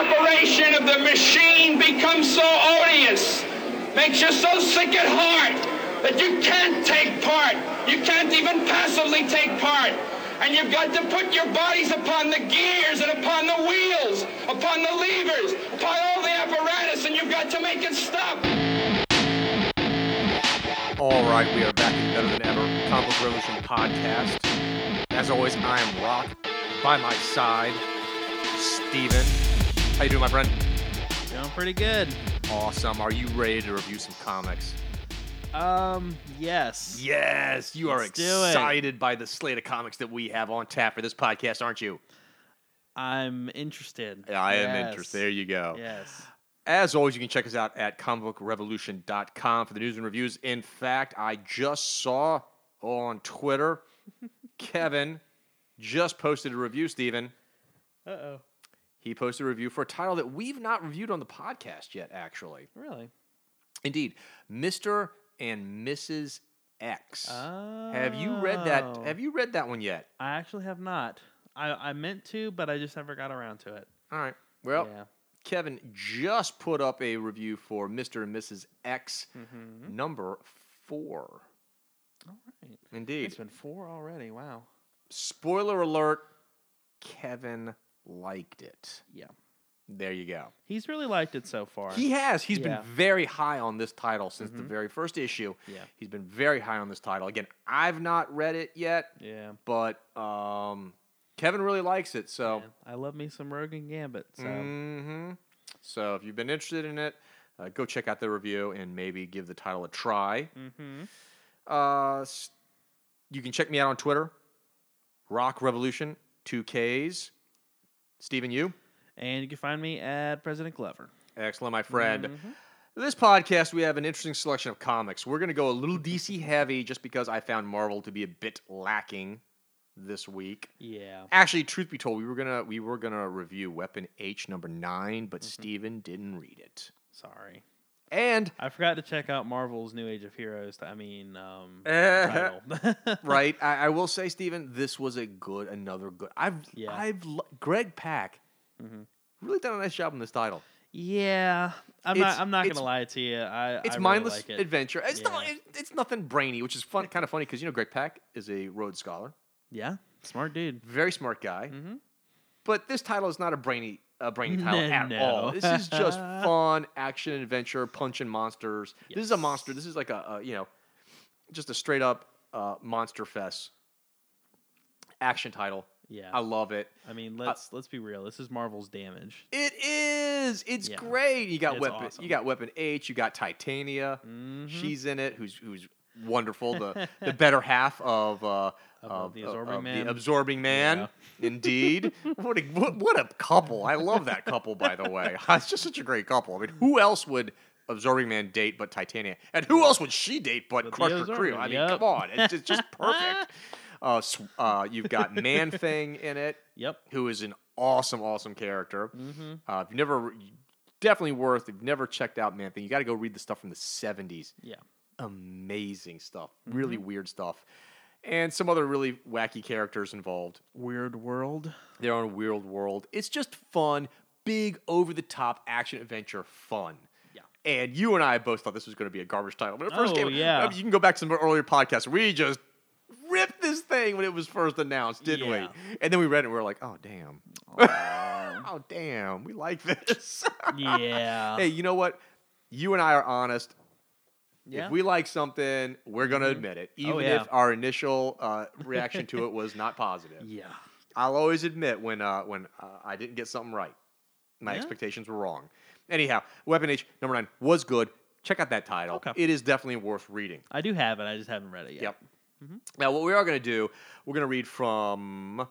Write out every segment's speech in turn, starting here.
operation of the machine becomes so odious, makes you so sick at heart that you can't take part. You can't even passively take part. And you've got to put your bodies upon the gears and upon the wheels, upon the levers, upon all the apparatus, and you've got to make it stop. All right, we are back Better Than Ever Comic Book Revolution podcast. As always, I am Rokk. By my side, Steven. How you doing, my friend? Doing pretty good. Awesome. Are you ready to review some comics? Um, yes. Yes, you are Let's it. excited by the slate of comics that we have on tap for this podcast, aren't you? I'm interested. Yeah, I am Yes. interested. There you go. Yes. As always, you can check us out at comicbookrevolution.com for the news and reviews. In fact, I just saw on Twitter, Kevin just posted a review, Steven. Uh oh. He posted a review for a title that we've not reviewed on the podcast yet, actually. Really? Indeed, Mr. and Mrs. X. Oh. Have you read that? Have you read that one yet? I actually have not. I, I meant to, but I just never got around to it. All right. Well, yeah. Kevin just put up a review for Mr. and Mrs. X Mm-hmm. number four. All right. Indeed. It's been four already. Wow. Spoiler alert, Kevin liked it. Yeah. There you go. He's really liked it so far. He has. He's Yeah. been very high on this title since the Mhm. very first issue. Yeah. He's been very high on this title. Again, I've not read it yet, yeah. but um, Kevin really likes it. So, yeah. I love me some Rogue and Gambit. So mhm. so if you've been interested in it, uh, go check out the review and maybe give the title a try. mm-hmm. Uh, you can check me out on Twitter, Rokk Revolution, 2Ks. Steven, you? And you can find me at President Glover. Excellent, my friend. Mhm. This podcast, we have an interesting selection of comics. We're going to go a little DC heavy just because I found Marvel to be a bit lacking this week. Yeah. Actually, truth be told, we were gonna we were gonna review Weapon H number nine, but Mm-hmm. Steven didn't read it. Sorry. And I forgot to check out Marvel's New Age of Heroes. I mean, um, Eh, title. right, I, I will say, Steven, this was a good, another good. I've Yeah. I've Greg Pak Mhm. really done a nice job on this title. Yeah, I'm It's- not. I'm not gonna lie to you. I It's I really mindless like it. adventure. It's not. It, it's nothing brainy, which is fun, kind of funny because you know Greg Pak is a Rhodes Scholar, Yeah, smart dude. very smart guy. Mm-hmm. But this title is not a brainy, a brainy title No, at no. all. This is just fun action adventure, punching monsters. This is a monster. This is like a, a you know, just a straight up uh, monster fest action title. Yeah, I love it. I mean, let's let's be real. This is Marvel's Damage. It is. It's Yeah. great. You got It's weapon. awesome. You got weapon H. You got Titania. Mhm. She's in it. Who's who's wonderful. The the better half of uh, Of the Absorbing of Man. The absorbing man. Indeed. what a what, what a couple. I love that couple. By the way, it's just such a great couple. I mean, who else would absorbing man date but Titania? And who else would she date but But Crusher? Man, I mean, yep. come on. It's, it's just perfect. Uh, uh, you've got Man Thing in it Yep. who is an awesome, awesome character. Mm-hmm. Uh, if you've never, definitely worth. If you've never checked out Man Thing, you got to go read the stuff from the '70s. Yeah. Amazing stuff, really weird stuff, and some other really wacky characters involved. Weird World. Their own weird world. It's just fun, big, over the top action adventure fun. Yeah. And you and I both thought this was going to be a garbage title. When it first Oh, came, yeah. I mean, you can go back to some earlier podcasts. We just ripped this thing when it was first announced, didn't Yeah. we? And then we read it and we were like, oh damn. Oh damn, we like this. yeah. hey, you know what? You and I are honest. Yeah. If we like something, we're gonna Mhm. admit it, Oh, even yeah. if our initial uh, reaction to it was not positive. yeah. I'll always admit when uh, when uh, I didn't get something right, my Yeah. expectations were wrong. Anyhow, Weapon H number nine was good. Check out that title. Okay. It is definitely worth reading. I do have it. I just haven't read it yet. Yep. Mm-hmm. Now, what we are going to do, we're going to read from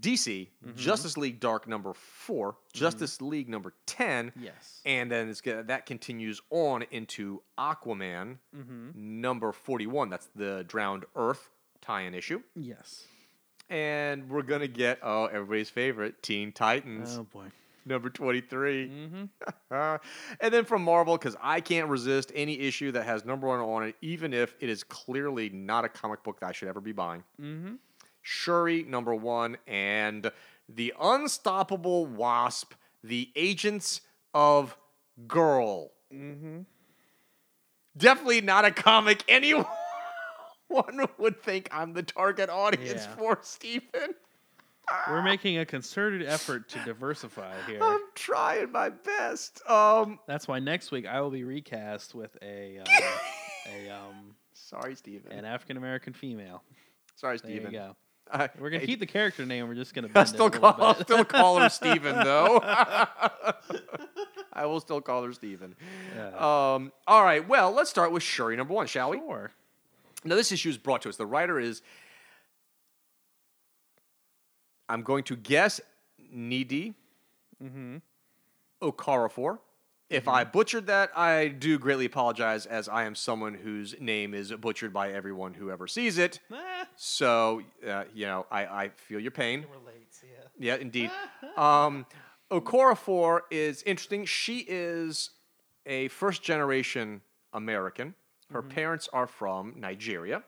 DC Mhm. Justice League Dark number 4 Justice League number ten, Yes. and then it's gonna, that continues on into Aquaman Mm-hmm. number forty-one. That's the Drowned Earth tie-in issue, Yes. and we're gonna get oh everybody's favorite Teen Titans Oh boy. number twenty-three. Mm-hmm. And then from Marvel, because I can't resist any issue that has number one on it, even if it is clearly not a comic book that I should ever be buying. Shuri, number one, and the unstoppable Wasp, the Agents of Girl. Mm-hmm. Definitely not a comic anyone would think I'm the target audience Yeah. for, Steven. We're making a concerted effort to diversify here. I'm trying my best. Um, That's why next week I will be recast with a uh, a um sorry, Steven. an African American female. sorry, There Steven. you go. Uh, We're gonna hey, keep the character name. We're just gonna bend still it a little call, I'll still call her Steven, though. I will still call her Steven. Yeah. Um, all right, well, let's start with Shuri number one, shall we? Sure. Now, this issue is brought to us. The writer is, I'm going to guess, Nnedi Mm-hmm. Okorafor. If I butchered that, I do greatly apologize, as I am someone whose name is butchered by everyone who ever sees it. So, uh, you know, I, I feel your pain. relates, yeah. Yeah, indeed. Um, Okorafor is interesting. She is a first generation American. Her parents are from Nigeria.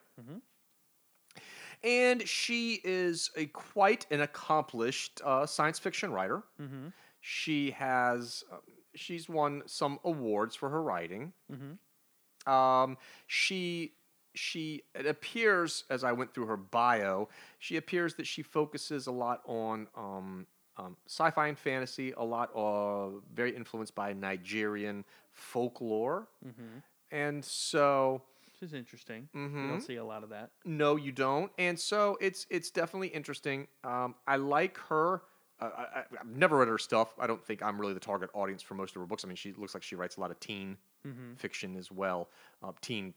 And she is a quite an accomplished uh, science fiction writer. Mm-hmm. She has uh, she's won some awards for her writing. Mm-hmm. Um, she she it appears as I went through her bio, she appears that she focuses a lot on um, um, sci-fi and fantasy, a lot uh, very influenced by Nigerian folklore, Mm-hmm. and so Which is interesting. You Mhm. don't see a lot of that. no, you don't. And so it's it's definitely interesting. Um, I like her. Uh, I, I- I've never read her stuff. I don't think I'm really the target audience for most of her books. I mean, she looks like she writes a lot of teen Mm-hmm. fiction as well, uh, teen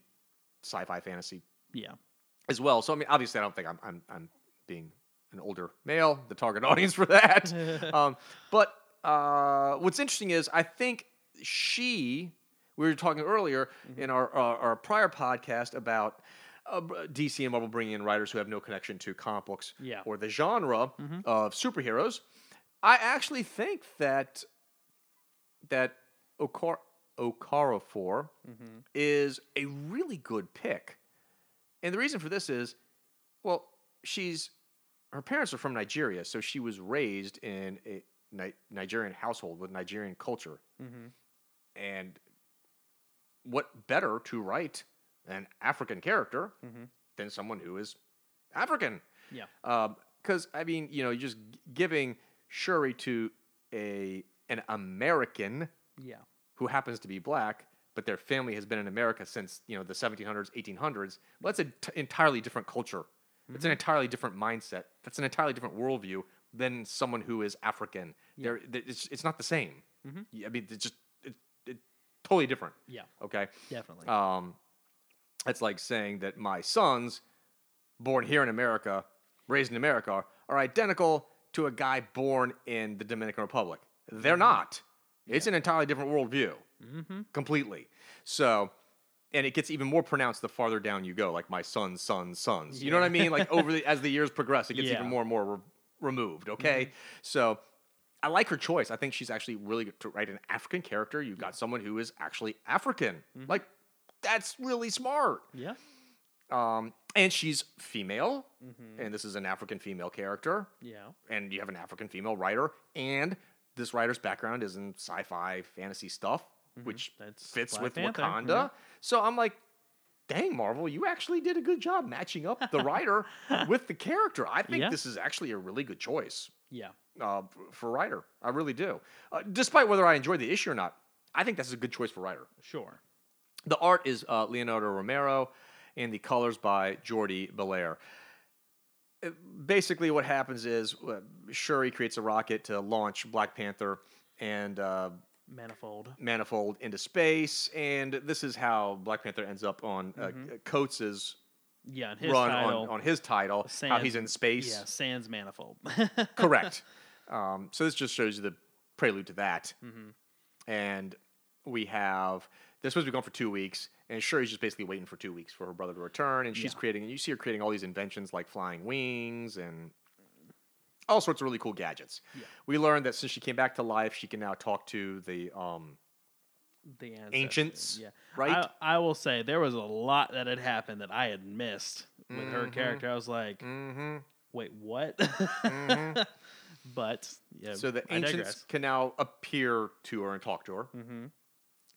sci-fi fantasy Yeah. as well. So I mean, obviously, I don't think I'm I'm, I'm being an older male, the target audience for that. um, but uh, what's interesting is I think she. We were talking earlier in our, our our prior podcast about uh, DC and Marvel bringing in writers who have no connection to comic books Yeah. or the genre of superheroes. I actually think that that Okar Okorafor Mm-hmm. is a really good pick. And the reason for this is, well, she's her parents are from Nigeria, so she was raised in a Ni- Nigerian household with Nigerian culture. Mm-hmm. And what better to write an African character Mhm. than someone who is African? Yeah. Because I mean, you know, you're just g- giving Shuri to a an American Yeah. who happens to be black, but their family has been in America since you know the 1700s, 1800s. Well, that's an t- entirely different culture. It's an entirely different mindset. That's an entirely different worldview than someone who is African. They're, th- it's, it's not the same. Mhm. I mean, it's just it, it, totally different. Yeah. Okay. Definitely. Um, it's like saying that my sons, born here in America, raised in America, are identical to a guy born in the Dominican Republic. They're not. It's an entirely different worldview, mm-hmm. completely. So, and it gets even more pronounced the farther down you go. Like my son's son's sons. You know what I mean? Like over the as the years progress, it gets Yeah. Mm-hmm. even more and more re- removed. Okay, so. I like her choice. I think she's actually really good to write an African character. You've got someone who is actually African. Mm-hmm. Like, that's really smart. Yeah. Um, and she's female, Mm-hmm. and this is an African female character, Yeah. and you have an African female writer, and this writer's background is in sci-fi fantasy stuff, which Mm-hmm. That's fits with Panther, Wakanda. So I'm like, dang, Marvel, you actually did a good job matching up the writer with the character. I think Yeah. this is actually a really good choice Yeah. uh, for writer. I really do. Uh, despite whether I enjoy the issue or not, I think that's a good choice for writer. Sure. The art is uh, Leonardo Romero, and the colors by Jordie Bellaire. Uh, Basically, what happens is uh, Shuri creates a rocket to launch Black Panther and uh, Manifold. Manifold into space, and this is how Black Panther ends up on uh, Coates's Yeah. His run title. on, on his title, how he's in space. Yeah. Sans Manifold. Correct. Um, so this just shows you the prelude to that. Mm-hmm. And we have they're supposed to be gone for two weeks, and Shuri's just basically waiting for two weeks for her brother to return, and she's Yeah. creating. And you see her creating all these inventions like flying wings and all sorts of really cool gadgets. Yeah. We learned that since she came back to life, she can now talk to the um, the ancestors, Ancients, Yeah. right? I, I will say there was a lot that had happened that I had missed with her Mhm. character. I was like, mm-hmm, wait, what? mm-hmm. But yeah, So the ancients can now appear to her and talk to her.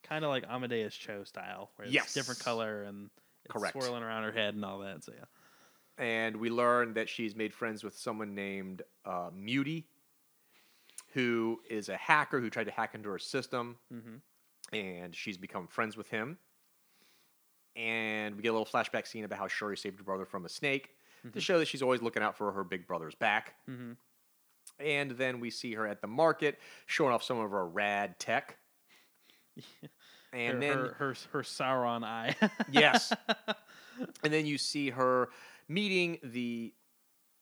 Mm-hmm. Kind of like Amadeus Cho style, where it's Yes. different color and it's Correct. swirling around her head and all that. So yeah. and we learn that she's made friends with someone named uh, Muty, who is a hacker who tried to hack into her system, Mm-hmm. and she's become friends with him. And we get a little flashback scene about how Shuri saved her brother from a snake to show that she's always looking out for her big brother's back. Mm-hmm. And then we see her at the market showing off some of her rad tech. And her, then her, her her Sauron eye. Yes. and then you see her meeting the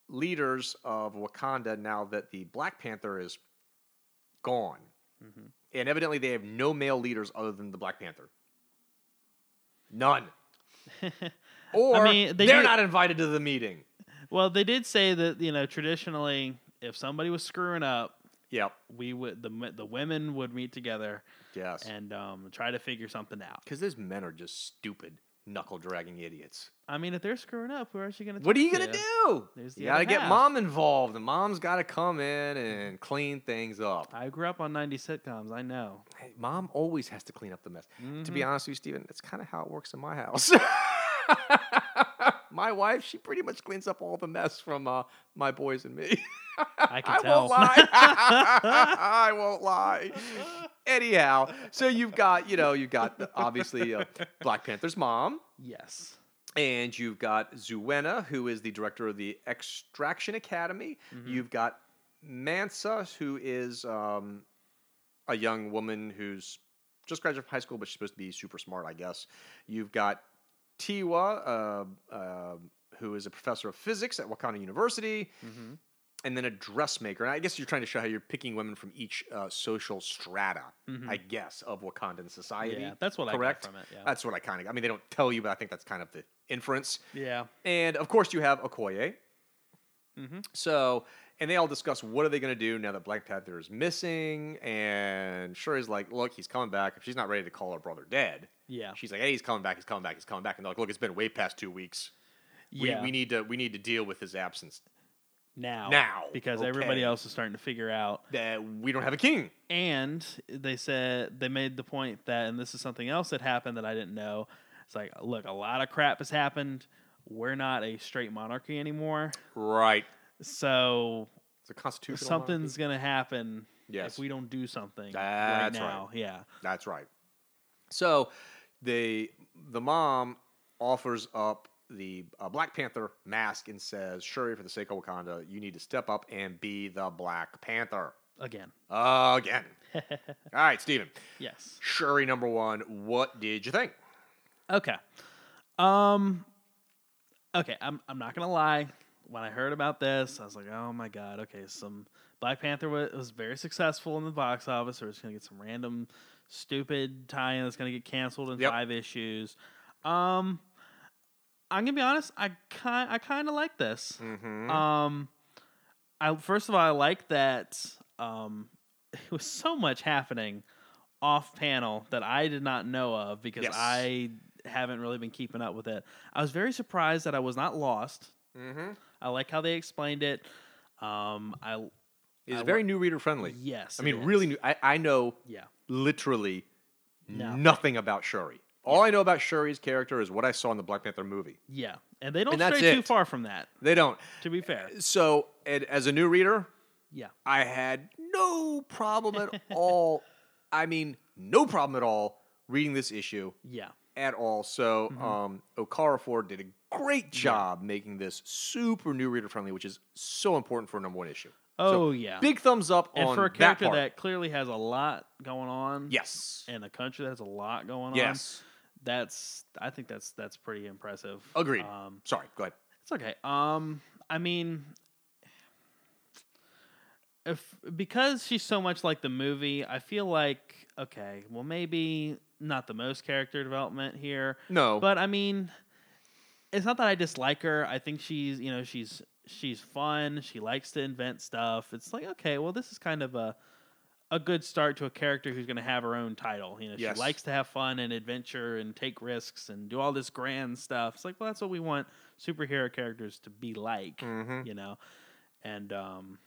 leaders of Wakanda now that the Black Panther is gone. Mhm. And evidently they have no male leaders other than the Black Panther. None. Or mean, they are not invited to the meeting. well, they did say that you know traditionally, if somebody was screwing up, Yep. we would the the women would meet together Yes. and um, try to figure something out. Because those men are just stupid, knuckle dragging idiots. I mean, if they're screwing up, are you gonna? What are you gonna do? There's the You gotta get half. mom involved, and mom's gotta come in and clean things up. I grew up on '90s sitcoms. I know. Hey, mom always has to clean up the mess. To Mm-hmm. be honest with you, Steven, that's kind of how it works in my house. my wife, she pretty much cleans up all the mess from uh, my boys and me. I can I tell. won't lie. I won't lie. Anyhow, so you've got, you know, you've got the- obviously uh, Black Panther's mom, Yes. and you've got Zuena, who is the director of the Extraction Academy. Mm-hmm. You've got Mansa, who is um, a young woman who's just graduated from high school, but she's supposed to be super smart, I guess. You've got Tiwa, uh, uh, who is a professor of physics at Wakanda University. Mm-hmm. And then a dressmaker. And I guess you're trying to show how you're picking women from each uh, social strata, I guess, of Wakandan society. Mm-hmm. Yeah, that's what I got correct? from it, yeah. That's what I kind of. I mean, they don't tell you, but I think that's kind of the inference. Yeah. And of course, you have Okoye. Mhm. So, and they all discuss what are they going to do now that Black Panther is missing. And Shuri's like, look, he's coming back. If she's not ready to call her brother dead, Yeah. she's like, hey, he's coming back. He's coming back. He's coming back. And they're like, look, it's been way past two weeks. We, yeah. we need to we need to deal with his absence. now. Now, Because everybody else is starting to figure out. That we don't have a king. And they said they made the point that, and this is something else that happened that I didn't know. It's like, look, a lot of crap has happened. We're not a straight monarchy anymore. Right. So It's a constitutional. something's going to happen Yes. if we don't do something That's right now. Yeah. That's right. So, they the mom offers up the uh, Black Panther mask and says, "Shuri, for the sake of Wakanda, you need to step up and be the Black Panther Again. again." All right, Steven. Yes. Shuri number one. What did you think? Okay. Um Okay, I'm I'm not going to lie. When I heard about this, I was like, "Oh my god, okay, some Black Panther was, was very successful in the box office. We're just going to get some random stupid tie-in that's going to get canceled in Yep. five issues." Um I'm going to be honest, I kind I kind of like this. Mm-hmm. Um, I first of all, I like that. Um, it was so much happening off panel that I did not know of because Yes. I haven't really been keeping up with it. I was very surprised that I was not lost. mm-hmm. I like how they explained it. Um, I It's I very new reader friendly. yes, I mean, really new. I, I know yeah, literally No. nothing about Shuri. All I know about Shuri's character is what I saw in the Black Panther movie. yeah, and they don't And that's stray too it. far from that. They don't. To be fair, So, and as a new reader, yeah, I had no problem at all. I mean, no problem at all reading this issue yeah, at all. So, Mm-hmm. um, Okafor did a great job making this super new reader friendly, which is so important for a number one issue. Oh So, yeah, Big thumbs up and on for a that character part. that, clearly has a lot going on. yes, and a country that has a lot going on. yes, that's I think that's that's pretty impressive. agreed. Um, Sorry, go ahead. it's okay. Um, I mean, if because she's so much like the movie, I feel like okay, well maybe not the most character development here, No, but I mean, it's not that I dislike her. I think she's you know she's she's fun. She likes to invent stuff. It's like okay, well this is kind of a a good start to a character who's going to have her own title. You know, Yes. she likes to have fun and adventure and take risks and do all this grand stuff. It's like, well, that's what we want superhero characters to be like. Mhm. You know, and um,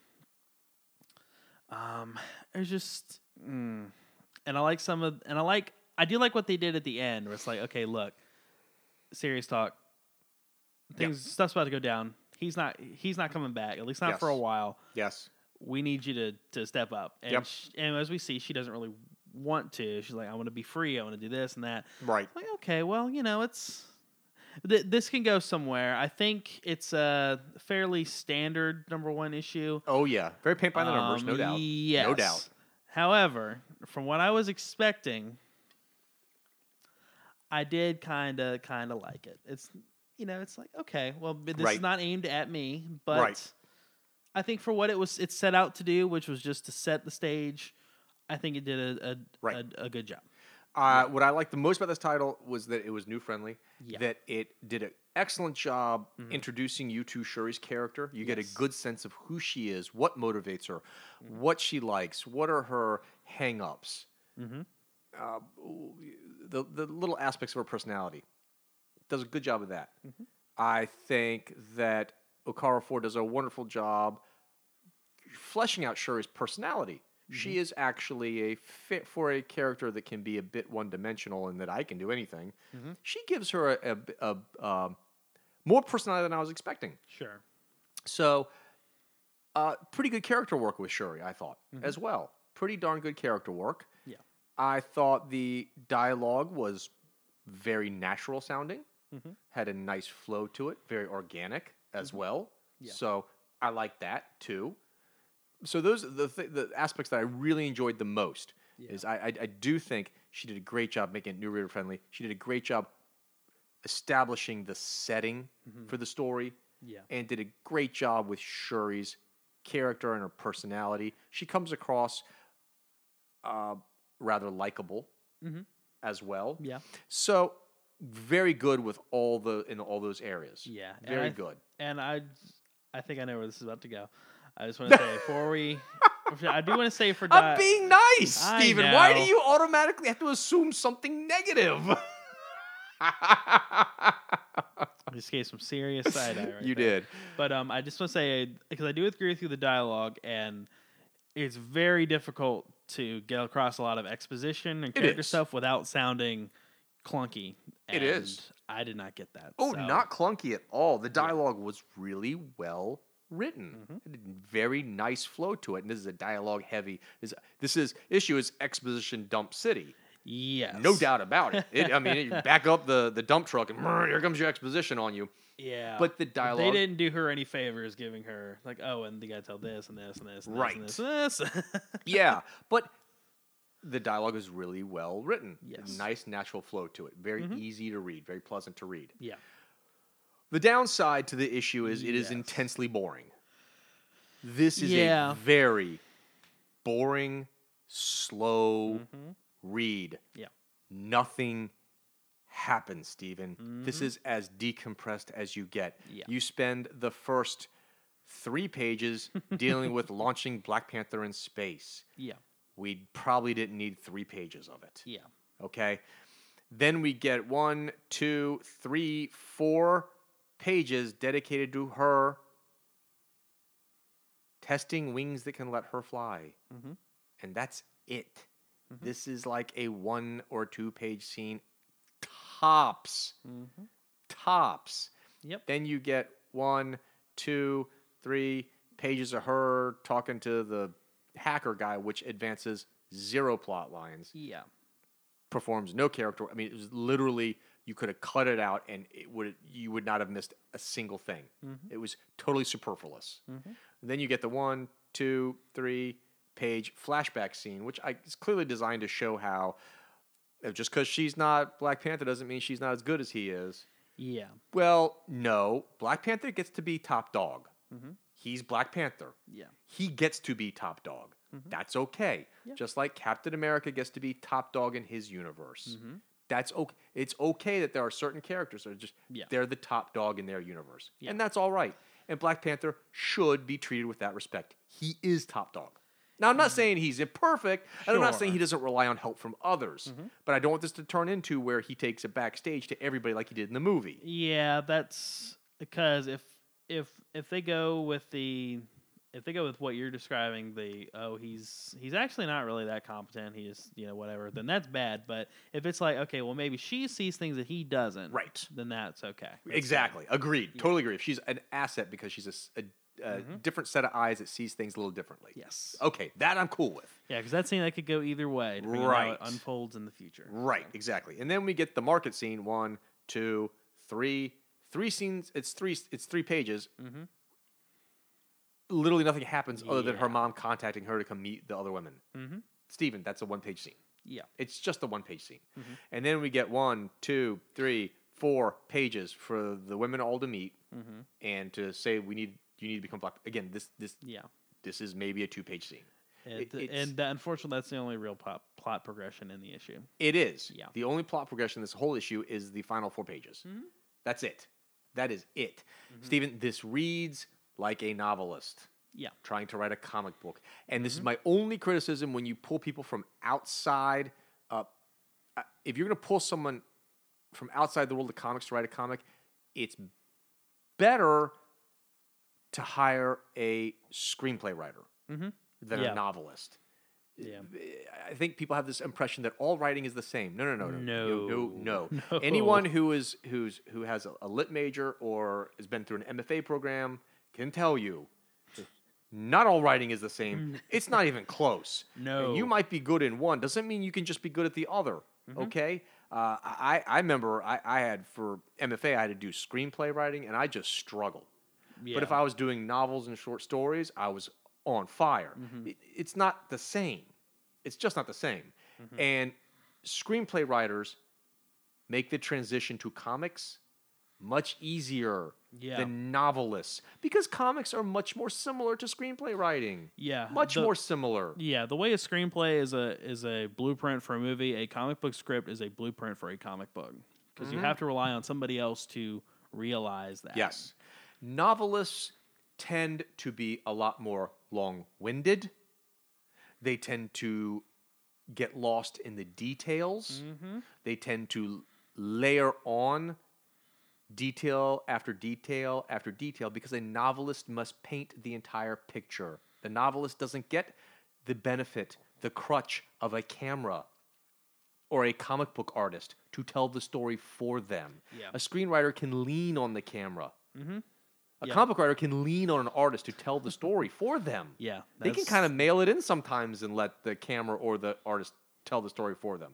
Um, it's just, mm. and I like some of, and I like, I do like what they did at the end, where it's like, okay, look, serious talk, things, stuff's about to go down. He's not, he's not coming back, at least not for a while. Yes. We need you to to step up. And, Yep. sh- and as we see, she doesn't really want to. She's like, I want to be free. I want to do this and that. Right. Like, okay, well, you know, it's th- this can go somewhere. I think it's a fairly standard number one issue. Oh yeah. Very paint by the numbers, Um, no doubt. Yes. No doubt. However, from what I was expecting, I did kind of kind of like it. It's you know, it's like okay, well, this Right. is not aimed at me, but Right. I think for what it was, it set out to do, which was just to set the stage. I think it did a a, Right. a, a good job. Uh, what I liked the most about this title was that it was new friendly. Yeah. That it did an excellent job introducing you to Shuri's character. You get a good sense of who she is, what motivates her, what she likes, what are her hang-ups. Uh, the the little aspects of her personality. Does a good job of that. I think that Okorafor does a wonderful job fleshing out Shuri's personality. She is actually a fit for a character that can be a bit one dimensional and that I can do anything. She gives her a, a, a, um, more personality than I was expecting. Sure. So, uh, pretty good character work with Shuri, I thought, as well. Pretty darn good character work. Yeah. I thought the dialogue was very natural sounding, Mm-hmm. had a nice flow to it, very organic as well. Yeah. So I like that too. So those are the th- the aspects that I really enjoyed the most. Yeah. Is I, I I do think she did a great job making it new reader friendly. She did a great job establishing the setting for the story Mm-hmm. Yeah. and did a great job with Shuri's character and her personality. She comes across uh, rather likable as well. Mm-hmm. Yeah. So very good with all the in all those areas. Yeah, and very I- good. And I, I think I know where this is about to go. I just want to say before we, I do want to say for I'm being nice, I Steven. Why do you automatically have to assume something negative? I just gave some serious side eye. Right you there. did. But um, I just want to say because I do agree with you the dialogue, and it's very difficult to get across a lot of exposition and character stuff without sounding clunky. It is. I did not get that. Oh, so- not clunky at all. The dialogue was really well written. Mm-hmm. It had a very nice flow to it. And this is a dialogue heavy. This, this is issue is exposition dump city. Yes. No doubt about it. it I mean, you back up the, the dump truck and here comes your exposition on you. Yeah. But the dialogue. They didn't do her any favors giving her like, oh, and you gotta tell this and this and this and Right. this and this. And this. yeah, but the dialogue is really well written. Yes. Mm-hmm. nice natural flow to it. Very easy to read. Very pleasant to read. yeah. The downside to the issue is it is Yes. intensely boring. This is Yeah. a very boring, slow read. Yeah. Nothing happens, Steven. This is as decompressed as you get. Yeah. You spend the first three pages dealing with launching Black Panther in space. Yeah. We probably didn't need three pages of it. Yeah. Okay. Then we get one, two, three, four pages dedicated to her testing wings that can let her fly. Mhm. And that's it. This is like a one or two page scene, tops. Mm-hmm. Tops. Yep. Then you get one, two, three pages of her talking to the hacker guy, which advances zero plot lines Yeah. performs no character. I mean, it was literally you could have cut it out and it would you would not have missed a single thing. Mm-hmm. It was totally superfluous. Mm-hmm. Then you get the one, two, three page flashback scene, which I, is clearly designed to show how just because she's not Black Panther doesn't mean she's not as good as he is. Yeah. Well, no, Black Panther gets to be top dog. Mm-hmm. He's Black Panther Yeah. he gets to be top dog. Mm-hmm. That's okay. Yeah. Just like Captain America gets to be top dog in his universe. Mm-hmm. That's okay. It's okay that there are certain characters that are just Yeah. they're the top dog in their universe, Yeah. and that's all right. And Black Panther should be treated with that respect. He is top dog. Now, I'm not mm-hmm. saying he's imperfect, and I'm not saying he doesn't rely on help from others. But I don't want this to turn into where he takes it backstage to everybody like he did in the movie. Yeah, that's because if if if they go with the if they go with what you're describing, the oh he's he's actually not really that competent. He just you know whatever. Then that's bad. But if it's like okay, well maybe she sees things that he doesn't, Right. Then that's okay. That's fine. Exactly. Agreed. Totally agree. If she's an asset because she's a a, a Mm-hmm. different set of eyes that sees things a little differently. Yes. Okay, that I'm cool with. Yeah, because that scene that could go either way, Right. it unfolds in the future. Right, exactly. And then we get the market scene. One, two, three, three scenes. It's three. It's three pages. Mhm. Literally nothing happens other than her Yeah. mom contacting her to come meet the other women. Mm-hmm. Steven, that's a one-page scene. Yeah. It's just a one-page scene. Mm-hmm. And then we get one, two, three, four pages for the women all to meet Mm-hmm. and to say we need you need to become black. Again, this this Yeah. this is maybe a two-page scene. And, It- it's- and unfortunately, that's the only real plot, plot progression in the issue. It is. Yeah. The only plot progression in this whole issue is the final four pages. Mm-hmm. That's it. That is it. Steven, this reads like a novelist Yeah. trying to write a comic book. And this is Mm-hmm. my only criticism when you pull people from outside. Uh, if you're going to pull someone from outside the world of comics to write a comic, it's better to hire a screenplay writer Mhm. than Yeah. a novelist. Yeah. I think people have this impression that all writing is the same. No, no, no, no, no, no. No. no. No. Anyone who is who's who has a, a lit major or has been through an MFA program can tell you, not all writing is the same. it's not even close. And you Mm. Might be good in one. Doesn't mean you can just be good at the other. Mm-hmm. Okay. Uh, I I remember I, I had for MFA I had to do screenplay writing and I just struggled. But if I was doing novels and short stories, I was on fire. Mm-hmm. It- it's not the same. It's just not the same. Mm-hmm. And screenplay writers make the transition to comics much easier Yeah. than novelists because comics are much more similar to screenplay writing. Yeah, Much the- more similar. Yeah, the way a screenplay is a is a blueprint for a movie, a comic book script is a blueprint for a comic book because Mm-hmm. you have to rely on somebody else to realize that. Yes. Novelists tend to be a lot more long winded. They tend to get lost in the details. They tend to layer on detail after detail after detail because a novelist must paint the entire picture. The novelist doesn't get the benefit, the crutch of a camera or a comic book artist to tell the story for them. Yeah. A screenwriter can lean on the camera. Mm-hmm. A Yeah. comic writer can lean on an artist to tell the story for them. Yeah, They can kind of mail it in sometimes and let the camera or the artist tell the story for them.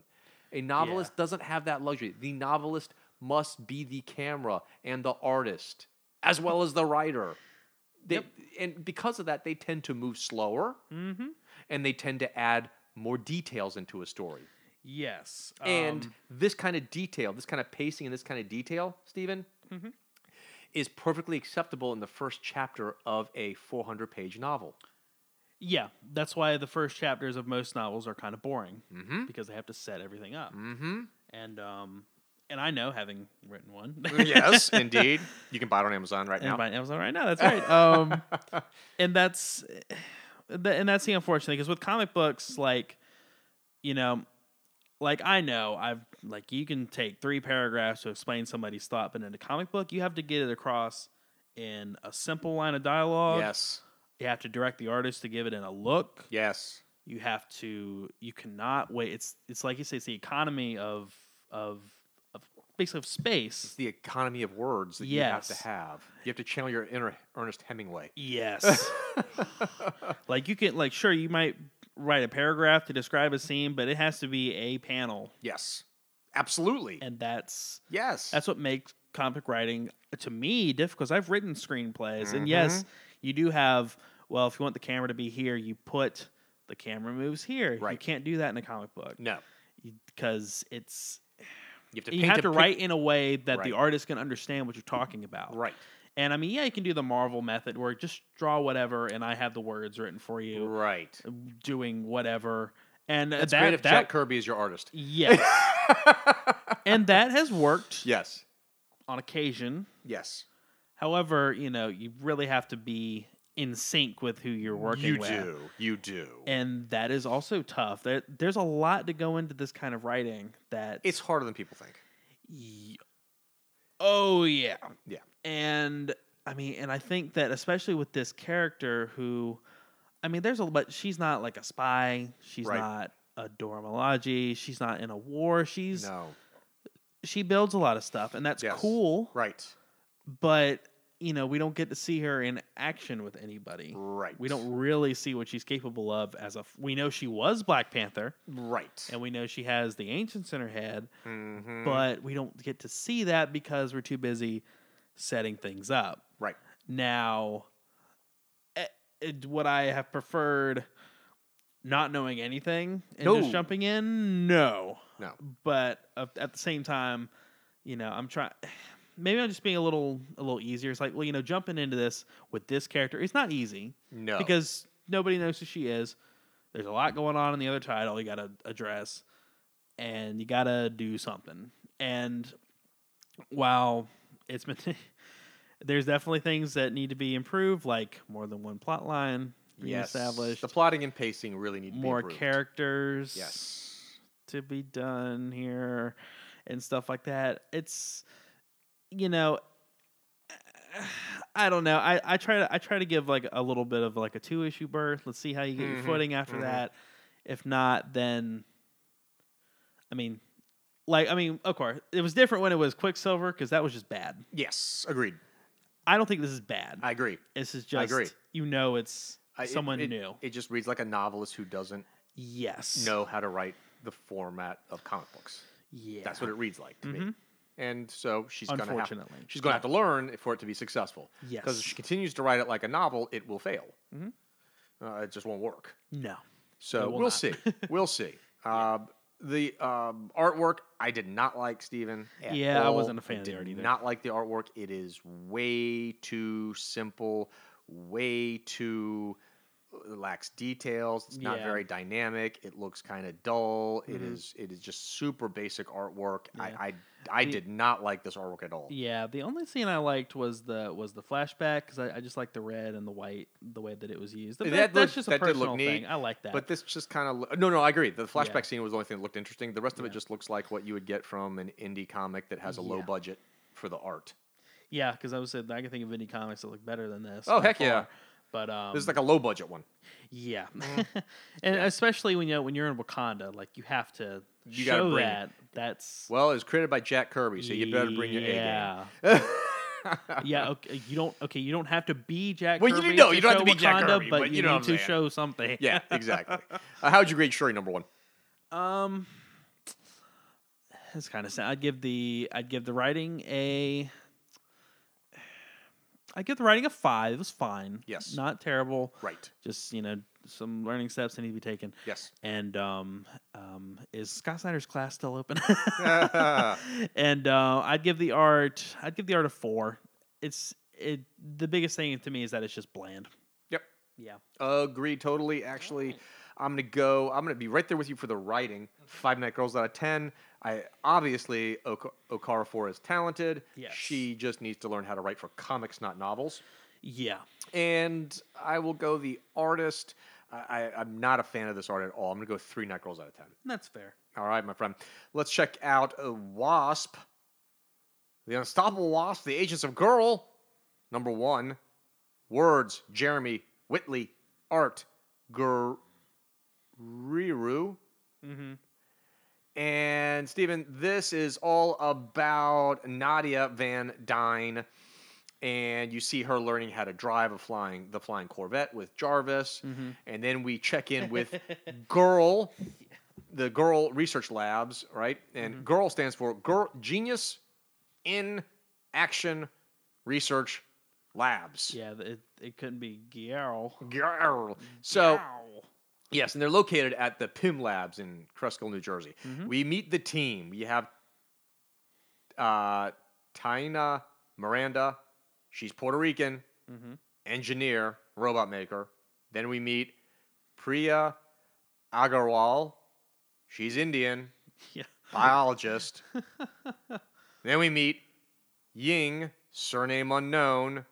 A novelist doesn't have that luxury. The novelist must be the camera and the artist as well as the writer. They, Yep. And because of that, they tend to move slower Mm-hmm. and they tend to add more details into a story. Yes, And um, this kind of detail, this kind of pacing and this kind of detail, Steven, Mm-hmm. Is perfectly acceptable in the first chapter of a 400 page novel. yeah, that's why the first chapters of most novels are kind of boring Mm-hmm. because they have to set everything up. Mm-hmm. And um, and I know having written one. yes, indeed. You can buy it on Amazon right now. buy it on Amazon right now. That's right. Um, and that's and that's the unfortunate because with comic books, like you know, like I know I've like you can take three paragraphs to explain somebody's thought, but in a comic book, you have to get it across in a simple line of dialogue. Yes. You have to direct the artist to give it in a look. Yes. You have to. You cannot wait. It's it's like you say. It's the economy of of of basically of space. It's the economy of words that you have to have. You have to channel your inner Ernest Hemingway. Yes. like you can like sure you might write a paragraph to describe a scene, but it has to be a panel. Yes. Absolutely. And that's yes. that's what makes comic writing to me difficult because I've written screenplays and Mm-hmm. yes, you do have well, if you want the camera to be here, you put the camera moves here. You can't do that in a comic book no. because it's You have to you have to write in a way that the artist can understand what you're talking about. Right. And I mean, yeah, you can do the Marvel method where just draw whatever and I have the words written for you. Right. doing whatever. And That's that, great if that Jack Kirby is your artist. yes, and that has worked Yes. on occasion. Yes. However, you know, you really have to be in sync with who you're working with. You with. do. You do. And that is also tough. There, there's a lot to go into this kind of writing that it's harder than people think. Oh yeah. Yeah. And I mean, and I think that especially with this character who, I mean, there's a but she's not like a spy. She's Right. not a Dora Milaje. She's not in a war. She's No. she builds a lot of stuff, and that's Yes. cool. Right. But you know, we don't get to see her in action with anybody. Right. We don't really see what she's capable of as a. We know she was Black Panther, Right. and we know she has the ancients in her head, Mhm. but we don't get to see that because we're too busy setting things up. right. Now, eh, it, would I have preferred not knowing anything and No. just jumping in? No. No. But uh, at the same time, you know, I'm trying. Maybe I'm just being a little a little easier. It's like, well, you know, jumping into this with this character, it's not easy No. because nobody knows who she is. There's a lot going on in the other title you got to address, and you got to do something. And while it's been, there's definitely things that need to be improved, like more than one plot line yes. The plotting and pacing really need to more characters Yes. to be done here, and stuff like that. It's, you know. I don't know. I, I try to I try to give like a little bit of like a two issue birth. Let's see how you get Mhm, your footing after mhm. that. If not, then I mean, like I mean, of course, it was different when it was Quicksilver because that was just bad. Yes. Agreed. I don't think this is bad. I agree. this is just I agree. you know it's I- it- someone it, new. It just reads like a novelist who doesn't yes. know how to write the format of comic books. Yeah. That's what it reads like to me. Mhm. And so she's gonna have Unfortunately. she's gonna have to learn for it to be successful. Yes, Because if she continues to write it like a novel, it will fail. Mhm. Uh, it just won't work. No. So we'll not. see. we'll see. Uh, the um, artwork I did not like, Steven. Yeah, I wasn't a fan the did either. Not like the artwork. It is way too simple, way too uh, lacks details. It's not Yeah. very dynamic. It looks kind of dull. It Mhm. is. It is just super basic artwork. Yeah. I I, I The- did not like this artwork at all. Yeah, the only scene I liked was the was the flashback because I, I just like the red and the white the way that it was used. That That- looked- that's just a that did look personal neat, thing. I like that. But this just kind of no, no. I agree. The flashback Yeah. scene was the only thing that looked interesting. The rest of it just looks like what you would get from an indie comic that has a low budget for the art. yeah, because I was saying I can think of indie comics that look better than this. Oh, heck yeah. Far. But um, this is like a low budget one. yeah, Mm-hmm. and especially when you know, when you're in Wakanda, like you have to You gotta show bring it. that. That's Well, it was created by Jack Kirby, so you better bring your yeah. A game. yeah, okay. You don't. Okay, you don't have to be Jack. Well, you Kirby know, you don't have to be Jack Kirby, but, but you, you know need to saying. show something. yeah, exactly. Uh, how'd you grade Shuri number one? Um, it's kind of sad. I'd give the I'd give the writing a. I'd give the writing a five. It was fine. Yes. not terrible. Right. Just you know some learning steps that need to be taken. Yes. And um, um, is Scott Snyder's class still open? and uh, I'd give the art. I'd give the art a four. It's it. The biggest thing to me is that it's just bland. Yep. Yeah. Agree Totally. Actually, I'm gonna go. I'm gonna be right there with you for the writing. Five Night Girls out of ten. I obviously ok- Okara is talented. Yes. She just needs to learn how to write for comics, not novels. Yeah. And I will go the artist. I, I, I'm not a fan of this art at all. I'm gonna go three Night Girls out of ten. That's fair. All right, my friend. Let's check out uh, Wasp, the Unstoppable Wasp, the Agents of Girl. Number one, words Jeremy Whitley, art Gurihiru, Mm-hmm. And Steven. This is all about Nadia Van Dyne, and you see her learning how to drive a flying the flying Corvette with Jarvis, Mhm. and then we check in with Girl, the Girl Research Labs, right? And Mm-hmm. Girl stands for Girl Genius in Action Research Labs. Yeah. It it couldn't be Giarl. Girl. So Giarl. Yes, and they're located at the Pym Labs in Cresskill, New Jersey. Mhm. We meet the team. We have uh, Taina Miranda. She's Puerto Rican, Mhm. engineer, robot maker. Then we meet Priya Aggarwal. She's Indian, Yeah. biologist. then we meet Ying, surname unknown.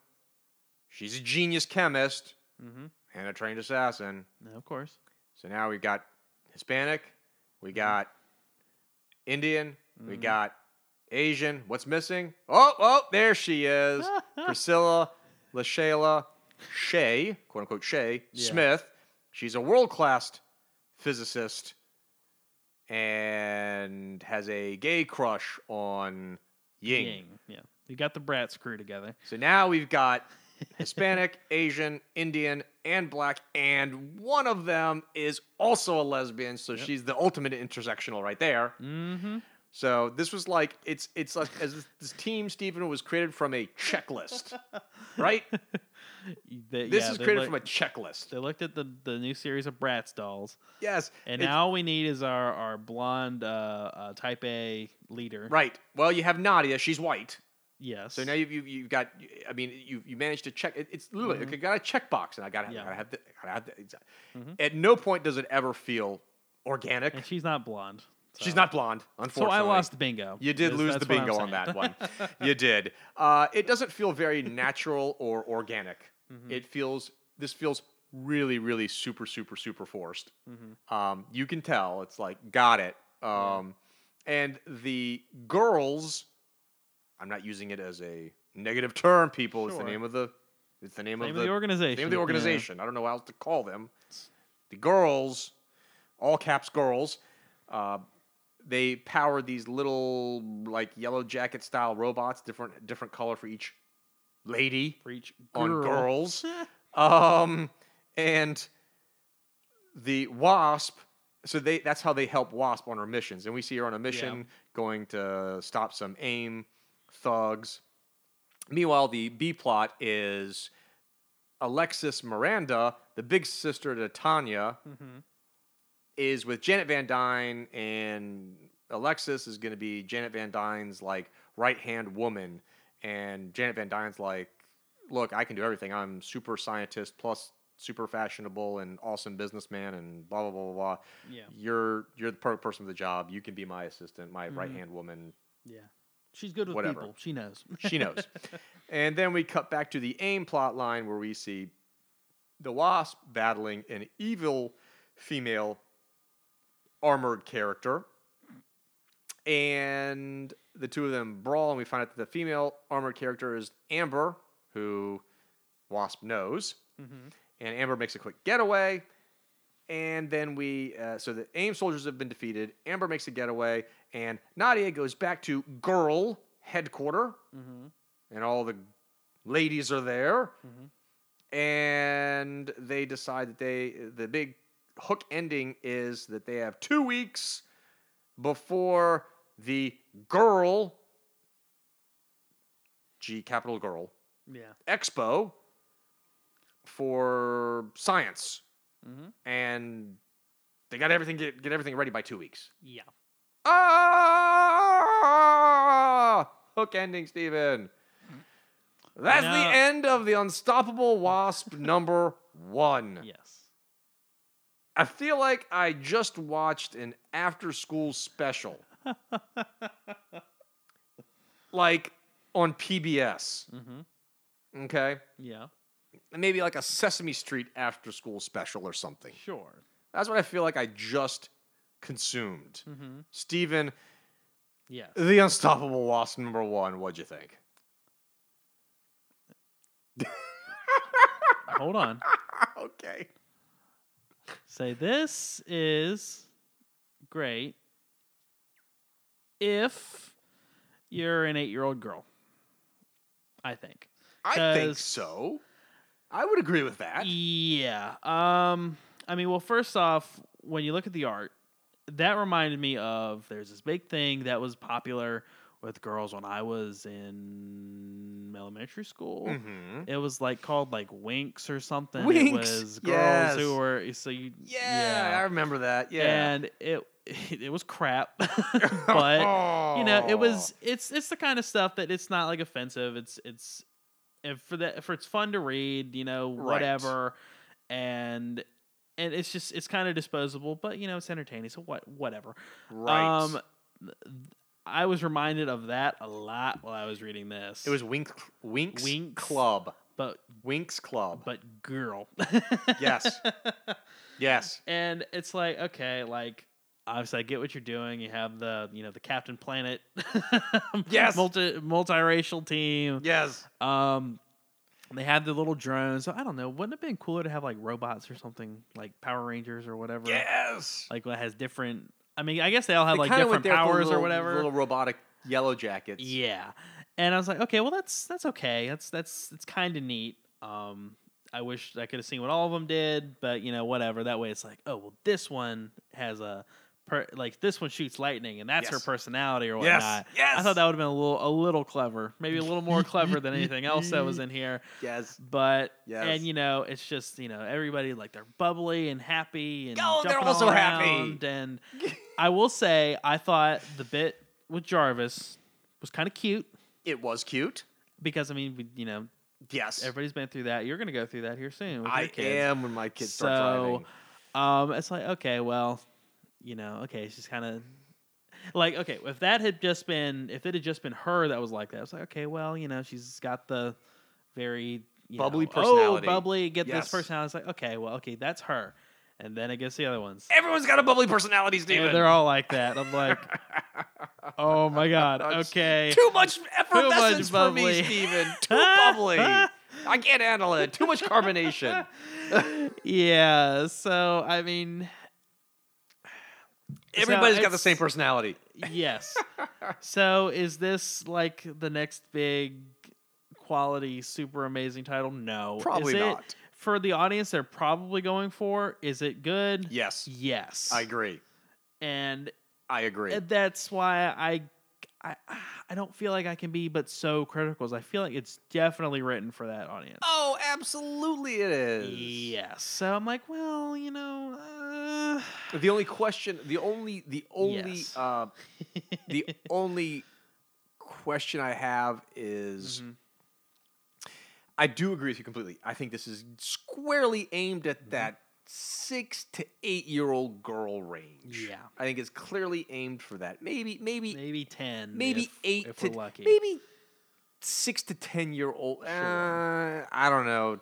She's a genius chemist Mm-hmm. and a trained assassin. Of course. So now we've got Hispanic, we got Indian, we Mhm. got Asian. What's missing? Oh, oh, there she is. Priscilla LaShayla Shea, quote unquote Shea Yeah. Smith. She's a world class physicist and has a gay crush on Ying. Ying. Yeah. You got the Bratz crew together. So now we've got Hispanic, Asian, Indian, and black, and one of them is also a lesbian. So she's the ultimate intersectional right there. Mm-hmm. So this was like it's it's like as this, this team Steven was created from a checklist, right? This is created from a checklist. They looked at the, the new series of Bratz dolls, Yes, and now all we need is our, our blonde uh, uh, Type A leader. right. Well, you have Nadia. She's white. Yes. So now you've, you've, you've got, I mean, you you managed to check. It, it's literally, okay, got a checkbox, and I got to Yeah. gotta have the, I gotta have the, it's- At no point does it ever feel organic. and she's not blonde. She's not blonde, unfortunately. So. I lost the bingo. You did lose the bingo on that one. you did. Uh, it doesn't feel very natural or organic. Mm-hmm. It feels. This feels really, really super, super, super forced. Mm-hmm. Um, you can tell. It's like got it. Um, And the girls. I'm not using it as a negative term, people. It's the name of the. It's the name, Name of of the organization, Name of the yeah. organization. I don't know how else to call them. The girls, all caps girls. Uh, they power these little like yellow jacket style robots, different different color for each lady For each on girls. um, and the wasp. So they that's how they help Wasp on her missions, and we see her on a mission going to stop some AIM thugs. Meanwhile, the B plot is Alexis Miranda, the big sister to Taina, mm-hmm. is with Janet Van Dyne, and Alexis is going to be Janet Van Dyne's like right hand woman, and Janet Van Dyne's like, look, I can do everything. I'm super scientist plus super fashionable and awesome businessman and blah blah blah blah blah. Yeah. You're you're the perfect person for the job. You can be my assistant, my mm-hmm. right hand woman. Yeah. She's good with Whatever. people. She knows. She knows. and then we cut back to the AIM plot line where we see the Wasp battling an evil female armored character. And the two of them brawl, and we find out that the female armored character is Amber, who Wasp knows. And Amber makes a quick getaway. And then we, uh, so the AIM soldiers have been defeated. Amber makes a getaway, and Nadia goes back to Girl headquarter, mm-hmm. and all the ladies are there. Mm-hmm. And they decide that they, the big hook ending is that they have two weeks before the Girl, G capital Girl, yeah. expo for science, mm-hmm. and they got everything get, get everything ready by two weeks. Yeah. Ah, hook ending, Steven. That's the end of the Unstoppable Wasp number one. Yes. I feel like I just watched an after school special. like on PBS. Mm-hmm. Okay? Yeah. Maybe like a Sesame Street after school special or something. Sure. That's what I feel like I just consumed. Steven, yeah. The Unstoppable Wasp number one, what'd you think? Hold on. okay. Say this is great if you're an eight year old girl. I think. I think so. I would agree with that. Yeah. Um. I mean, well, first off, when you look at the art, that reminded me of there's this big thing that was popular with girls when I was in elementary school. Mhm. It was like called like Winx or something. Winx, It was girls yes. who were so you Yeah, I remember that. Yeah. and it it was crap but you know it was it's it's the kind of stuff that it's not like offensive it's it's if for that for it's fun to read you know Right. whatever and and it's just it's kind of disposable but you know it's entertaining so what whatever right. um i was reminded of that a lot while i was reading this it was Wink Winks, Winx. Club. but Winx Club. but girl yes. yes. and it's like okay like obviously i get what you're doing you have the you know the captain planet Yes. multi multiracial team Yes. um They had the little drones. So I don't know. Wouldn't it have been cooler to have like robots or something like Power Rangers or whatever? Yes. Like what has different. I mean, I guess they all have They like kinda went different there with powers little, or whatever. Little robotic yellow jackets. Yeah, and I was like, okay, well that's that's okay. That's that's it's kind of neat. Um, I wish I could have seen what all of them did, but you know, whatever. That way, it's like, oh well, this one has a. Per, like this one shoots lightning, and that's her personality or whatnot. Yes, whatnot. I thought that would have been a little, a little clever, maybe a little more clever than anything else that was in here. Yes. But Yes. and you know, it's just you know everybody like they're bubbly and happy and Oh, they're also happy. And I will say, I thought the bit with Jarvis was kind of cute It was cute. because I mean, you know, Yes. everybody's been through that. You're gonna go through that here soon. With I your kids. am when my kids start so, driving. um, it's like okay, well, you know, okay, she's kind of like okay, if that had just been if it had just been her that was like that, it's like okay, well, you know, she's got the very you Bubbly know, personality. Oh, bubbly, get Yes. this personality. It's like okay, well, okay, that's her, and then I guess the other ones. Everyone's got a bubbly personality, Yeah, they're all like that. I'm like, oh my god, okay. Too much effervescence much for me, bubbly. Steven. Too bubbly. I can't handle it. Too much carbonation. yeah, so I mean, Everybody's got the same personality. yes. so is this like the next big quality super amazing title? No. Probably is it, not. For the audience they're probably going for, is it good? Yes. Yes. I agree. and I agree. that's why I I I don't feel like I can be but so critical. as I feel like it's definitely written for that audience. oh, absolutely it is. Yes. So I'm like, well, you know, uh, The only question, the only, the only, Yes. uh, the only question I have is, Mhm. I do agree with you completely. I think this is squarely aimed at Mm-hmm. that six to eight year old girl range. Yeah. I think it's clearly aimed for that. Maybe, maybe, maybe ten, maybe if, eight if to we're lucky. maybe six to ten year old. Sure. Uh, I don't know.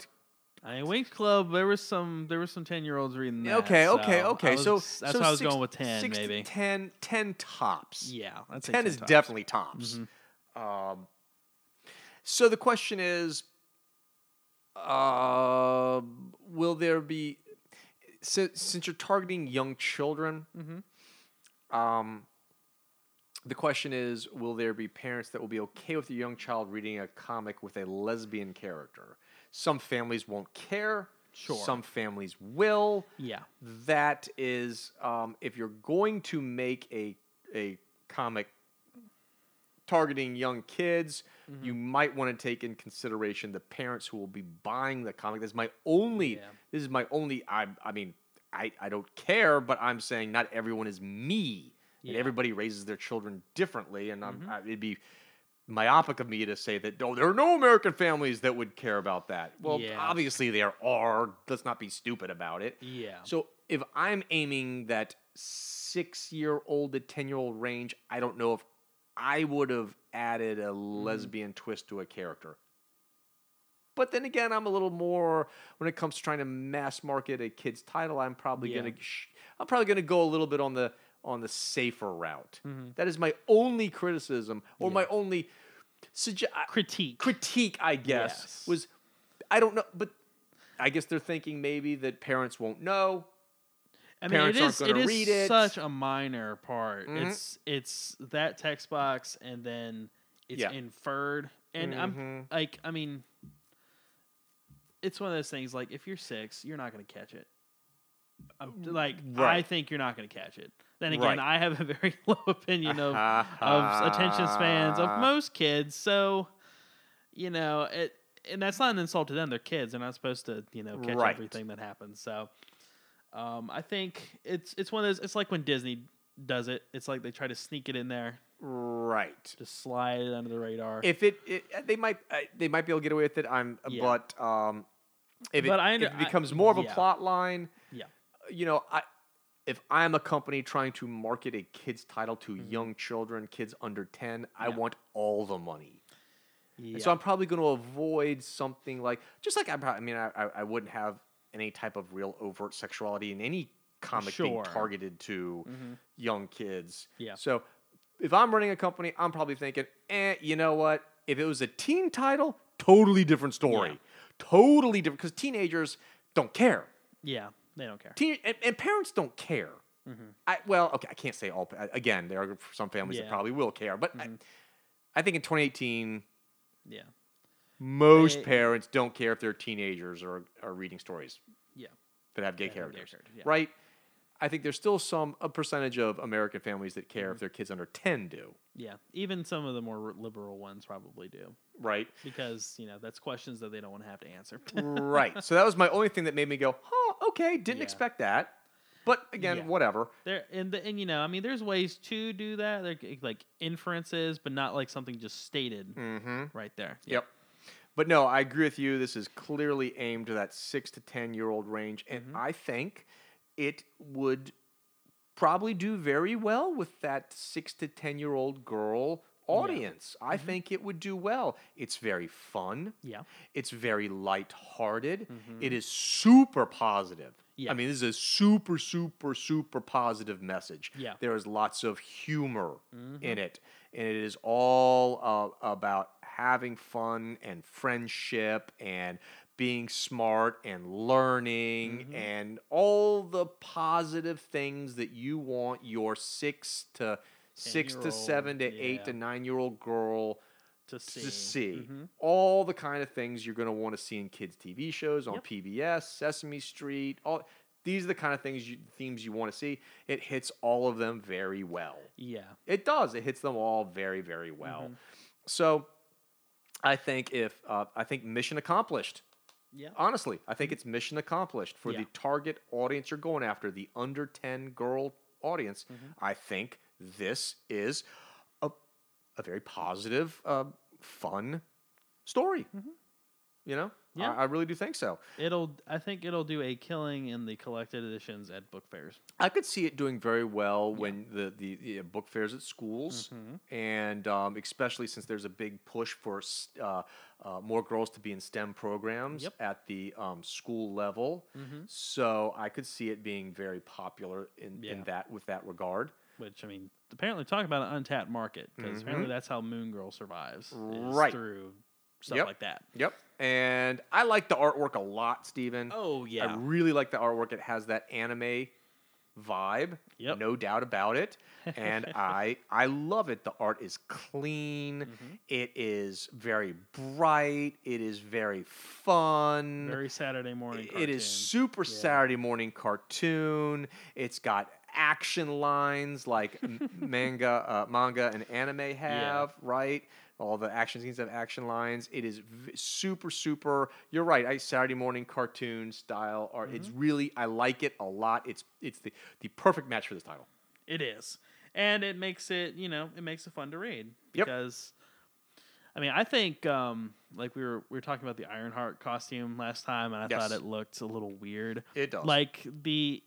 I mean, Winx Club. There was some. There was some ten year olds reading that. Okay, okay, so okay. I was- so that's so why I was six- going with ten, six maybe. To 10, 10 tops. Yeah, I'd say 10 is tops. definitely tops. Mhm. Um, so the question is, uh, will there be since, since you're targeting young children? Mhm. Um, the question is, will there be parents that will be okay with a young child reading a comic with a lesbian character? Some families won't care. Sure. Some families will Yeah. that is um, if you're going to make a a comic targeting young kids, you Mm-hmm. might want to take in consideration the parents who will be buying the comic. This is my only. Yeah. This is my only. I I mean, I I don't care, but I'm saying not everyone is me. Yeah. Mm-hmm. everybody raises their children differently, and I'm, I, it'd be myopic of me to say that oh, there are no American families that would care about that. Well, Yeah. obviously there are. Let's not be stupid about it. Yeah. So if I'm aiming that six year old to 10 year old range, I don't know if I would have added a Mm-hmm. lesbian twist to a character. But then again, I'm a little more when it comes to trying to mass market a kid's title. I'm probably Yeah. gonna sh- I'm probably gonna go a little bit on the on the safer route. Mhm. That is my only criticism or Yeah. my only suggest Critique. critique, I guess, Yes. was I don't know, but I guess they're thinking maybe that parents won't know. I mean, it parents aren't gonna read it. such a minor part. Mhm. It's it's that text box, and then it's Yeah. inferred. And I'm Mhm. like, I mean, it's one of those things. Like, if you're six, you're not going to catch it. I'm, like, I think you're not going to catch it. Then again, Right. I have a very low opinion of of attention spans of most kids. So, you know, it and that's not an insult to them. They're kids. They're not supposed to, you know, catch Right. everything that happens. So, um, I think it's it's one of those. It's like when Disney does it. It's like they try to sneak it in there, Right. just slide it under the radar. If it, it they might uh, they might be able to get away with it. I'm Yeah. but um, if it, But I if under- it becomes more of a yeah. plot line, yeah, you know, I if I'm a company trying to market a kids title to young children, kids under ten, I Mm-hmm. Want all the money. yeah. So I'm probably going to avoid something like just like I, probably, I mean I, I I wouldn't have any type of real overt sexuality in any comic being targeted to Mhm. young kids. Yeah. So if I'm running a company, I'm probably thinking, eh, you know what? If it was a teen title, totally different story. Yeah. totally different because teenagers don't care. Yeah, they don't care. Teen, and, and parents don't care. I well, okay, I can't say all. Again, there are some families that probably will care, but I, I think in 2018, Yeah, most They- parents don't care if their teenagers are are reading stories yeah, that have gay That have gay characters, characters, yeah. right? I think there's still some a percentage of American families that care Mm-hmm. if their kids under 10 do, yeah. Even some of the more liberal ones probably do right? because you know that's questions that they don't want to have to answer. right. So that was my only thing that made me go, "Huh, okay, didn't Yeah. expect that." But again, Yeah. whatever. There and the, and you know, I mean, there's ways to do that, like, like inferences, but not like something just stated Mhm. right there. Yep. But no, I agree with you. This is clearly aimed to that six to 10 year old range. And Mm-hmm. I think it would probably do very well with that six to 10 year old girl audience. I think it would do well. It's very fun. Mm-hmm. Yeah. It's very lighthearted. It is super positive. Yeah. I mean, this is a super, super, super positive message. Yeah. There is lots of humor in it. And it is all uh, about having fun and friendship and being smart and learning and all the positive things that you want your six to six to seven to eight to nine year old girl To see, to see Mhm. all the kind of things you're going to want to see in kids TV shows on Yep. PBS, Sesame Street. All these are the kind of things you, themes you want to see. It hits all of them very well. Yeah. It does. It hits them all very very well. Mm-hmm. So I think if uh, I think mission accomplished. Yeah. Honestly, I think it's mission accomplished for Mm-hmm. Yeah. the target audience you're going after, the under 10 girl audience. Mm-hmm. I think this is a, a very positive, uh, fun story. You know? Mm-hmm. Yeah. I, I really do think so. It'll. I think it'll do a killing in the collected editions at book fairs. I could see it doing very well when the, the, the book fairs at schools, Mm-hmm. and um, especially since there's a big push for uh, uh, more girls to be in STEM programs Yep. at the um, school level. Mm-hmm. So I could see it being very popular in, in that with that regard. Which I mean, apparently talk about an untapped market because apparently that's how Moon Girl survives. is Mm-hmm. Right. Through stuff Yep. like that. Yep. And I like the artwork a lot, Steven. Oh yeah. I really like the artwork. It has that anime vibe, Yep. no doubt about it. And I I love it. The art is clean. Mm-hmm. It is very bright. It is very fun. Very Saturday morning. It is cartoon. super Saturday morning cartoon. It's got action lines like manga, uh, manga and anime have, right? All the action scenes have action lines. It is v- super, super. You're right. I Saturday morning cartoon style art. It's Mm-hmm. really. I like it a lot. It's it's the the perfect match for this title. It is, and it makes it you know it makes it fun to read Yep. because. I mean, I think um, like we were we were talking about the Ironheart costume last time, and I Yes. thought it looked a little weird. It does. Like the,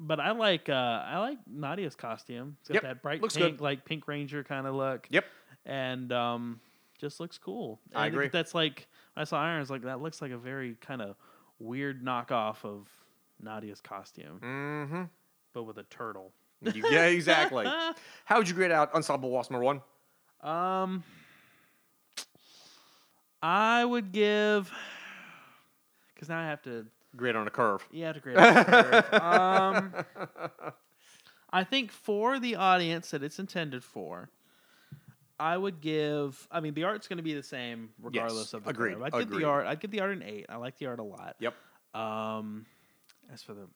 but I like uh, I like Nadia's costume. It's got Yep, that bright looks pink, good. like Pink Ranger kind of look. Yep. and um, just looks cool. I think agree. That's like I saw Irons like, that looks like a very kind of weird knockoff of Nadia's costume, Mm-hmm. but with a turtle. yeah, exactly. How would you grade out Unstoppable Wasp number one? Um, I would give because now I have to. Grade on a curve. Have to grade. on a curve. um, I think for the audience that it's intended for, I would give. I mean, the art's going to be the same regardless Yes, of the agreed, curve. I'd give agreed. the art. I'd give the art an eight. I like the art a lot. Yep. Um, as for the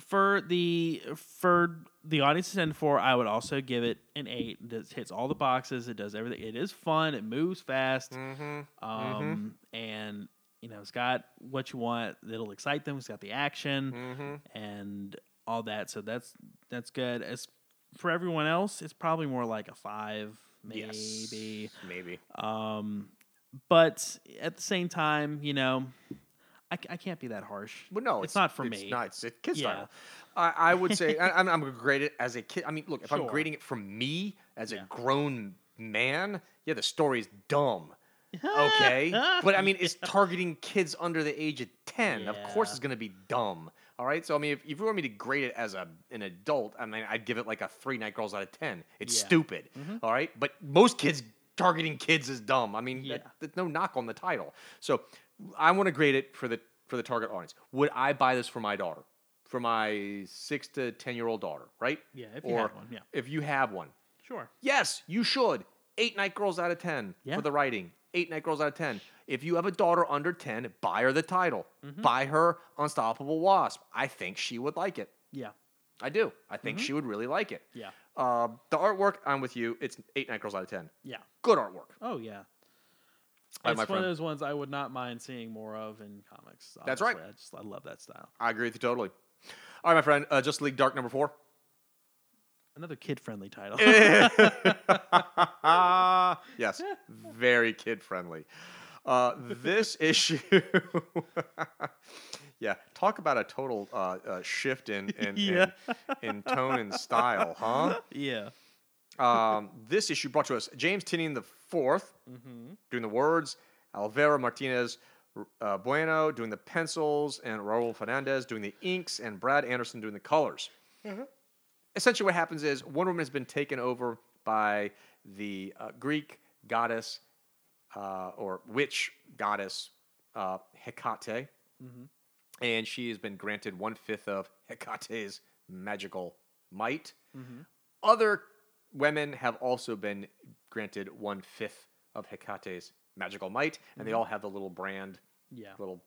for the for the audience intended for, I would also give it an eight. It does, hits all the boxes. It does everything. It is fun. It moves fast. Mm-hmm. Um, and you know, it's got what you want. It'll excite them. It's got the action Mm-hmm. and all that. So that's that's good. As for everyone else, it's probably more like a five, maybe. Yes. Maybe. Um, but at the same time, you know, I, I can't be that harsh. Well, no, it's, not for it's me. Not. It's a kid's Yeah. title. I, I would say I, I'm, I'm going to grade it as a kid. I mean, look, if I'm grading it from me as a grown man, yeah, the story's dumb. Okay, but I mean, it's targeting kids under the age of ten. Of course, it's going to be dumb. All right, so I mean, if, if you want me to grade it as a an adult, I mean, I'd give it like a three night girls out of ten. It's Yeah. Mm-hmm. stupid. All right, but most kids targeting kids is dumb. I mean, Yeah. that, that's no knock on the title. So I want to grade it for the for the target audience. Would I buy this for my daughter, for my six to ten year old daughter? Right? Yeah, if you or have one, yeah. If you have one, Sure. yes, you should. Eight night girls out of ten Yeah. for the writing. Eight night girls out of ten. If you have a daughter under ten, buy her the title. Mm-hmm. Buy her Unstoppable Wasp. I think she would like it. Yeah. I do. I think she would really like it. Mm-hmm. Yeah. Uh, the artwork, I'm with you. It's eight night girls out of ten. Yeah. Good artwork. Oh yeah. Right, it's my one friend. of those ones I would not mind seeing more of in comics. That's right. I just I love that style. I agree with you totally. All right, my friend. Uh, Justice League Dark number four. Another kid friendly title. yes, very kid friendly. Uh, this issue, yeah, talk about a total uh, uh, shift in in, Yeah. in in tone and style, huh? yeah. Um, this issue brought to us James Tynion the 4th doing the words, Alvaro Martinez uh, Bueno doing the pencils, and Raul Fernandez doing the inks, and Brad Anderson doing the colors. Essentially, what happens is Wonder Woman has been taken over by the uh, Greek goddess uh, or witch goddess uh, Hecate, and she has been granted one fifth of Hecate's magical might. Other women have also been granted one fifth of Hecate's magical might, and they all have the little brand, Yeah. little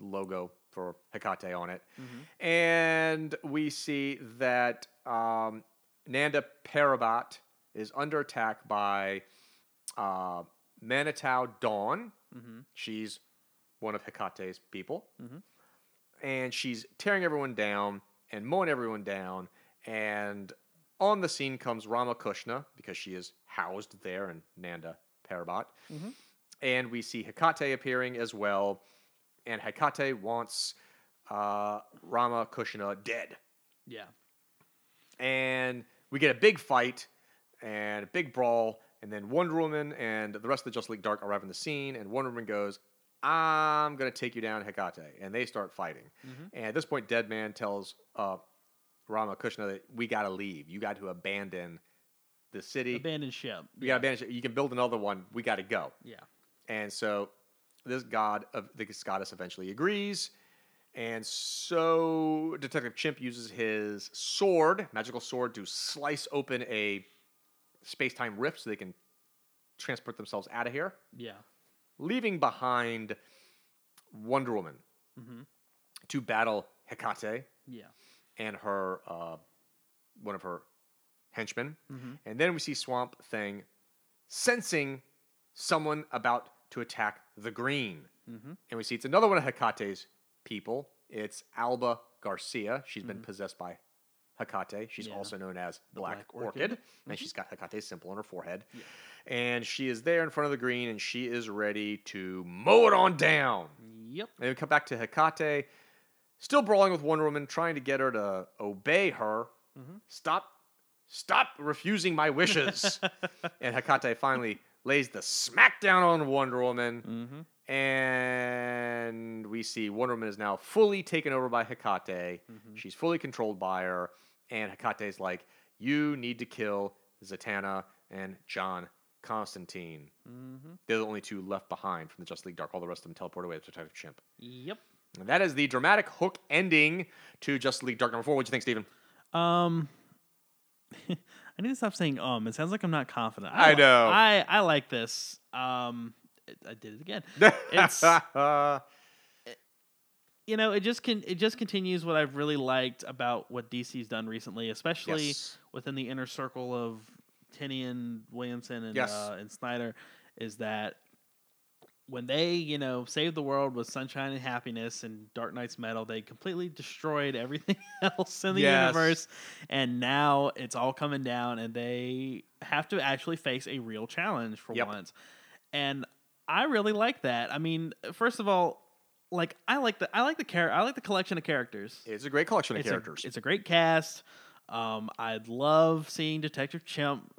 logo for Hecate on it. And we see that um, Nanda Parbat is under attack by uh, Manitou Dawn. She's one of Hecate's people. And she's tearing everyone down and mowing everyone down. And on the scene comes Rama Kushna because she is housed there in Nanda Parbat. And we see Hecate appearing as well. And Hecate wants uh, Rama Kushna dead Yeah. and we get a big fight and a big brawl, and then Wonder Woman and the rest of the Justice League Dark arrive on the scene, and Wonder Woman goes, "I'm gonna take you down, Hecate," and they start fighting. And at this point, Deadman tells uh, Rama Kushna that we gotta leave. You got to abandon the city. Abandoned ship. you gotta abandon. You can build another one. We got to go. Yeah. And so this god of this goddess eventually agrees. And so Detective Chimp uses his sword, magical sword, to slice open a space-time rift so they can transport themselves out of here, Yeah. leaving behind Wonder Woman to battle Hecate Yeah. and her uh, one of her henchmen. And then we see Swamp Thing sensing someone about to attack the Green. Mm-hmm. And we see it's another one of Hecate's people. It's Alba Garcia. She's been mm-hmm. possessed by Hecate. She's Yeah. also known as Black, Black Orchid. Orchid. And mm-hmm. she's got Hecate's symbol on her forehead. And she is there in front of the Green and she is ready to mow it on down. Yep. And we come back to Hecate, still brawling with Wonder Woman, trying to get her to obey her. Stop, stop refusing my wishes. and Hecate finally lays the smackdown on Wonder Woman. Mm-hmm. And we see Wonder Woman is now fully taken over by Hecate. Mm-hmm. She's fully controlled by her. And Hecate's like, You need to kill Zatanna and John Constantine. Mm-hmm. They're the only two left behind from the Justice League Dark. All the rest of them teleport away to Detective Chimp. Yep. And that is the dramatic hook ending to Justice League Dark number four. What'd you think, Steven? Um, I need to stop saying um. It sounds like I'm not confident. I li- know. I I like this. Um, it- I did it again. It's Uh, you know it just can it just continues what I've really liked about what DC's done recently, especially Yes. within the inner circle of Tynion, Williamson, and Yes. uh, and Snyder, is that when they you know saved the world with Sunshine and Happiness and Dark Nights Metal, they completely destroyed everything else in the Yes. universe, and now it's all coming down, and they have to actually face a real challenge for Yep. once, and I really like that. I mean, first of all. Like I like the I like the char- I like the collection of characters it's a great collection of it's characters. A, it's a great cast. Um, I'd love seeing Detective Chimp,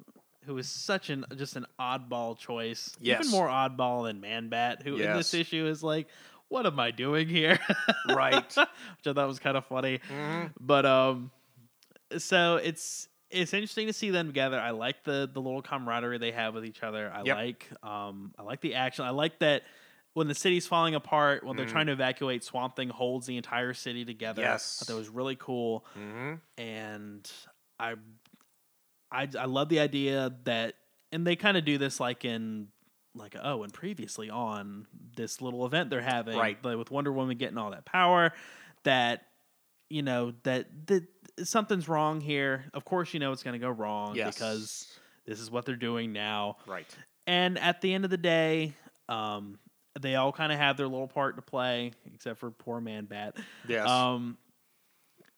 who is such an just an oddball choice. Yes. Even more oddball than Man Bat, who in this issue is like, what am I doing here? Right. Which I thought was kind of funny. Mhm. But um, so it's it's interesting to see them together. I like the the little camaraderie they have with each other. I Yep. like um I like the action. I like that when the city's falling apart, when they're Mhm. trying to evacuate, Swamp Thing holds the entire city together. Yes. That was really cool, Mm-hmm. and I I I love the idea that, and they kind of do this like in like oh, and previously on this little event they're having, Right. like with Wonder Woman getting all that power, that you know that that something's wrong here. Of course, you know it's going to go wrong Yes. because this is what they're doing now. Right. And at the end of the day, um, they all kind of have their little part to play, except for poor man Bat. Yes. Um,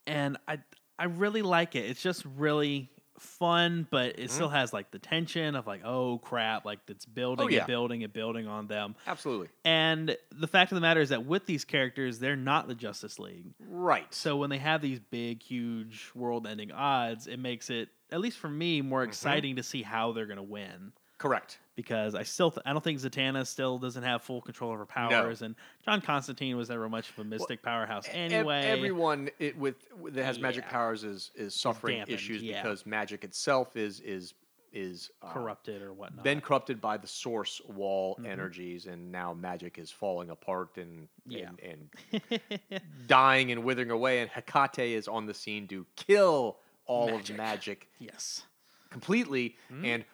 and I I really like it. It's just really fun, but Mm-hmm. it still has like the tension of like, oh crap, like it's building Oh, yeah. and building and building on them. Absolutely. And the fact of the matter is that with these characters, they're not the Justice League. Right. So when they have these big, huge, world-ending odds, it makes it, at least for me, more Mm-hmm. exciting to see how they're going to win. Correct. Because I still, th- I don't think Zatanna still doesn't have full control of her powers, and John Constantine was never much of a mystic powerhouse Ev- anyway. everyone it, with with- that has magic powers is is suffering dampened, issues yeah. because magic itself is is is uh, corrupted or whatnot. been corrupted by the source wall Mhm. energies, and now magic is falling apart and Yeah. and, and dying and withering away. And Hecate is on the scene to kill all Magic. of magic yes. completely Mhm. and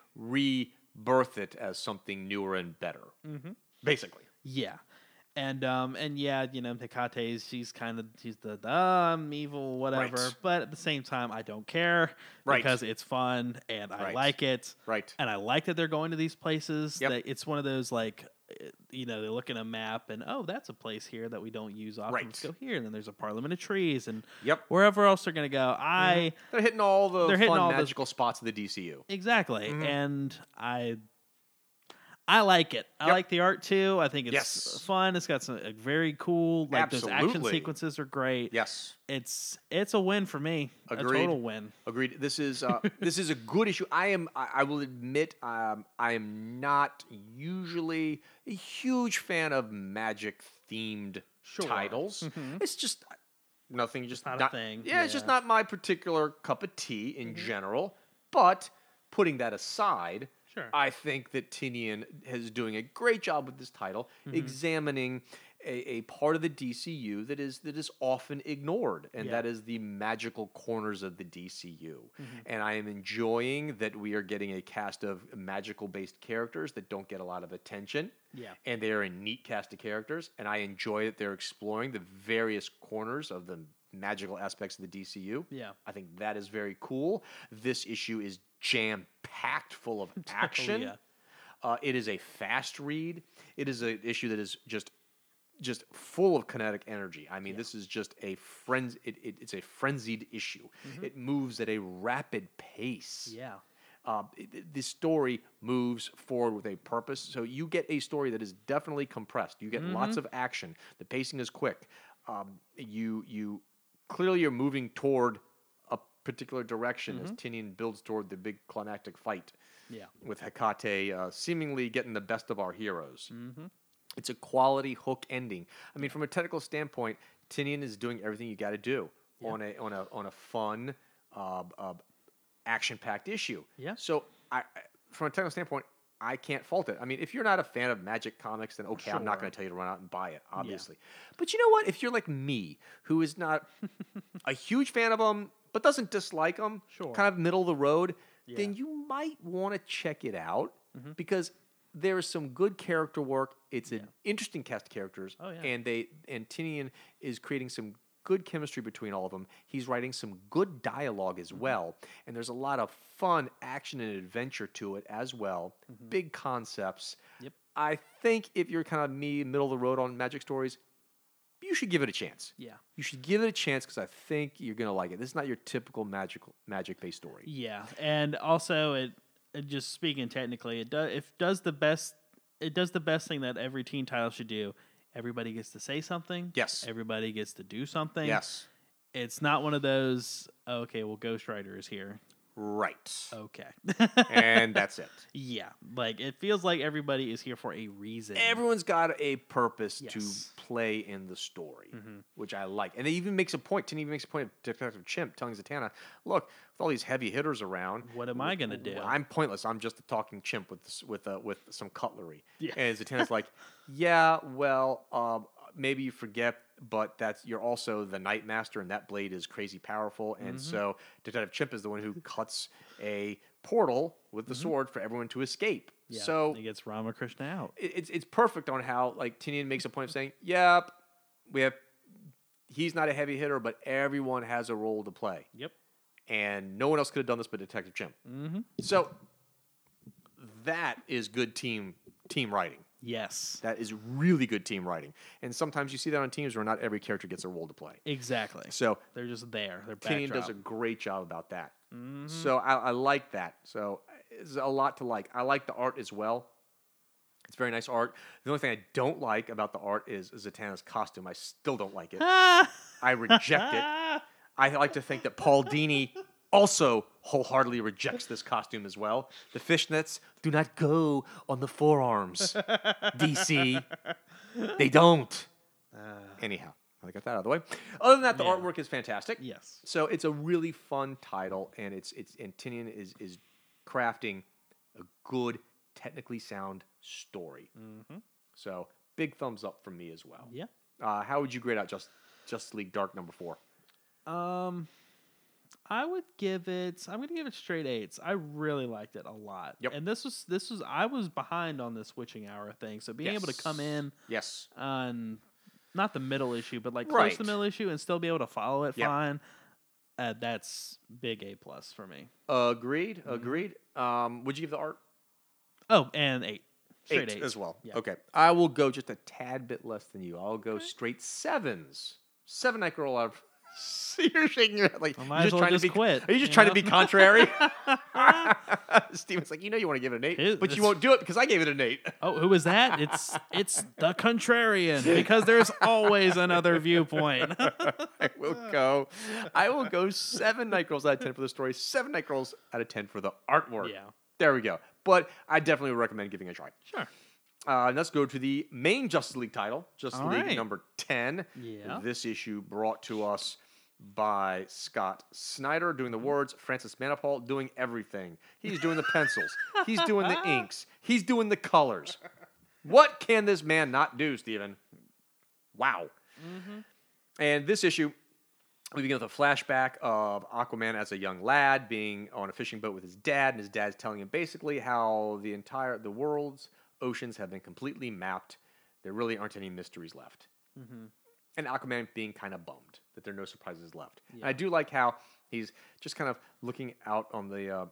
rebirth it as something newer and better. Mm-hmm. Basically, Yeah. And um and yeah, you know, Hecate she's kind of she's the "Oh, I'm evil, whatever. Right. But at the same time, I don't care Right. because it's fun and I Right. like it. right? And I like that they're going to these places. Yep. That it's one of those like, uh, you know, they look at a map and oh, that's a place here that we don't use often. Right. Let's go here. And then there's a Parliament of Trees and Yep. wherever else they're gonna go. I They're hitting all the They're hitting fun all the- magical spots of the DCU. exactly, Mhm. and I. I like it. I Yep. like the art too. I think it's Yes. fun. It's got some like, very cool. Like those action sequences are great. Yes. It's it's a win for me. Agreed. A total win. Agreed. This is uh, this is a good issue. I am. I, I will admit. Um, I am not usually a huge fan of magic themed Sure. titles. Mhm. It's just nothing. Just not a thing, Yeah, it's just not my particular cup of tea in Mhm. general. But putting that aside, Sure. I think that Tynion is doing a great job with this title, Mhm. examining a, a part of the DCU that is that is often ignored, and Yeah. that is the magical corners of the DCU. Mhm. And I am enjoying that we are getting a cast of magical based characters that don't get a lot of attention. Yeah. And they are a neat cast of characters, and I enjoy that they're exploring the various corners of the magical aspects of the DCU. Yeah. I think that is very cool. This issue is jam packed full of Oh, action. yeah. uh, it is a fast read. It is an issue that is just just full of kinetic energy. I mean, Yeah. this is just a frenz. It, it, it's a frenzied issue. Mhm. It moves at a rapid pace. Yeah. Uh, it- it- story moves forward with a purpose. So you get a story that is definitely compressed. You get lots Mm-hmm. of action. The pacing is quick. Um, you you clearly are moving toward particular direction as Tynion builds toward the big climactic fight Yeah. with Hecate uh, seemingly getting the best of our heroes. Mm-hmm. It's a quality hook ending. I mean, from a technical standpoint, Tynion is doing everything you got to do Yeah. on a on a on a fun, uh, uh, action-packed issue. Yeah. So, I, I- from a technical standpoint, I can't fault it. I mean, if you're not a fan of Magic comics, then okay, I'm not going to tell you to run out and buy it, obviously. But you know what? If you're like me, who is not a huge fan of them, but doesn't dislike them, Sure. kind of middle of the road, then you might want to check it out Mhm. because there is some good character work. It's Yeah. an interesting cast of characters, Oh, yeah. and they and Tynion is creating some good chemistry between all of them. He's writing some good dialogue Mm-hmm. as well, and there's a lot of fun action and adventure to it as well. Big concepts. Mm-hmm. Yep. I think if you're kind of me, middle of the road on magic stories, you should give it a chance. Yeah. You should give it a chance because I think you're gonna like it. This is not your typical magical magic based story. Yeah, and also it, it just speaking technically, it does it does the best it does the best thing that every teen title should do. Everybody gets to say something. Yes. Everybody gets to do something. Yes. It's not one of those. oh, okay, well, Ghost Rider is here. Right. Okay. and that's it. yeah, like it feels like everybody is here for a reason. Everyone's got a purpose Yes. to play in the story, Mm-hmm. which I like. And it even makes a point. Tin even makes a point of Detective Chimp telling Zatanna, "Look, with all these heavy hitters around, What am I gonna do?" I'm pointless. I'm just a talking chimp with this, with uh, with some cutlery." Yeah. And Zatanna's like, "Yeah, well, um, maybe you forget." But that's you're also the Night Master, and that blade is crazy powerful. And Mm-hmm. so Detective Chimp is the one who cuts a portal with the sword for everyone to escape. Mm-hmm. yeah, So he gets Ramakrishna out. it- it's it's perfect on how like Tynion makes a point of saying, "Yep, we have." He's not a heavy hitter, but everyone has a role to play, Yep. and no one else could have done this but Detective Chimp. Mm-hmm. So that is good team team writing. Yes. That is really good team writing, and sometimes you see that on teams where not every character gets a role to play. Exactly. So They're just there. They're Tynion does a great job about that. Mm-hmm. So I, I like that. So it's a lot to like. I like the art as well. It's very nice art. The only thing I don't like about the art is Zatanna's costume. I still don't like it. I reject it. I like to think that Paul Dini also wholeheartedly rejects this costume as well. The fishnets do not go on the forearms. DC, they don't. Anyhow, I got that out of the way. Other than that, the Yeah. artwork is fantastic. Yes. So it's a really fun title, and it's it's and Tynion is is crafting a good, technically sound story. Mm-hmm. So big thumbs up from me as well. Yeah. Uh, how would you grade out just Justice League Dark number four? Um, I would give it. I'm gonna give it straight eights. I really liked it a lot. Yep. And this was this was I was behind on this witching hour thing, so being able to come in Yes. on not the middle issue, but like close to the middle issue and still be able to follow it Yep. fine. Uh, that's big A plus for me. Agreed. Mm-hmm. Agreed. Um, would you give the art Oh, and eight. Straight eight eight as well? Yeah. Okay. I will go just a tad bit less than you. I'll go straight sevens. Seven night girl out. You're shaking your head like I you're might as just well trying just to be. quit, Are you just you trying know? to be contrary? Steven's like, you know, you want to give it an eight, It- but you won't do it because I gave it an eight. Oh, who is that? It's it's the contrarian because there's always another viewpoint. I will go. I will go seven night girls out of ten for the story. Seven night girls out of ten for the artwork. Yeah. There we go. But I definitely would recommend giving it a try. sure. Uh, let's go to the main Justice League title, Justice All League right. number 10. Yeah. This issue brought to us by Scott Snyder doing the words, Francis Manapul doing everything. He's doing the pencils, he's doing the inks, he's doing the colors. What can this man not do, Steven? Wow. Mm-hmm. And this issue, we begin with a flashback of Aquaman as a young lad being on a fishing boat with his dad, and his dad's telling him basically how the entire the world's oceans have been completely mapped. There really aren't any mysteries left. Mm-hmm. And Aquaman being kind of bummed that there are no surprises left. And I do like how he's just kind of looking out on the uh,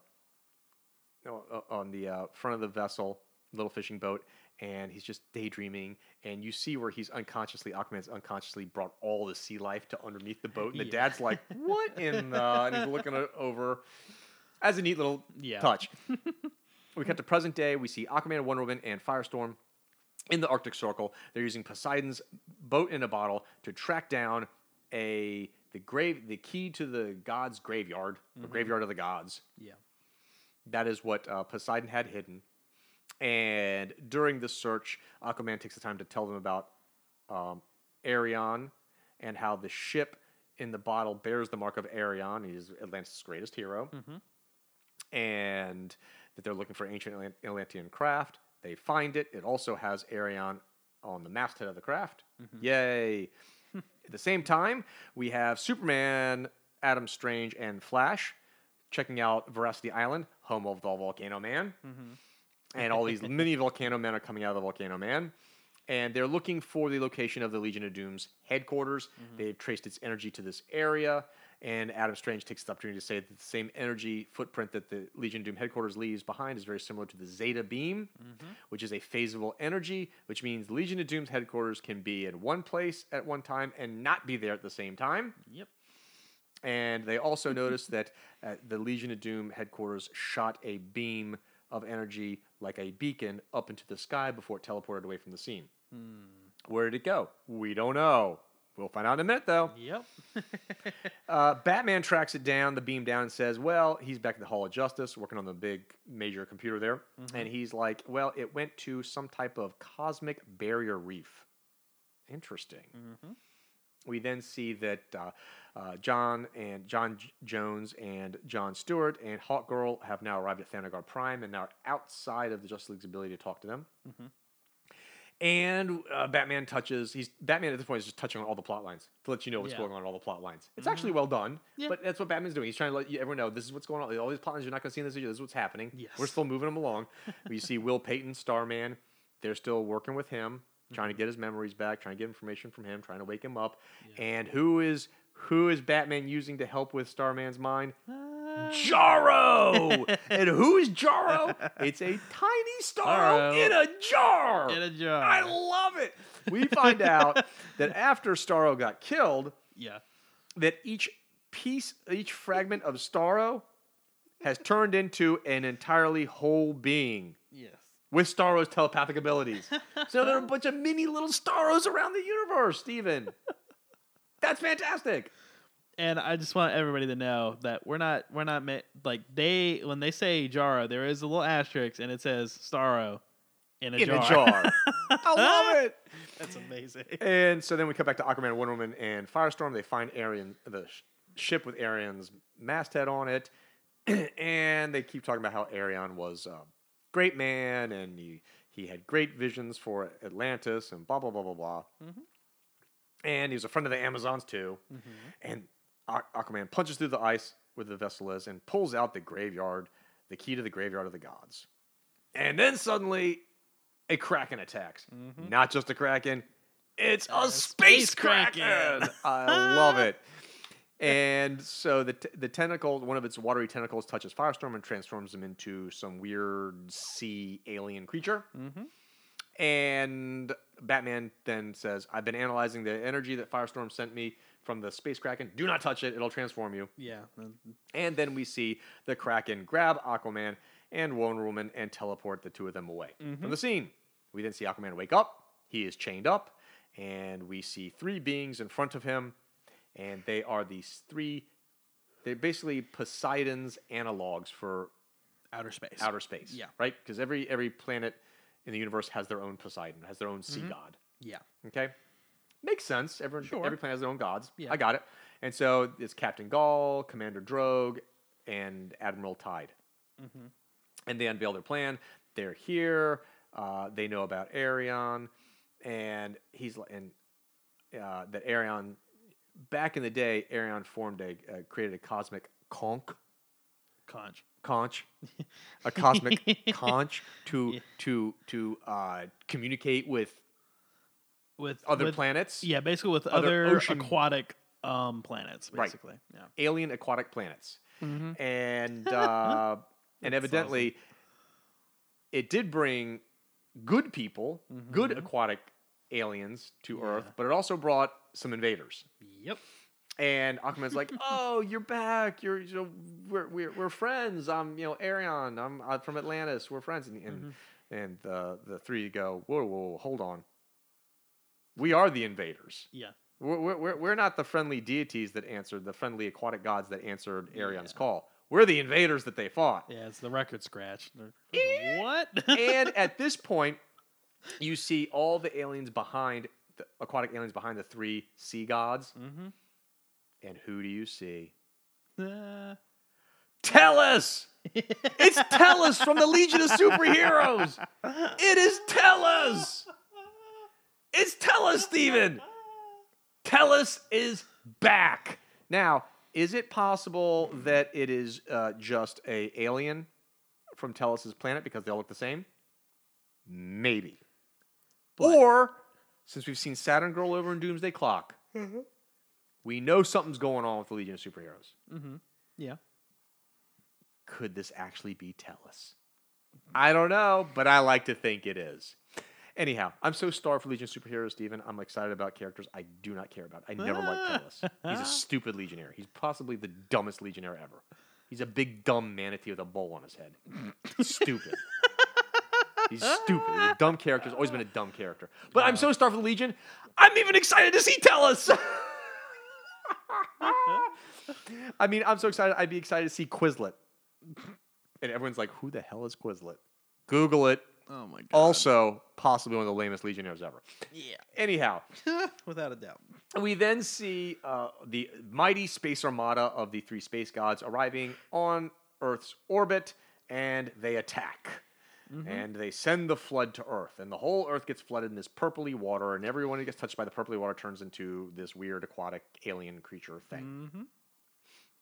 uh, on the uh, front of the vessel, little fishing boat, and he's just daydreaming. And you see where he's unconsciously, Aquaman's unconsciously brought all the sea life to underneath the boat. And the Yeah. dad's like, "What in the?" And he's looking over as a neat little Yeah. touch. we cut to present day. We see Aquaman, Wonder Woman, and Firestorm in the Arctic Circle. They're using Poseidon's boat in a bottle to track down a the grave, the key to the gods' graveyard, the graveyard of the gods. Yeah. That is what uh, Poseidon had hidden. And during the search, Aquaman takes the time to tell them about um, Arion and how the ship in the bottle bears the mark of Arion. He's Atlantis' greatest hero. And that they're looking for ancient Atlant- Atlantean craft. They find it. It also has Arion on the masthead of the craft. Yay. At the same time, we have Superman, Adam Strange, and Flash checking out Veracity Island, home of the Volcano Man. Mm-hmm. And all these mini Volcano Men are coming out of the Volcano Man. And they're looking for the location of the Legion of Doom's headquarters. Mm-hmm. They've traced its energy to this area. And Adam Strange takes the opportunity to say that the same energy footprint that the Legion of Doom headquarters leaves behind is very similar to the Zeta Beam, which is a phasable energy, which means Legion of Doom's headquarters can be in one place at one time and not be there at the same time. Yep. And they also noticed that uh, the Legion of Doom headquarters shot a beam of energy like a beacon up into the sky before it teleported away from the scene. Where did it go? We don't know. We'll find out in a minute, though. Yep. Uh, Batman tracks it down, the beam down, and says, "Well, he's back at the Hall of Justice, working on the big major computer there." And he's like, "Well, it went to some type of cosmic barrier reef. Interesting." We then see that uh, uh, John and John J- Jones and John Stewart and Hawkgirl have now arrived at Thanagar Prime and now are outside of the Justice League's ability to talk to them. And uh, Batman touches. He's Batman at this point is just touching on all the plot lines to let you know what's Yeah. going on in all the plot lines. It's mm-hmm. actually well done, Yeah. but that's what Batman's doing. He's trying to let you, everyone know this is what's going on. All these plot lines you're not going to see in this video. This is what's happening. Yes. We're still moving them along. we see Will Payton, Starman. They're still working with him, trying to mm-hmm. get his memories back, trying to get information from him, trying to wake him up. And who is who is Batman using to help with Starman's mind? Uh, Jarro. and who is Jarro? It's a tiny Starro in a jar. In a jar. I love it. We find out that after Starro got killed, Yeah. that each piece, each fragment of Starro has turned into an entirely whole being Yes. with Starro's telepathic abilities. so there are a bunch of mini little Starros around the universe, Steven. That's fantastic. And I just want everybody to know that we're not we're not ma- like they when they say Jaro, there is a little asterisk and it says Starro in a In jar. a jar. I love it. That's amazing. And so then we come back to Aquaman, Wonder Woman, and Firestorm. They find Arion, the sh- ship with Arion's masthead on it, and they keep talking about how Arion was a great man and he he had great visions for Atlantis and blah blah blah blah blah. Mm-hmm. And he was a friend of the Amazons too. Mm-hmm. And Aqu- Aquaman punches through the ice where the vessel is and pulls out the graveyard, the key to the graveyard of the gods. And then suddenly, a kraken attacks. Mm-hmm. Not just a kraken, it's a, space, space kraken. kraken. I love it. And so the t- the tentacle, one of its watery tentacles, touches Firestorm and transforms him into some weird sea alien creature. Mm-hmm. And Batman then says, "I've been analyzing the energy that Firestorm sent me from the space kraken. Do not touch it; it'll transform you." Yeah. And then we see the Kraken grab Aquaman and Wonder Woman and teleport the two of them away from mm-hmm. the scene. We then see Aquaman wake up. He is chained up, and we see three beings in front of him, and they are these three. They're basically Poseidon's analogs for Outer space. outer space. Yeah. Right? Because every every planet in the universe has their own Poseidon, has their own sea god. Yeah. Okay, makes sense. Everyone, Sure. every planet has their own gods. Yeah. I got it. And so it's Captain Gall, Commander Drogue, and Admiral Tide. Mm-hmm. And they unveil their plan. They're here. Uh, they know about Arion, and he's and uh, that Arion. Back in the day, Arion formed a uh, created a cosmic conch Conch. Conch, a cosmic conch to to to uh, communicate with With other with- planets. Yeah, basically with Other other, ocean- aquatic um planets, Right. basically. Yeah. alien aquatic planets, Mm-hmm. and uh, and evidently, it did bring good people, good aquatic aliens to Earth, Mm-hmm. But it also brought some invaders. Yep. And Aquaman's like, "Oh, you're back. You're, you know, we're, we're we're friends. I'm, you know, Arion. I'm uh, from Atlantis. We're friends." And and, Mm-hmm. and the the three go, "Whoa, whoa, whoa, hold on. We are the invaders. Yeah. We're, we're- we're, not the friendly deities that answered, the friendly aquatic gods that answered Arion's Yeah. call. We're the invaders that they fought. Yeah, it's the record scratch. what? and at this point, you see all the aliens behind, the aquatic aliens behind the three sea gods. mm-hmm. And who do you see? Uh, Tellus! It's Tellus from the Legion of Superheroes! It is Tellus! It's Tellus, Steven! Tellus is back. Now, is it possible that it is uh, just a alien from Tellus's planet because they all look the same? Maybe. Or since we've seen Saturn Girl over in Doomsday Clock, we know something's going on with the Legion of Superheroes. Mm-hmm. yeah. Could this actually be Tellus? I don't know, but I like to think it is. Anyhow, I'm so starved for Legion of Superheroes, Steven. I'm excited about characters I do not care about. I never liked Tellus. He's a stupid Legionnaire. He's possibly the dumbest Legionnaire ever. He's a big dumb manatee with a bowl on his head. stupid. He's stupid. He's a dumb character. He's always been a dumb character. But I'm so starved for the Legion. I'm even excited to see Tellus. I mean, I'm so excited. I'd be excited to see Quislet. And everyone's like, "Who the hell is Quislet?" Google it. Oh my god. Also, possibly one of the lamest Legionnaires ever. yeah. Anyhow, Without a doubt. we then see uh, the mighty space armada of the three space gods arriving on Earth's orbit, and they attack. And they send the flood to Earth, and the whole Earth gets flooded in this purpley water, and everyone who gets touched by the purpley water turns into this weird aquatic alien creature thing.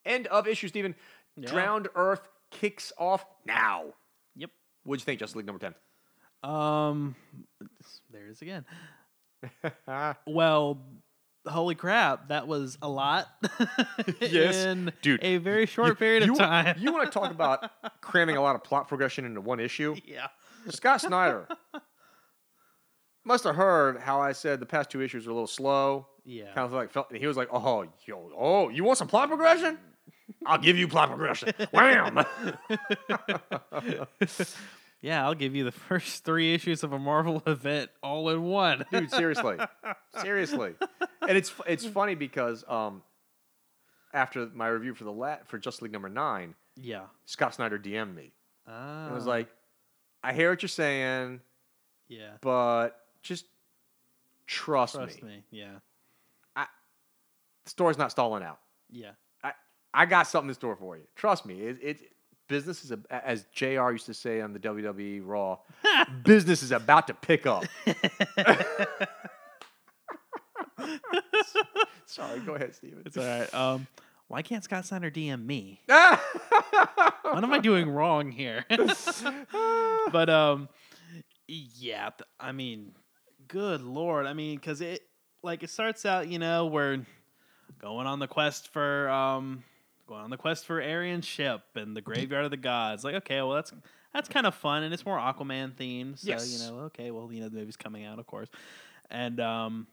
End of issue, Steven. Yeah. Drowned Earth kicks off now. Yep. What'd you think, Justice League number 10? Um there it is again. well, holy crap, that was a lot. Yes, in dude. A very short You- period you, of time. You want to talk about cramming a lot of plot progression into one issue? yeah. Scott Snyder must have heard how I said the past two issues were a little slow. Yeah. Kind of like felt, and he was like, "Oh, yo, oh, you want some plot progression? I'll give you plot progression." Wham! Yeah, I'll give you the first three issues of a Marvel event all in one. Dude, seriously, seriously, and it's it's funny because um, after my review for the la- for Just League number nine, yeah. Scott Snyder DM'd me Ah, and was like, "I hear what you're saying, yeah. but just trust, Trust me. me. Yeah. The story's not stalling out." Yeah. I, I got something in store for you. Trust me. It, it business is a, as JR used to say on the WWE Raw. business is about to pick up. Sorry, go ahead, Steven. It's all right. Um, why can't Scott Snyder DM me? What am I doing wrong here? but um, yeah. I mean, good lord. I mean, because it like it starts out, you know, we're going on the quest for um, going on the quest for Arion's ship and the graveyard of the gods. Like, okay, well that's that's kind of fun and it's more Aquaman themed. So Yes. you know, okay, well you know the movie's coming out, of course, and um.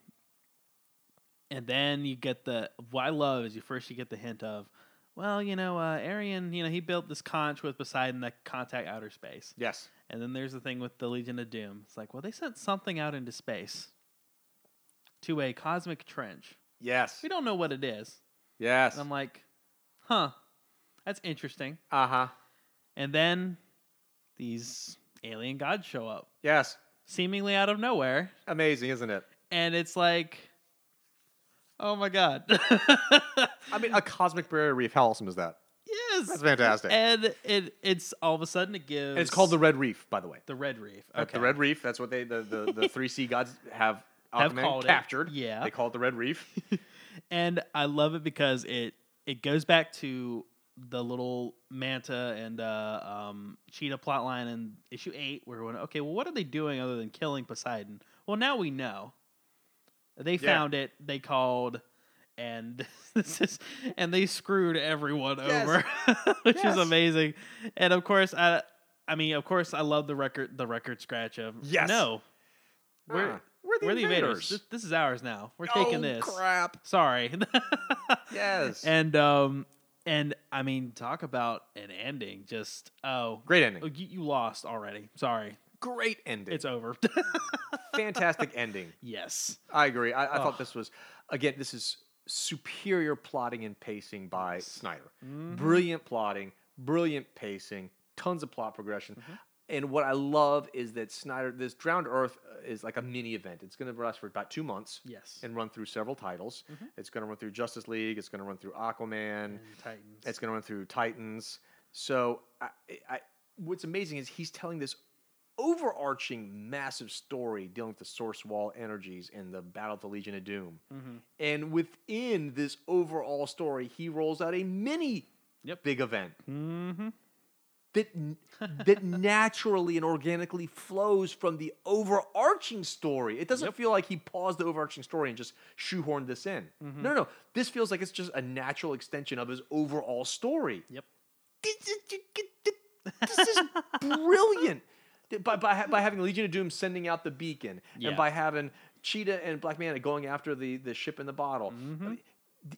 And then you get the what I love is you first you get the hint of, well, you know, uh, Arion, you know, he built this conch with Poseidon that contact outer space. yes. And then there's the thing with the Legion of Doom. It's like, well, they sent something out into space to a cosmic trench. Yes. We don't know what it is. Yes. And I'm like, huh, that's interesting. Uh huh. And then these alien gods show up, Yes. seemingly out of nowhere. Amazing, isn't it? And it's like, oh my God. I mean, a cosmic barrier reef. How awesome is that? yes. That's fantastic. And it it's all of a sudden it gives. And it's called the Red Reef, by the way. the Red Reef. Okay. The Red Reef. That's what they the the, the three sea gods have. Have called it, captured. yeah. They call it the Red Reef. and I love it because it it goes back to the little Manta and uh, um, Cheetah plotline in issue eight, where we're okay, well, what are they doing other than killing Poseidon? Well, now we know. They Yeah. found it. They called, and this is, and they screwed everyone Yes. over, which Yes. is amazing. And of course, I, I mean, of course, I love the record, the record scratch of Yes. no, we're Ah, we're the we're the invaders. invaders. This, this is ours now. We're taking oh, this. crap. Sorry. Yes. And um and I mean talk about an ending. Just oh Great oh, ending. you, you lost already. Sorry. Great ending. It's over. fantastic ending. yes. I agree. I, I Ugh. thought this was again. This is superior plotting and pacing by Snyder. Mm-hmm. Brilliant plotting, brilliant pacing, tons of plot progression. Mm-hmm. And what I love is that Snyder, this Drowned Earth uh, is like a mini event. It's going to last for about two months Yes. and run through several titles. Mm-hmm. It's going to run through Justice League. It's going to run through Aquaman. Titans. It's going to run through Titans. So, I, I, what's amazing is he's telling this overarching, massive story dealing with the Source Wall energies and the Battle of the Legion of Doom. Mm-hmm. And within this overall story, he rolls out a mini Yep. big event mm-hmm. That that naturally and organically flows from the overarching story. It doesn't Yep. feel like he paused the overarching story and just shoehorned this in. Mm-hmm. No, no, no. This feels like it's just a natural extension of his overall story. Yep. This is, this is brilliant. By, by, by having Legion of Doom sending out the beacon, Yeah. and by having Cheetah and Black Manta going after the, the ship in the bottle, Mm-hmm. I mean,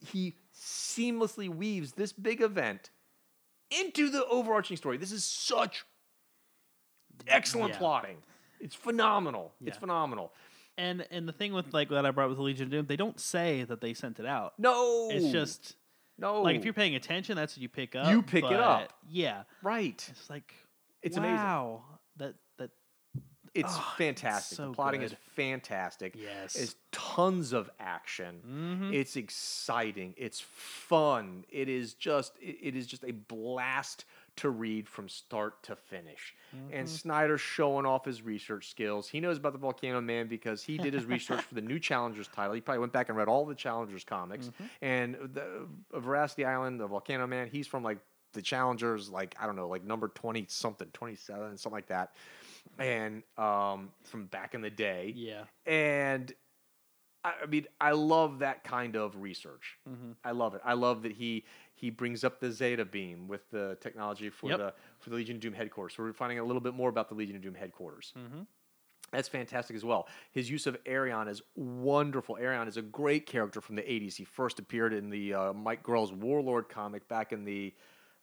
he seamlessly weaves this big event into the overarching story. This is such excellent Yeah. plotting. It's phenomenal. It's phenomenal. And and the thing with like that I brought with the Legion of Doom, they don't say that they sent it out. No, It's just no. like if you're paying attention, that's what you pick up. You pick it up. Yeah, right. it's like It's amazing. wow, That that It's Oh, it's fantastic. so the plotting is fantastic. Yes. It's tons of action. Mhm. It's exciting. It's fun. It is just it, it is just a blast to read from start to finish. Mm-hmm. And Snyder's showing off his research skills. He knows about the Volcano Man because he did his research for the new Challengers title. He probably went back and read all the Challengers comics. Mm-hmm. And the uh, Veracity Island, the Volcano Man, he's from like the Challengers, like I don't know, like number twenty something, twenty seven, something like that. And um, from back in the day, yeah. and I, I mean, I love that kind of research. Mm-hmm. I love it. I love that he he brings up the Zeta beam with the technology for Yep. the for the Legion of Doom headquarters. So we're finding a little bit more about the Legion of Doom headquarters. Mhm. That's fantastic as well. His use of Arion is wonderful. Arion is a great character from the 80s. He first appeared in the uh, Mike Grell's Warlord comic back in the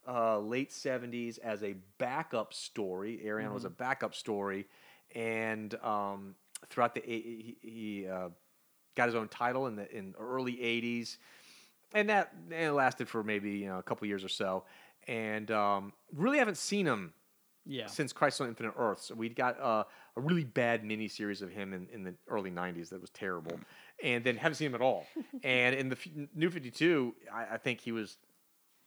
uh, late 70s as a backup story. Arion was a backup story. And um, throughout the, he, he uh, got his own title in the in early 80s. And that and it lasted for maybe you know a couple years or so. And um, really haven't seen him Yeah. since Crisis on Infinite Earths. We got uh, a really bad miniseries of him in, in the early 90s that was terrible. And then haven't seen him at all. and in the f- New 52, I, I think he was,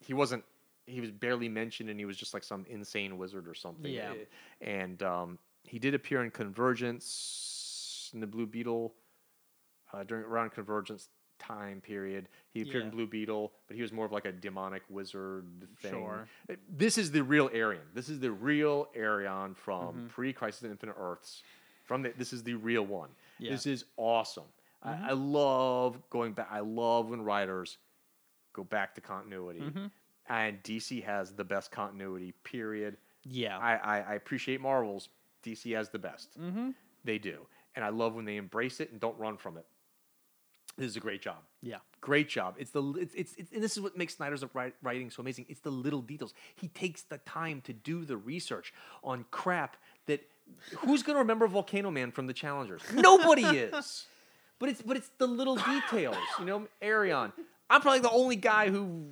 he wasn't, he was barely mentioned and he was just like some insane wizard or something. Yeah. And um, he did appear in Convergence, in the Blue Beetle, uh, during around Convergence time period. He appeared in Blue Beetle, but he was more of like a demonic wizard thing. Sure. Uh, This is the real Arion. This is the real Arion from Mm-hmm. pre-Crisis on Infinite Earths. From the, this is the real one. Yeah. Mm-hmm. This is awesome. I, I love going back. I love when writers go back to continuity. Mm-hmm. And DC has the best continuity. Period. Yeah. I, I, I appreciate Marvel's. DC has the best. mm-hmm. They do. And I love when they embrace it and don't run from it. This is a great job. Yeah. Great job. It's the it's, it's, it's and this is what makes Snyder's writing so amazing. It's the little details. He takes the time to do the research on crap that who's going to remember Volcano Man from the Challengers? Nobody is. But it's but it's the little details. You know, Arion. I'm probably the only guy who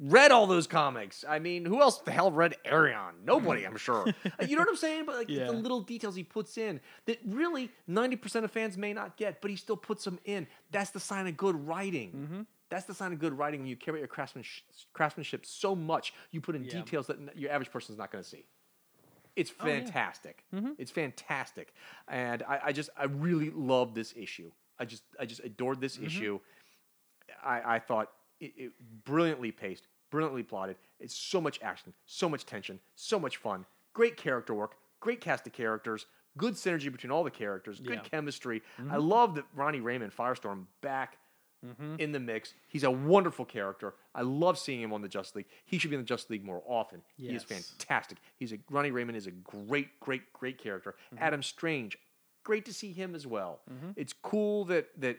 read all those comics. I mean, who else the hell read Arion? Nobody, I'm sure. you know what I'm saying? But like Yeah. the little details he puts in that really 90% of fans may not get, but he still puts them in. That's the sign of good writing. Mm-hmm. That's the sign of good writing when you care about your craftsmanship, craftsmanship so much, you put in Yeah. details that your average person's not going to see. It's Oh, yeah. fantastic. Mm-hmm. It's fantastic, and I, I just I really love this issue. I just I just adored this Mm-hmm. issue. I, I thought it, it brilliantly paced, brilliantly plotted. It's so much action, so much tension, so much fun. Great character work, great cast of characters, good synergy between all the characters, good Yeah. Mm-hmm. chemistry. I love that Ronnie Raymond, Firestorm, back Mm-hmm. in the mix. He's a wonderful character. I love seeing him on the Justice League. He should be in the Justice League more often. He is fantastic. He's a Ronnie Raymond is a great, great, great character. Mm-hmm. Adam Strange, great to see him as well. It's cool that that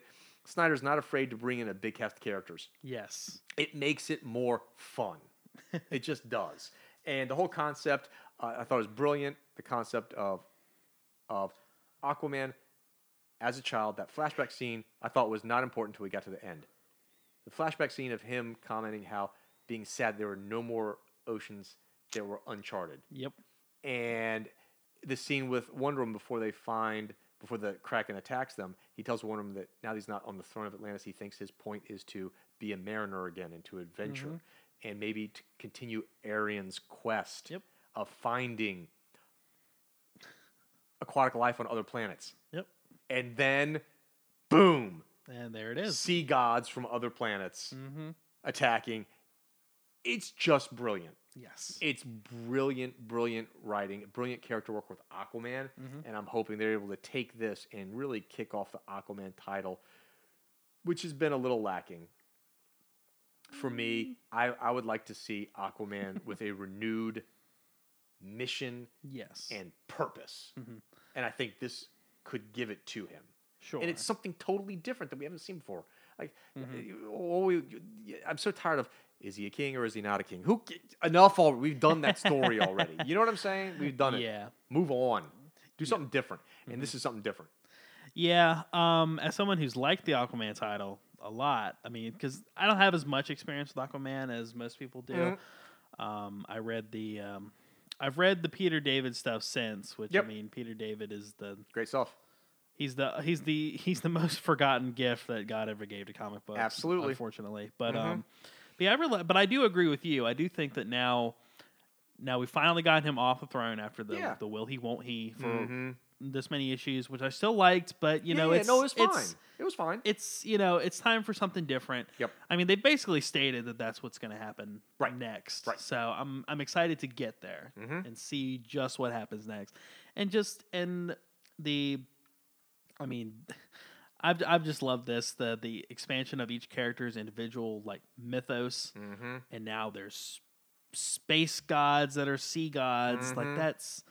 Snyder's not afraid to bring in a big cast of characters Yes. it makes it more fun. it just does. And the whole concept, uh, I thought was brilliant. The concept of of Aquaman as a child, that flashback scene, I thought was not important until we got to the end. The flashback scene of him commenting how being sad there were no more oceans that were uncharted Yep. and the scene with Wonder Woman before they find before the Kraken attacks them, he tells Wonder Woman that now that he's not on the throne of Atlantis, he thinks his point is to be a mariner again and to adventure, and maybe to continue Arion's quest Yep. of finding aquatic life on other planets, Yep. and then, boom, And there it is. sea gods from other planets Mm-hmm. attacking. It's just brilliant. Yes. It's brilliant, brilliant writing, brilliant character work with Aquaman, mm-hmm. and I'm hoping they're able to take this and really kick off the Aquaman title, which has been a little lacking. For me, mm. I, I would like to see Aquaman with a renewed mission yes. and purpose, mm-hmm. and I think this could give it to him sure. and it's something totally different that we haven't seen before. Like, oh, we, I'm so tired of is he a king or is he not a king? Who enough already? We've done that story already. You know what I'm saying? We've done it. Yeah. Move on. Do something different, and this is something different. Yeah, um, as someone who's liked the Aquaman title a lot, I mean, because I don't have as much experience with Aquaman as most people do. Mm-hmm. Um, I read the, um, I've read the Peter David stuff since, which Yep. I mean, Peter David is the Great stuff. he's the he's the he's the most forgotten gift that God ever gave to comic books. Absolutely. unfortunately, but Mhm. um, but yeah, I really, but I do agree with you. I do think that now. Now we finally got him off the throne after the Yeah. the will he won't he for Mhm. this many issues, which I still liked, but you know, yeah, it's no, it was fine. it's it was fine. it's you know it's time for something different. Yep. I mean, they basically stated that that's what's going to happen Right. next. Right. So I'm I'm excited to get there Mhm. and see just what happens next, and just and the, I mean. I've, I've just loved this the the expansion of each character's individual like mythos mm-hmm. and now there's space gods that are sea gods like Mhm. that's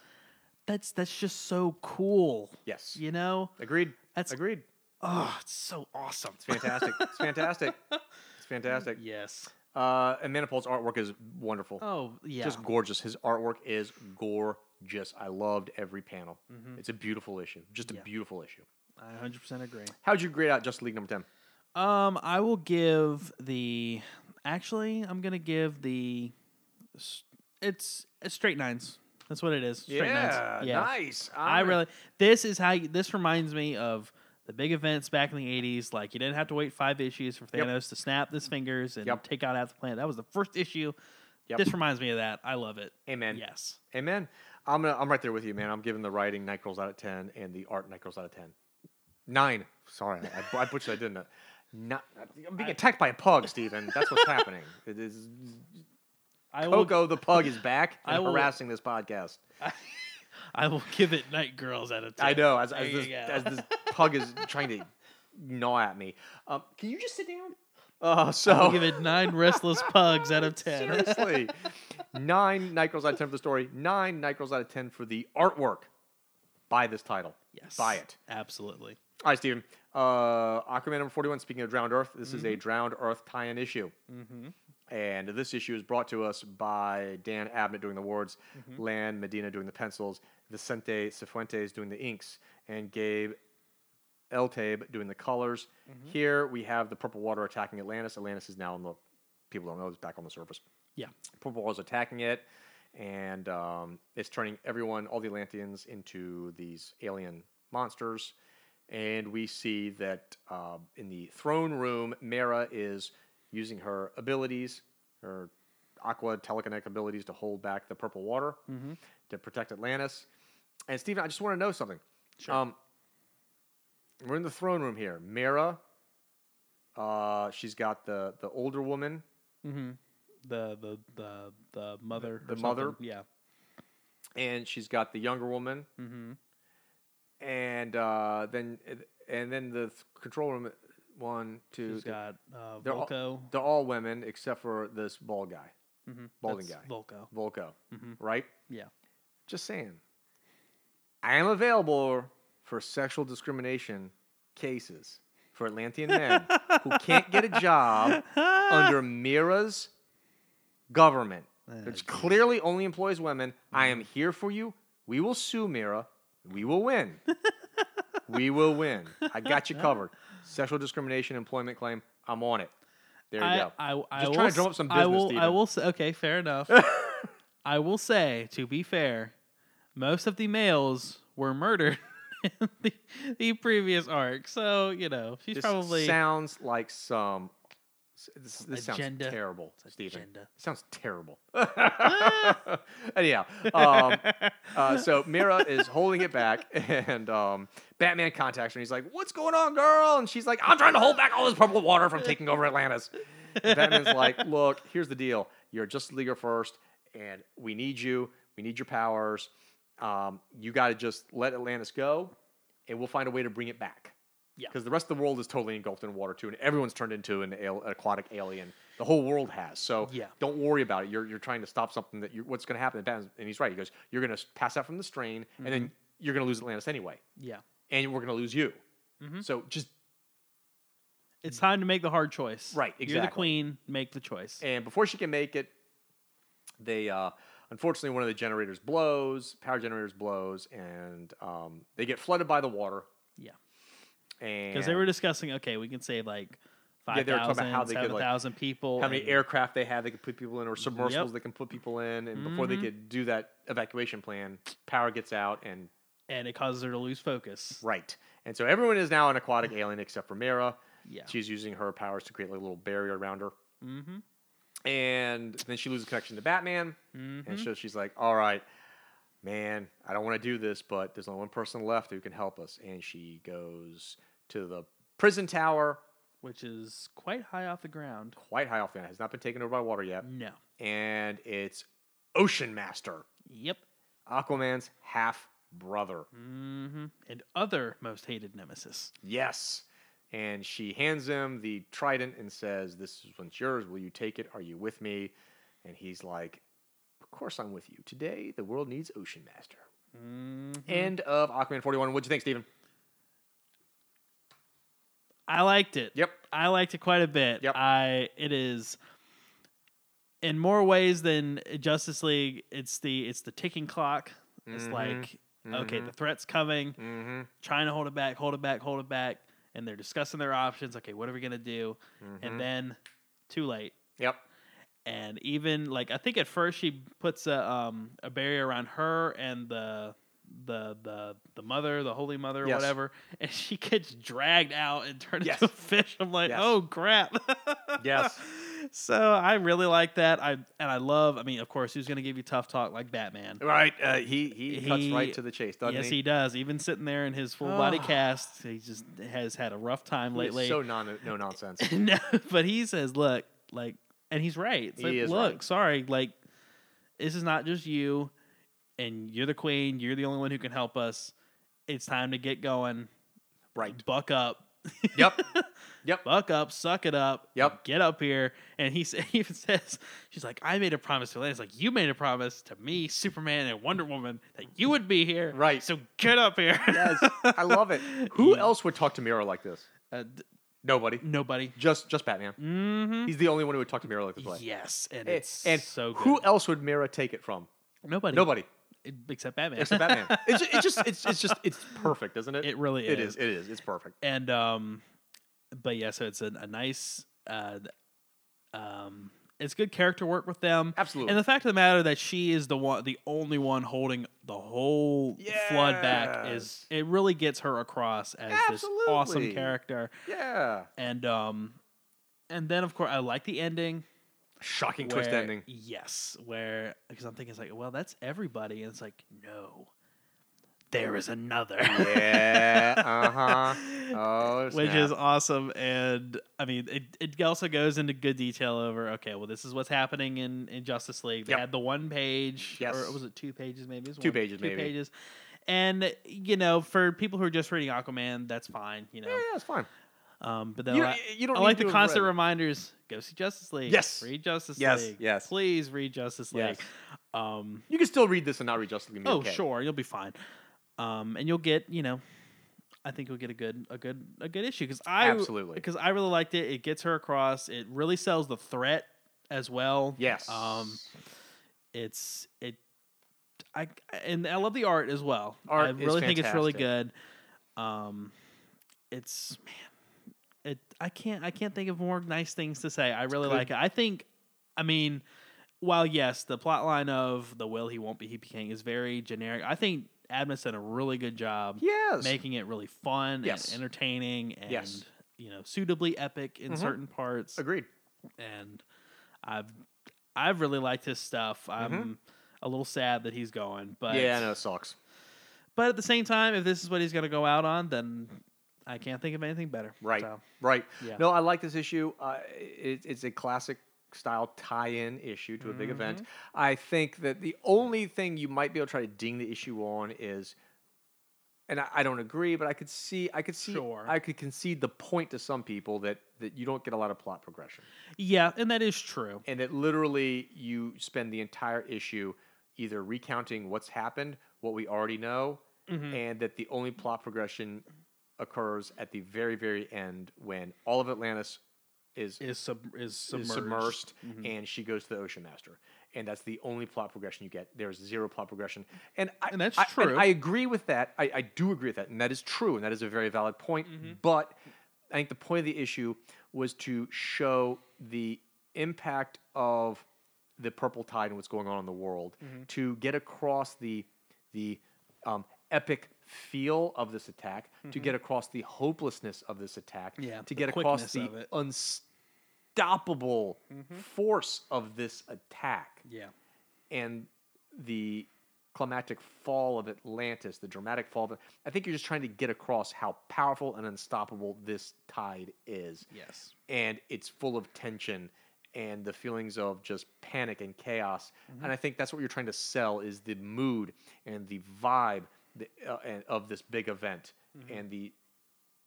that's that's just so cool Yes. you know Agreed. That's- Agreed. oh it's so awesome It's fantastic. it's fantastic. It's fantastic. yes Uh, and Manapul's artwork is wonderful. oh yeah Just gorgeous. His artwork is gorgeous. I loved every panel. Mhm. It's a beautiful issue. Just a Yeah. beautiful issue. I 100% agree How'd you grade out Justice League number 10? um i will give the actually i'm gonna give the it's, it's straight nines that's what it is straight nines yeah nice. I really this is how you, this reminds me of the big events back in the 80s like you didn't have to wait 5 issues for Yep. Thanos to snap his fingers and Yep. take out half the planet. That was the first issue. Yep. This reminds me of that. I love it. Amen. Yes. Amen. I'm gonna, I'm right there with you, man. I'm giving the writing Nightcrawls out of 10 and the art Nightcrawls out of 10. Nine. Sorry, I, I butchered. I didn't. Not, I'm being attacked by a pug, Steven. That's what's happening. It is I will Coco the pug is back I and will- harassing this podcast. I will give it Night Girls out of 10. I know as, as, this, as this pug is trying to gnaw at me. Um, can you just sit down? Uh, so I'll give it 9 restless pugs out of 10. Seriously. Nine night girls out of 10 for the story. Nine night girls out of 10 for the artwork. Buy this title. yes. Buy it. Absolutely. All right, Steven. Uh, Aquaman number 41, speaking of Drowned Earth, this is a Drowned Earth tie in issue. Mhm. And this issue is brought to us by Dan Abnett doing the words, Mm-hmm. Lan Medina doing the pencils, Vicente Cifuentes doing the inks, and Gabe Eltaeb doing the colors. Mm-hmm. Here we have the Purple Water attacking Atlantis. Atlantis is now on the, people don't know, it's back on the surface. Yeah. Purple Water is attacking it, and um, it's turning everyone, all the Atlanteans, into these alien monsters. And we see that uh, in the throne room, Mera is using her abilities, her aqua telekinetic abilities to hold back the purple water Mhm. to protect Atlantis. And Steven, I just want to know something. Sure. Um, we're in the throne room here. Mera, uh, she's got the the older woman, Mhm. The the the the mother The or mother? Yeah. and she's got the younger woman, Mhm. And uh, then and then the control room. One, two, She's got uh, They're all- they're all women except for this bald guy, Mhm. balding That's guy. Vulko. Vulko, Mhm. right? Yeah. Just saying. I am available for sexual discrimination cases for Atlantean men who can't get a job under Mera's government, which clearly only employs women. I am here for you. We will sue Mera. We will win. we will win. I got you covered. Sexual discrimination employment claim. I'm on it. There you I, go. I, I Just will trying to drum s- up some I business, will, I will say, okay, fair enough. I will say, to be fair, most of the males were murdered in the, the previous arc. So, you know, she's This probably. sounds like some. This, this sounds terrible, Steven. agenda. Sounds terrible. Anyhow, um, uh, so Mera is holding it back, and um, Batman contacts her, and he's like, "What's going on, girl?" And she's like, "I'm trying to hold back all this purple water from taking over Atlantis." And Batman's like, "Look, here's the deal. You're just Leaguer first, and we need you. We need your powers. Um, you got to just let Atlantis go, and we'll find a way to bring it back." Yeah. Because the rest of the world is totally engulfed in water too, and everyone's turned into an, al- an aquatic alien. The whole world has. So Yeah. don't worry about it. You're, you're trying to stop something that you what's going to happen. And he's right. He goes, you're going to pass out from the strain, and then you're going to lose Atlantis anyway, Yeah. and we're going to lose you. Mhm. So just It's time to make the hard choice. Right, Exactly. You're the queen, make the choice. and before she can make it, they uh, unfortunately, one of the generators blows, power generators blows, and um, they get flooded by the water. Yeah. Because they were discussing, okay, we can save like Yeah, they were talking 5,000, they could, like, 7,000 people. how many aircraft they have they could put people in, or submersibles Yep. they can put people in, and before they Mhm. could do that evacuation plan, power gets out, and And it causes her to lose focus. right, and so everyone is now an aquatic alien except for Mera. Yeah. She's using her powers to create like a little barrier around her, Mm-hmm. and then she loses connection to Batman, Mm-hmm. and so she's like, "All right, man, I don't want to do this, but there's only one person left who can help us," and she goes to the prison tower, Which is quite high off the ground. quite high off the ground. has not been taken over by water yet, No. and it's Ocean Master. Yep. Aquaman's half brother. Mm-hmm. And other most hated nemesis. Yes. And she hands him the trident and says, This is one's yours. Will you take it? Are you with me? And he's like, Of course I'm with you. Today, the world needs Ocean Master. Mm-hmm. End of Aquaman 41. What'd you think, Steven? I liked it. Yep. I liked it quite a bit. Yep. I it is in more ways than Justice League. It's the it's the ticking clock. It's Mhm. like okay, Mhm. the threat's coming. Mm-hmm. Trying to hold it back, hold it back, hold it back, and they're discussing their options. Okay, what are we gonna do? And then too late. Yep. And even like I think at first she puts a um a barrier around her and the the the the mother, the holy mother, or Yes. whatever, and she gets dragged out and turned Yes. into a fish. I'm like, Yes. oh crap. Yes. So I really like that. I and I love. I mean, of course, who's going to give you tough talk like Batman? Right. Uh, he, he cuts right to the chase, doesn't yes, he? he does. Even sitting there in his full body Oh. cast, he just has had a rough time He lately. so non, no nonsense. no, but he says, "Look, like," and he's right. It's He like, is look, right. sorry, like, this is not just you, and you're the queen. You're the only one who can help us. It's time to get going. right. Buck up. Yep. Yep. Buck up. Suck it up. Yep. Get up here. And he, sa- he even says, "She's like, I made a promise to Lance. Like, you made a promise to me, Superman, and Wonder Woman that you would be here. Right. So get up here. Yes. I love it. Who else would talk to Mera like this? Uh, d- Nobody. nobody. Just just Batman. Mm-hmm. He's the only one who would talk to Mera like this way. Yes, and And, it's and so good. who else would Mera take it from? Nobody. Nobody. Except Batman. Except Batman. It's, it's just it's, it's just it's perfect, isn't it? It really It is. is. It is. It's perfect. and um, but yeah, so it's a, a nice uh, um, it's good character work with them. Absolutely. And the fact of the matter that she is the one, the only one holding the whole flood back is it really gets her across as this awesome character. yeah. And um, and then of course I like the ending. Shocking twist ending. Yes, where because I'm thinking it's like, well, that's everybody, and it's like, no, there is another. Yeah. Uh huh. Oh, Which is awesome, and I mean, it, it also goes into good detail over. Okay, well, this is what's happening in, in Justice League. They Yep. had the one page, Yes. or was it two pages? Maybe Two one- pages, two maybe. pages. And you know, for people who are just reading Aquaman, that's fine. You know, Yeah, it's fine. Um, but then You, I, you don't I like the constant read. reminders. Go see Justice League. Yes. read Justice Yes, League. yes. please read Justice League. Yes. Um, You can still read this and not read Justice League. oh, okay. sure, you'll be fine. Um, and you'll get, you know, I think you'll get a good, a good, a good issue because I Absolutely. because I really liked it. It gets her across. It really sells the threat as well. Yes. Um, it's it. I and I love the art as well. Art I is really think it's really good. Um, it's man, it. I can't. I can't think of more nice things to say. I really like it. I think. I mean, while yes, the plot line of the will he won't be he be king is very generic. I think Abnett did a really good job yes. making it really fun Yes. and entertaining and Yes. you know suitably epic in Mhm. certain parts Agreed. and I've I've really liked his stuff. I'm a little sad that he's going, but Mm-hmm. yeah, I know it sucks. but at the same time, if this is what he's going to go out on, then I can't think of anything better. Right. So, Right. Yeah. No, I like this issue. Uh, it, it's a classic style tie-in issue to a big event. Mm-hmm. I think that the only thing you might be able to try to ding the issue on is, and I, I don't agree, but I could see, I could see, Sure. I could concede the point to some people that that you don't get a lot of plot progression, yeah, and that is true. and that literally you spend the entire issue either recounting what's happened, what we already know, Mhm. and that the only plot progression occurs at the very, very end when all of Atlantis is Is sub is is submerged. submersed Mhm. and she goes to the ocean master and that's the only plot progression you get. There's zero plot progression, and I, And that's I- true. I agree with that. I, I do agree with that, and that is true, and that is a very valid point. Mm-hmm. But I think the point of the issue was to show the impact of the purple tide and what's going on in the world Mm-hmm. to get across the the um, epic feel of this attack, to get across the hopelessness of this attack, Mm-hmm. Yeah, to the get across the unstoppable force of this attack Yeah. and the climactic fall of Atlantis, the dramatic fall of it. I think you're just trying to get across how powerful and unstoppable this tide is. Yes. And it's full of tension and the feelings of just panic and chaos. Mm-hmm. And I think that's what you're trying to sell is the mood and the vibe the, uh, and- of this big event Mm-hmm. and the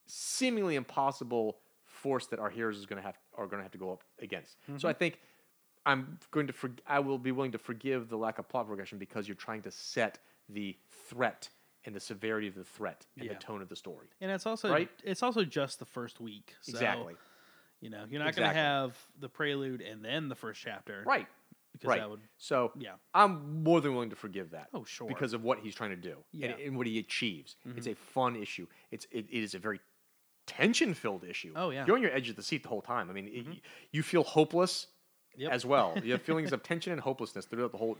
seemingly impossible force that our heroes is going to have are going to have to go up against. Mm-hmm. So I think I'm going to for, I will be willing to forgive the lack of plot progression because you're trying to set the threat and the severity of the threat and Yeah. the tone of the story. And it's also Right? it's also just the first week. So, exactly. You know, you're not going to have the prelude and then the first chapter. Right. Because right. that would so yeah. I'm more than willing to forgive that. Oh, sure. Because of what he's trying to do Yeah. Mm-hmm. and, and what he achieves. It's a fun issue. It's it, it is a very tension filled issue. Oh, yeah. Mm-hmm. You're on your edge of the seat the whole time. I mean, it, you feel hopeless Yep. as well. You have feelings of tension and hopelessness throughout the whole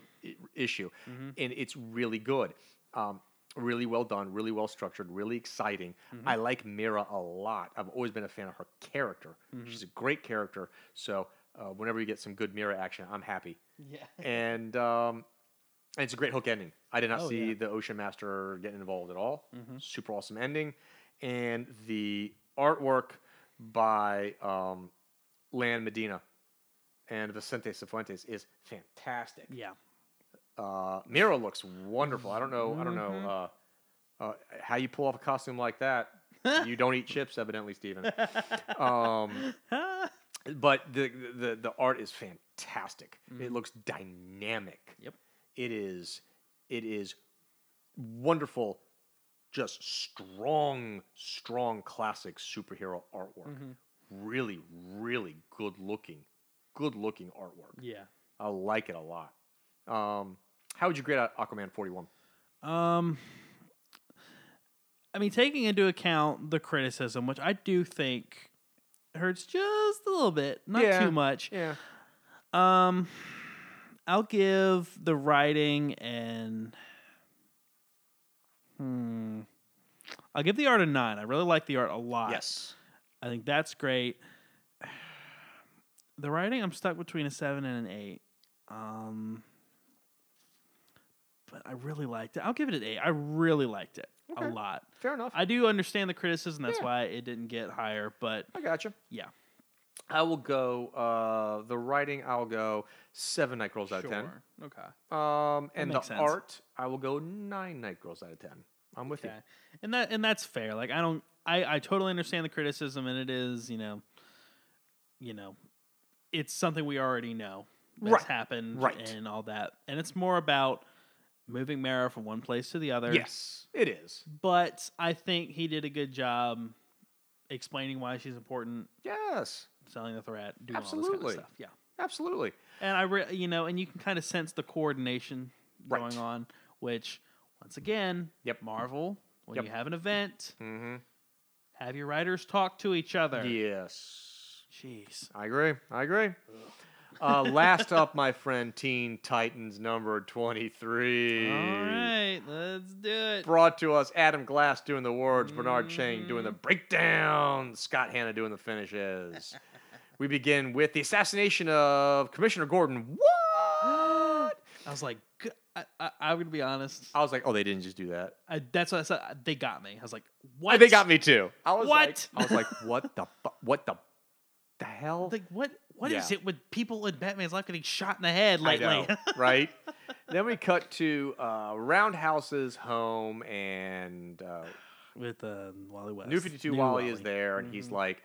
issue, Mm-hmm. and it's really good. Um, really well done, really well structured, really exciting. Mm-hmm. I like Mera a lot. I've always been a fan of her character. Mm-hmm. She's a great character. So uh, whenever you get some good Mera action, I'm happy. Yeah. And um, and it's a great hook ending. I did not Oh, see yeah. Mm-hmm. the Ocean Master getting involved at all. Super awesome ending, and the artwork by um, Lan Medina and Vicente Cifuentes is fantastic. Yeah. Uh, Mera looks wonderful. I don't know. I don't know Mm-hmm. uh, uh, how you pull off a costume like that. you don't eat chips, evidently, Steven. Um, but the, the the art is fantastic. It looks dynamic. Mm-hmm. Yep. It is it is wonderful, just strong, strong classic superhero artwork. Mm-hmm. Really, really good looking, good looking artwork. Yeah. I like it a lot. Um, how would you grade out Aquaman forty one? Um, I mean, taking into account the criticism, which I do think hurts just a little bit, not Yeah. too much. Yeah. Um, I'll give the writing and hmm, I'll give the art a nine. I really like the art a lot. Yes. I think that's great. The writing, I'm stuck between a seven and an eight. Um, but I really liked it. I'll give it an eight. I really liked it Okay. a lot. Fair enough. I do understand the criticism. That's Yeah. why it didn't get higher. But I gotcha. yeah, I will go. Uh, the writing, I'll go seven Night Girls out of ten. Okay. Um, and the sense. art, I will go nine Night Girls out of ten. I'm with Okay. And that and that's fair. Like I don't I I totally understand the criticism and it is, you know, you know, it's something we already know that's Right. happened Right. and all that. And it's more about moving Mera from one place to the other. Yes, it is. But I think he did a good job explaining why she's important, Yes, selling the threat, doing all Absolutely. this kind of stuff. Yeah. absolutely. And I, re- you know, and you can kind of sense the coordination Right. going on, which, once again, Yep. Marvel, when Yep. you have an event, Mm-hmm. have your writers talk to each other. Yes, Jeez. I agree. I agree. Uh, last up, my friend, Teen Titans number twenty-three. All right, let's do it. Brought to us, Adam Glass doing the words, Bernard Chang doing the breakdown, Scott Hanna doing the finishes. we begin with the assassination of Commissioner Gordon. What? I was like, g- I, I, I'm gonna be honest. I was like, oh, they didn't just do that. I, that's what I said. They got me. I was like, What? what? They got me too. I was What? Like, I was like, what the fu- what the the hell? Like what? What is Yeah. it with people in Batman's life getting shot in the head I lately? know, right? then we cut to uh, Roundhouse's home, and uh, with uh, Wally West. New Fifty Two New Wally is there, and he's like,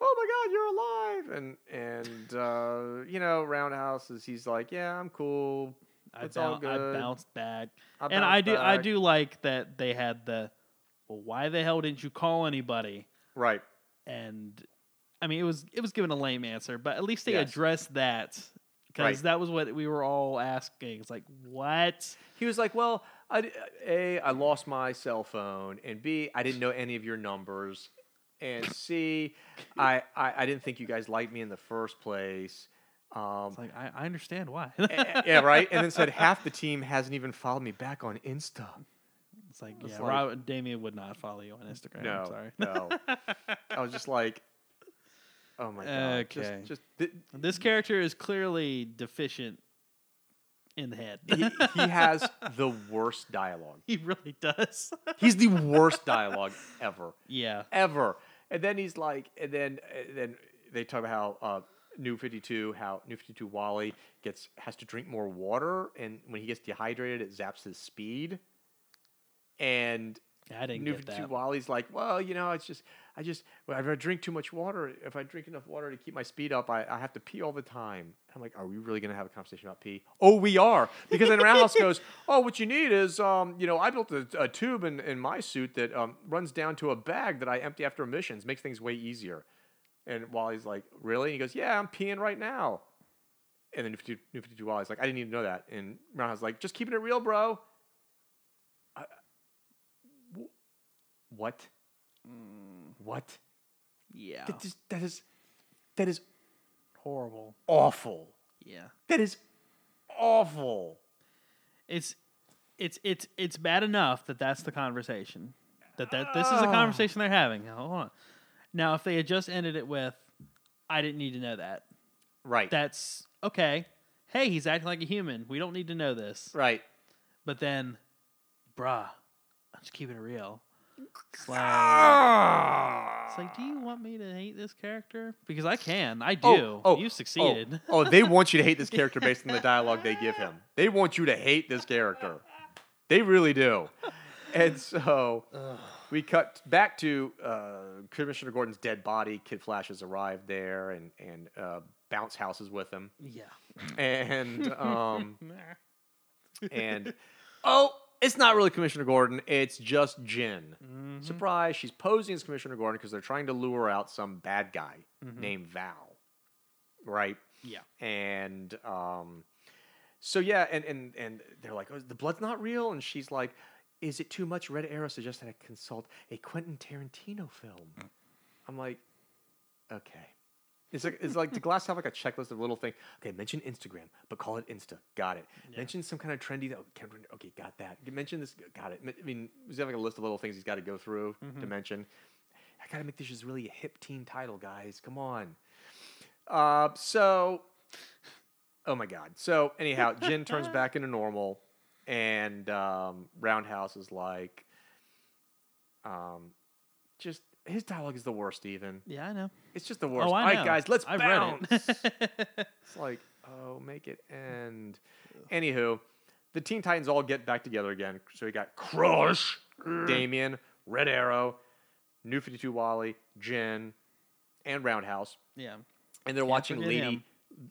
"Oh my God, you're alive!" And and uh, you know, Roundhouse is he's like, "Yeah, I'm cool. I, It's all bou- I good. bounced back, I and I bounced do. I do like that they had the. Well, why the hell didn't you call anybody? Right? And I mean, it was it was given a lame answer, but at least they Yes. addressed that because Right. that was what we were all asking. It's like, what? He was like, "Well, I, a I lost my cell phone, and b I didn't know any of your numbers, and c I I, I didn't think you guys liked me in the first place." Um, It's like I, I understand why. yeah, right. And then said half the team hasn't even followed me back on Insta. It's like, It's yeah, like- Rob, Damian would not follow you on Instagram. No, I'm sorry. no. I was just like, "Oh my god!" Okay. just th- This character is clearly deficient in the head. he, he has the worst dialogue. he really does. He's the worst dialogue ever. yeah. ever. And then he's like, and then and then they talk about how uh, New Fifty Two, how New Fifty Two Wally gets has to drink more water, and when he gets dehydrated, it zaps his speed. And I didn't New Fifty Two. Wally's like, well, you know, it's just I just well, if I drink too much water, if I drink enough water to keep my speed up, I, I have to pee all the time. I'm like, are we really gonna have a conversation about pee? Oh, we are because then Roundhouse goes, oh, what you need is, um, you know, I built a, a tube in, in my suit that um, runs down to a bag that I empty after emissions, makes things way easier. And Wally's like, really? And he goes, yeah, I'm peeing right now. And then New 52, New 52 Wally's like, I didn't even know that. And Roundhouse like, just keeping it real, bro. I- what? What? Yeah. That is, that is that is Horrible. awful. Yeah. That is awful. It's it's it's it's bad enough that that's the conversation. That that this is a Ah. conversation they're having. Hold on. Now, if they had just ended it with, "I didn't need to know that," Right. that's okay. Hey, he's acting like a human. We don't need to know this. right. But then, bruh, I'm just keeping it real. It's like, Ah. it's like, do you want me to hate this character? Because I can. I Oh, do. oh, you succeeded. Oh, oh, they want you to hate this character based on the dialogue they give him. They want you to hate this character. They really do. And so we cut back to uh, Commissioner Gordon's dead body. Kid Flash has arrived there, and and uh, Bounce houses with him. yeah. And um, and oh, it's not really Commissioner Gordon. It's just Djinn. Mm-hmm. Surprise! She's posing as Commissioner Gordon because they're trying to lure out some bad guy mm-hmm. named Val, right? Yeah. And um, so yeah, and and and they're like, oh, the blood's not real, and she's like, is it too much? Red Arrow suggested I consult a Quentin Tarantino film. Mm. I'm like, okay. It's like it's like the glass have like a checklist of little things. Okay, mention Instagram, but call it Insta. Got it. Mention some kind of trendy. Oh, okay, got that. Mention this. Got it. I mean, he's having a list of little things he's got to go through to mention. I gotta make this just really a hip teen title, guys. Come on. Uh, so, oh my god. So anyhow, Djinn turns back into normal, and um, Roundhouse is like, um, just his dialogue is the worst. Even Yeah, I know. it's just the worst. Oh, I All right, know. guys, let's I've bounce. read it. it's like, oh, make it end. Anywho, the Teen Titans all get back together again. So we got Crush, Damian, Red Arrow, New 52 Wally, Djinn, and Roundhouse. yeah. And they're Can't watching Lady him.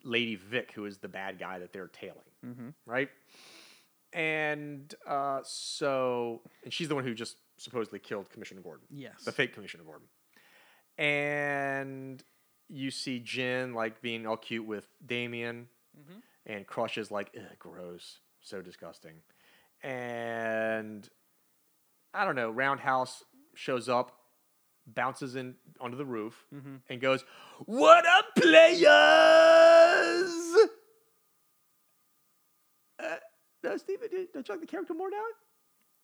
Lady Vic, who is the bad guy that they're tailing. Mm-hmm. Right? And uh, so, and she's the one who just supposedly killed Commissioner Gordon Yes. the fake Commissioner Gordon. And you see Djinn like being all cute with Damian, Mm-hmm. and Crush is like, gross, so disgusting. And I don't know, Roundhouse shows up, bounces in onto the roof, Mm-hmm. and goes, What up, players? Uh, no, Steven, did- don't you like the character more now?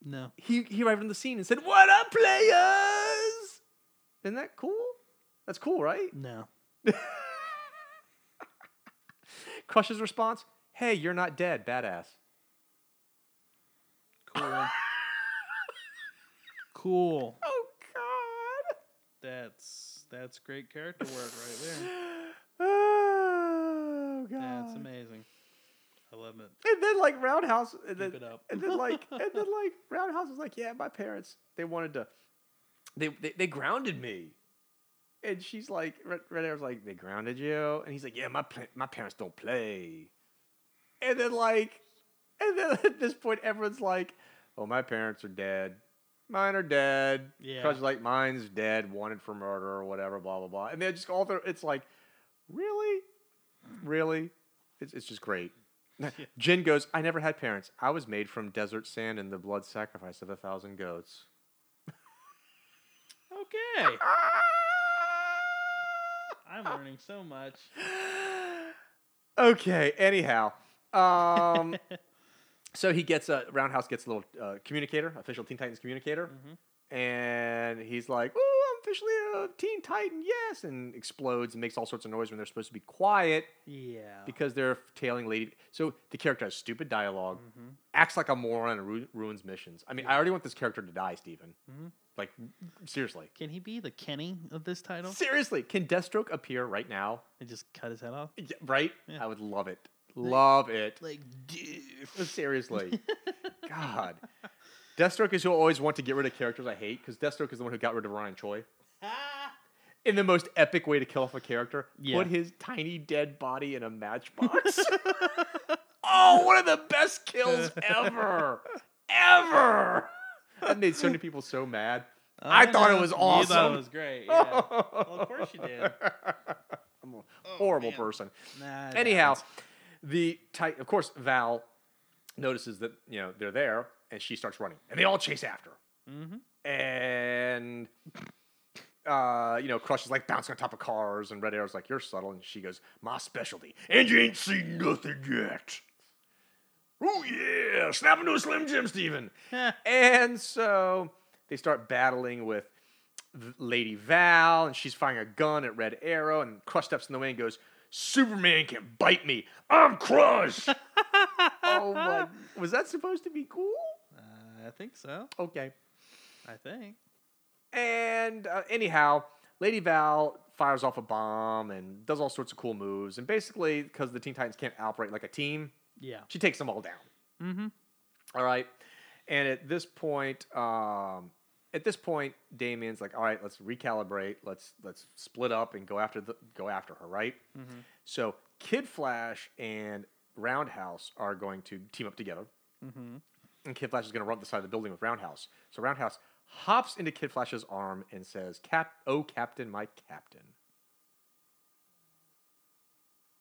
No. he he arrived on the scene and said, "What up, players?" Isn't that cool? That's cool, right? No. Crush's response: "Hey, you're not dead, badass." Cool. Eh? cool. Oh God! That's that's great character work right there. Oh God! That's amazing. It. And then like Roundhouse, and then and then like and then like Roundhouse was like, "Yeah, my parents they wanted to, they they, they grounded me." And she's like, Red, Red Arrow's like, they grounded you, and he's like, yeah, my my parents don't play. And then like, and then at this point, everyone's like, oh, my parents are dead. Mine are dead. Yeah. Is like, mine's dead, wanted for murder or whatever, blah blah blah. And they're just all there. It's like, really, really. It's, it's just great. Djinn goes, I never had parents. I was made from desert sand and the blood sacrifice of a thousand goats. Okay. I'm learning so much. okay, anyhow. Um, so he gets a Roundhouse gets a little uh, communicator, official Teen Titans communicator, and he's like, "Ooh, I'm officially a Teen Titan, yes!" and explodes and makes all sorts of noise when they're supposed to be quiet Yeah. because they're tailing Lady. So the character has stupid dialog mm-hmm. acts like a moron, and ru- ruins missions. I mean, I already want this character to die, Steven. Mm-hmm. Like, seriously. Can he be the Kenny of this title? Seriously, can Deathstroke appear right now? And just cut his head off? Yeah, right? Yeah. I would love it. Love it. Like, Seriously. God. Deathstroke is who I always want to get rid of characters I hate because Deathstroke is the one who got rid of Ryan Choi. In the most epic way to kill off a character, Yeah. put his tiny dead body in a matchbox. oh, one of the best kills ever. ever. That made so many people so mad. Oh, I, thought it was You awesome. thought it was great. Yeah. well, of course you did. I'm a horrible oh, man. person. Nah, it Anyhow, happens. the tight, of course, Val notices that you know they're there, and she starts running, and they all chase after. her. And uh, you know, Crush is like bouncing on top of cars, and Red Arrow's like, "You're subtle," and she goes, "My specialty, and you ain't seen nothing yet." Oh yeah, snap into a Slim Jim, Steven. and so they start battling with Lady Val, and she's firing a gun at Red Arrow, and Crush steps in the way and goes, Superman can bite me. I'm Crush. oh my! Was that supposed to be cool? I think so. Okay. I think. And uh, anyhow, Lady Val fires off a bomb and does all sorts of cool moves, and basically, because the Teen Titans can't operate like a team, Yeah. she takes them all down. Mm-hmm. All right. And at this point, um, at this point, Damian's like, all right, let's recalibrate. Let's let's split up and go after the go after her, right? So Kid Flash and Roundhouse are going to team up together. And Kid Flash is going to run up the side of the building with Roundhouse. So Roundhouse hops into Kid Flash's arm and says, "Cap, oh Captain, my Captain."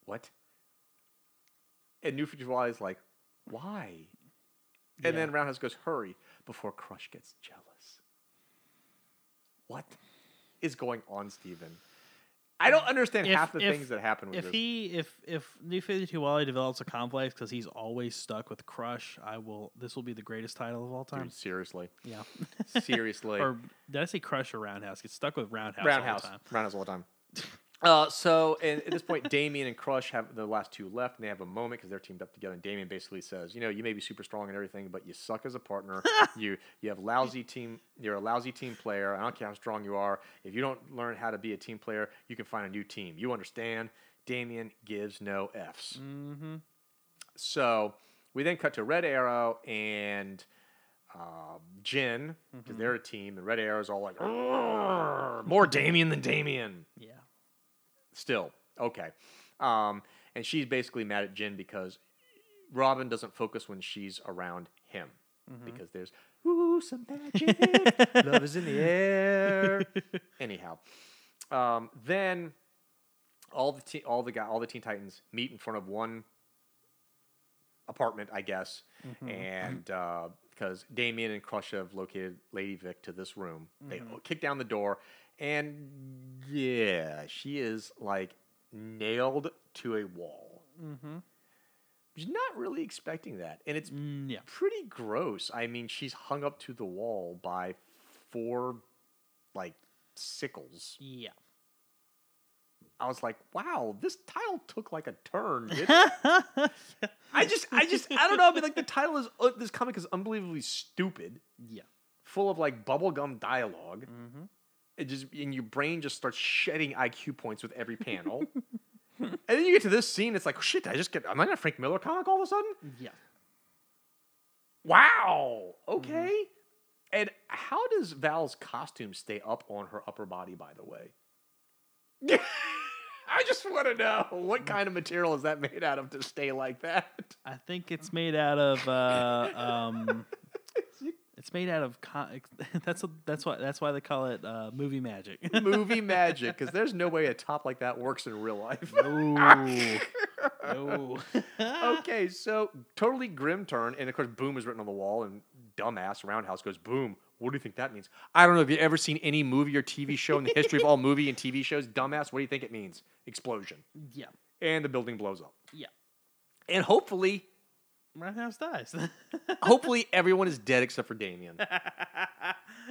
What? And New is like, why? And then Roundhouse goes, hurry, before Crush gets jealous. What is going on, Steven? I don't understand If- half the if- things that happen with If this. he if if New Fifty Two Wally develops a complex because he's always stuck with Crush, I will. This will be the greatest title of all time. Dude, seriously. Yeah. Seriously. or did I say Crush or Roundhouse? Get stuck with Roundhouse. Roundhouse. All the time. Roundhouse all the time. Uh, so and at this point, Damian and Crush have the last two left, and they have a moment because they're teamed up together. And Damian basically says, "You know, you may be super strong and everything, but you suck as a partner. you you have lousy team. You're a lousy team player. I don't care how strong you are. If you don't learn how to be a team player, you can find a new team. You understand?" Damian gives no f's. Mm-hmm. So we then cut to Red Arrow and um, Djinn because they're a team, and Red Arrow's all like, "More Damian than Damian." Yeah. Still, okay. Um, and she's basically mad at Djinn because Robin doesn't focus when she's around him because there's ooh some magic, love is in the air. Anyhow, um, then all the te- all the guy all the Teen Titans meet in front of one apartment, I guess, and because Damian and Crush have located Lady Vic to this room, they kick down the door, and yeah, she is like nailed to a wall. Mm-hmm. She's not really expecting that, and it's Mm, yeah. pretty gross. I mean, she's hung up to the wall by four like sickles. Yeah. I was like, wow, this title took like a turn. I just, I just, I don't know. I mean, like the title is uh, this comic is unbelievably stupid, Yeah. full of like bubblegum dialogue. Mm-hmm. It just and your brain just starts shedding IQ points with every panel. and then you get to this scene, it's like, shit, did I just get am I in a Frank Miller comic all of a sudden? Yeah. Wow. Okay. And how does Val's costume stay up on her upper body, by the way? I just want to know what kind of material is that made out of to stay like that? I think it's made out of. Uh, um, it's made out of. Con- that's a, that's why that's why they call it uh, movie magic. Movie magic, because there's no way a top like that works in real life. Ooh. Oh. okay, so totally grim turn, and of course, boom is written on the wall, and dumbass Roundhouse goes boom. What do you think that means? I don't know. Have you ever seen any movie or TV show in the history of all movie and TV shows? Dumbass, what do you think it means? Explosion, yeah. and the building blows up, Yeah. and hopefully, Roundhouse dies. hopefully everyone is dead except for Damian.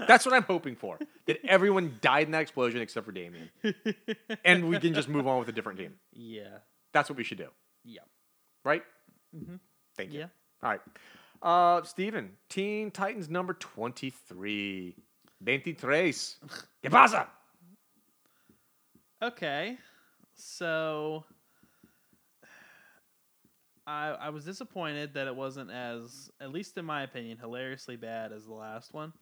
That's what I'm hoping for. That everyone died in that explosion except for Damian, and we can just move on with a different team. yeah. That's what we should do, Yeah. right? Thank you. Yeah. All right. Uh, Steven, Teen Titans number 23. 23. ¿Qué pasa? Okay. So I I was disappointed that it wasn't as at least in my opinion hilariously bad as the last one.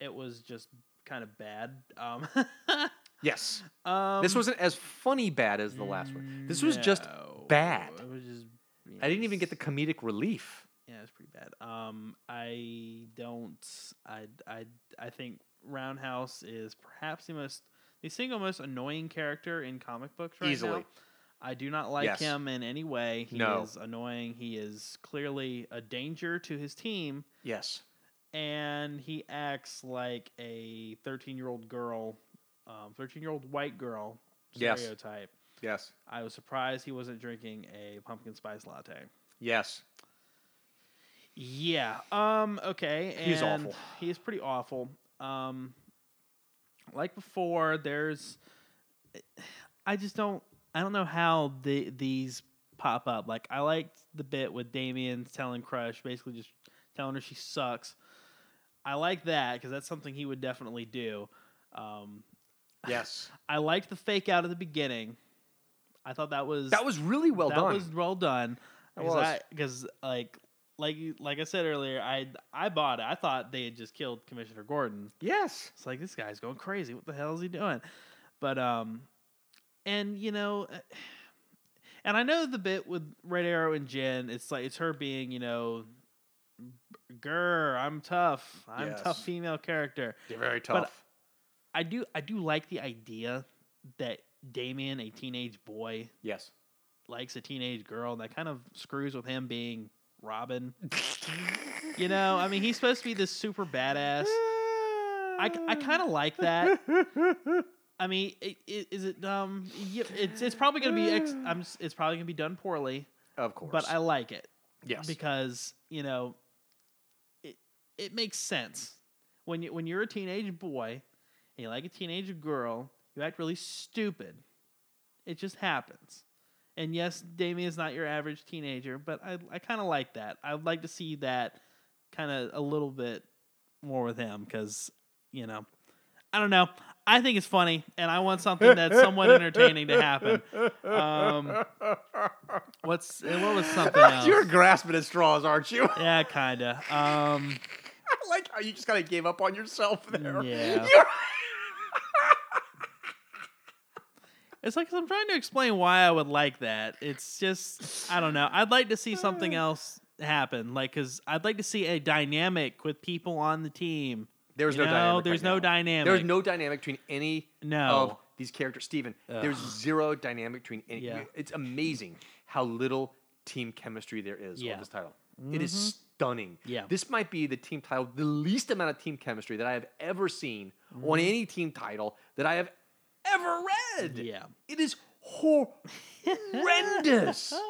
It was just kind of bad. Um, Yes. um This wasn't as funny bad as the last one. This was just bad. It was just I didn't even get the comedic relief. Yeah, it's pretty bad. Um, I don't. I I I think Roundhouse is perhaps the most the single most annoying character in comic books right Easily. now. I do not like Yes. him in any way. He No. is annoying. He is clearly a danger to his team, Yes. and he acts like a thirteen-year-old girl, um, thirteen-year-old white girl stereotype. Yes. I was surprised he wasn't drinking a pumpkin spice latte. Yes. Yeah. Um. Okay. He's and awful. He's pretty awful. Um. Like before, there's. I just don't. I don't know how the these pop up. Like I liked the bit with Damian telling Crush, basically just telling her she sucks. I like that because that's something he would definitely do. Um, Yes. I liked the fake out at the beginning. I thought that was That was really well that done. That was well done. Because was. I- Because like like like I said earlier, I I bought it. I thought they had just killed Commissioner Gordon. yes. It's like this guy's going crazy. What the hell is he doing? But um, and you know, uh, and I know the bit with Red Arrow and Djinn. It's like it's her being you know, grr, I'm tough. I'm a tough female character. You're very tough But-. I do I do like the idea that Damian, a teenage boy, yes. likes a teenage girl, and that kind of screws with him being Robin. you know, I mean, he's supposed to be this super badass. I, I kind of like that. I mean, i i- is it um? Yeah, it's it's probably gonna be ex, I'm it's probably gonna be done poorly, Of course. but I like it yes. because you know, it it makes sense when you when you're a teenage boy and you like a teenage girl, you act really stupid. It just happens. And yes, Damian is not your average teenager, but I I kind of like that. I'd like to see that kind of a little bit more with him because you know, I don't know. I think it's funny, and I want something that's somewhat entertaining to happen. Um, what's what was something else? You're grasping at straws, aren't you? Yeah, kinda. Um, I like how you just kind of gave up on yourself there. Yeah. It's like I'm trying to explain why I would like that. It's just I don't know. I'd like to see something else happen, like because I'd like to see a dynamic with people on the team. There's You no know, dynamic. there's right no now. dynamic. There's no dynamic between any No. of these characters. Steven, there's zero dynamic between any. Yeah. It's amazing how little team chemistry there is Yeah. on this title. It is mm-hmm. stunning. Yeah. This might be the team title, the least amount of team chemistry that I have ever seen on mm-hmm. any team title that I have ever read. Yeah. It is horrendous.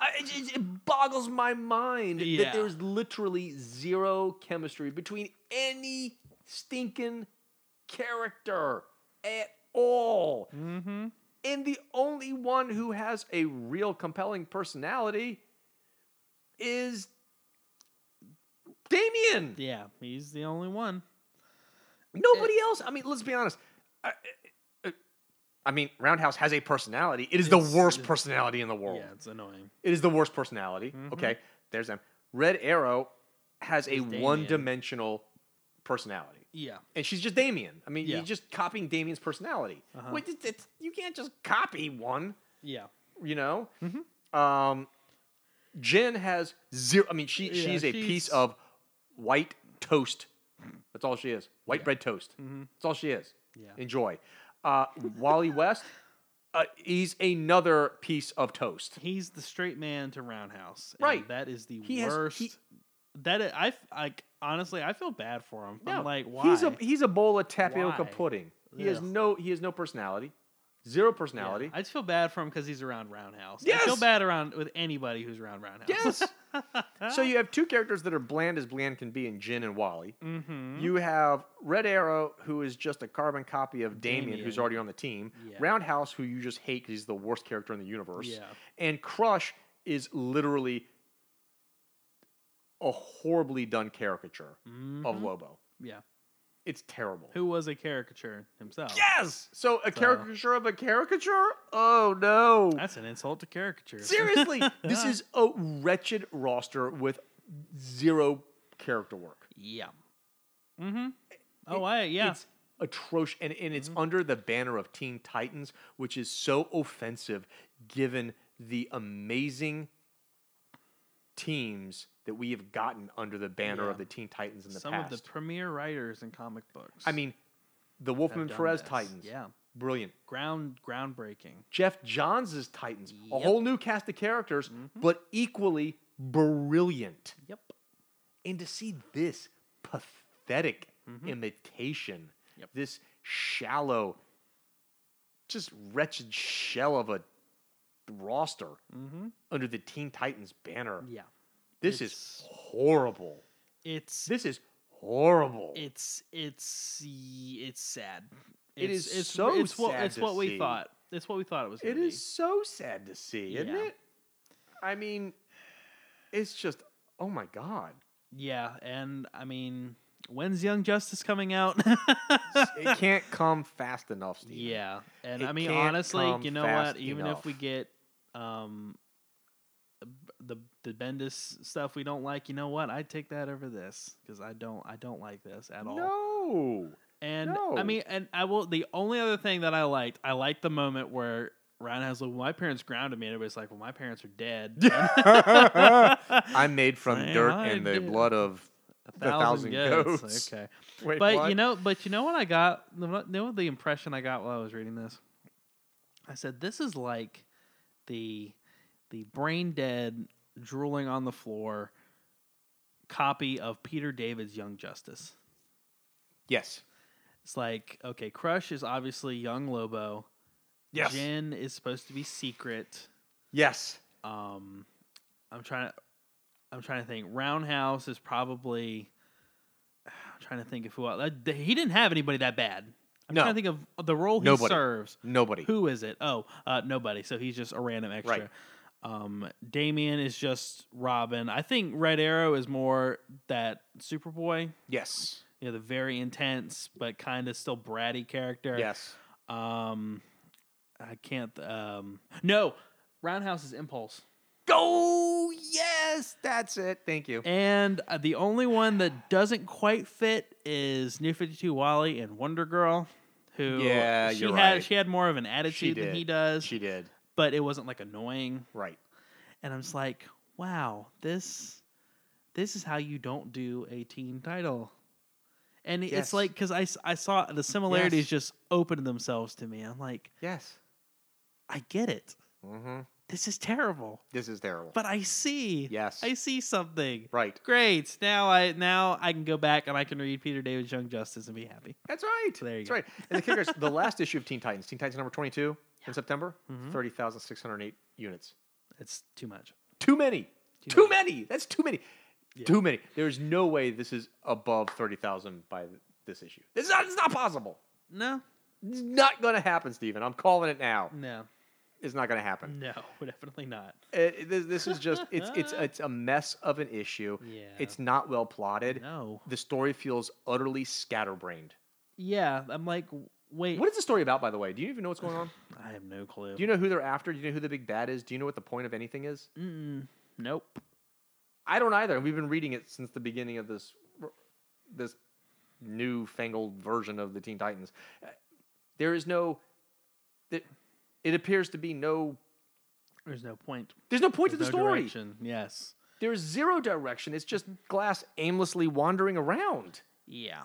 I, it, it- it boggles my mind Yeah. that there's literally zero chemistry between any stinking character at all. Mm-hmm. And the only one who has a real compelling personality is Damian. Yeah, he's the only one. Nobody else. I mean, let's be honest. I, I- I mean, Roundhouse has a personality. It is the worst personality in the world. Yeah, it's annoying. It is the worst personality. Okay, there's them. Red Arrow has a one-dimensional personality, Yeah. and she's just Damian. I mean, Yeah. you're just copying Damian's personality. Uh-huh. Wait, it's, it's, you can't just copy one. Yeah. You know. Mm-hmm. Um, Djinn has zero. I mean, she Yeah, she's a piece she's- of white toast. That's all she is. White bread toast. Mhm. That's all she is. Yeah. Enjoy. Uh, Wally West, uh, he's another piece of toast. He's the straight man to Roundhouse. and Right. that is the He has- worst. he- that I f- like honestly, I feel bad for him. I'm like, why? He's a he's a bowl of tapioca Why? pudding. He has no he has no personality, zero Yeah, personality. I just feel bad for him because he's around Roundhouse. I feel bad around with anybody who's around Roundhouse. Yes. so you have two characters that are bland as bland can be in Djinn and Wally. mm-hmm. You have Red Arrow, who is just a carbon copy of Damian, who's already on the team. Yeah. Roundhouse, who you just hate because he's the worst character in the universe. Yeah. And Crush is literally a horribly done caricature of Mhm. Lobo. Yeah. It's terrible. Who was a caricature himself? Yes. So a caricature of a caricature? Oh no. That's an insult to caricatures. Seriously, this is a wretched roster with zero character work. yeah. Mm-hmm. Oh, I yeah. It's atrocious. And, and it's under the banner of Teen Titans, which is so offensive given the amazing teams that we have gotten under the banner Yeah. of the Teen Titans in the Some past. Some of the premier writers in comic books. I mean, the Wolfman Perez this. Titans. Yeah. Brilliant. Ground groundbreaking. Geoff Johns' Titans. A Yep. Mm-hmm. whole new cast of characters, but equally brilliant. Yep. And to see this pathetic imitation, Mm-hmm. Yep. this shallow, just wretched shell of a roster Mm-hmm. under the Teen Titans banner, Yeah. This It's- is horrible. It's This is horrible. it's it's it's sad. It It's, it's, so it's what sad it's to what we see. thought. It's what we thought it was. It gonna be. is so sad to see, isn't Yeah. it? I mean, it's just, oh my God. Yeah, and I mean, when's Young Justice coming out? it can't come fast enough, Steve. yeah, and It I mean, honestly, you know what? Even if we get um the the Bendis stuff we don't like, you know what? I'd take that over this because I don't I don't like this at all. No. And no. I mean, and I will. The only other thing that I liked, I liked the moment where Ryan has like, well, my parents grounded me, and everybody's like, well, my parents are dead. I'm made from Say dirt hi, and the blood of the thousand goats. Okay. Wait, but what? you know, but you know what I got? You know the impression I got while I was reading this. I said, "This is like the the brain dead, drooling on the floor copy of Peter David's Young Justice." Yes. It's like, okay, Crush is obviously young Lobo. Yes. Djinn is supposed to be secret. Yes. Um, I'm trying to, I'm trying to think. Roundhouse is probably. I'm trying to think of who else. uh, He didn't have anybody that bad. I'm No. trying to think of the role he Nobody. serves. Nobody. Who is it? Oh, uh, nobody. So he's just a random extra. Right. Um, Damian is just Robin. I think Red Arrow is more that Superboy. Yes. You know, the very intense but kind of still bratty character. Yes. Um, I can't. Um, no, Roundhouse is Impulse. Go! yes. That's it. Thank you. And uh, the only one that doesn't quite fit is New Fifty Two Wally and Wonder Girl, who Yeah, she you're had right. she had more of an attitude than he does, She did. But it wasn't like annoying. Right. And I'm just like, wow, this this is how you don't do a teen title. And Yes. it's like because I, I saw the similarities Yes. just open themselves to me. I'm like, Yes. I get it. Mm-hmm. This is terrible, This is terrible. but I see. Yes. I see something. right. Great. Now I now I can go back and I can read Peter David's Young Justice and be happy. That's right. There you That's go. right. And the kicker is the last issue of Teen Titans, Teen Titans number 22 in September, Mhm. 30,608 units. It's too much. Too many. Too Too, many. That's too many. Yeah. Too many. There's no way this is above 30,000 by this issue. This is not, it's not possible. No. It's not going to happen, Steven. I'm calling it now. No. It's not going to happen. No. Definitely not. It- it- this, this is just it's it's it's a mess of an issue. Yeah. It's not well plotted. No. The story feels utterly scatterbrained. Yeah. I'm like, wait. What is the story about, by the way? Do you even know what's going on? I have no clue. Do you know who they're after? Do you know who the big bad is? Do you know what the point of anything is? Mm-mm. Nope. I don't either. We've been reading it since the beginning of this this newfangled version of the Teen Titans. Uh, There is no. It, it appears to be no. There's no point. There's no point There's to the no story. direction. Yes. There's zero direction. It's just Glass aimlessly wandering around. Yeah.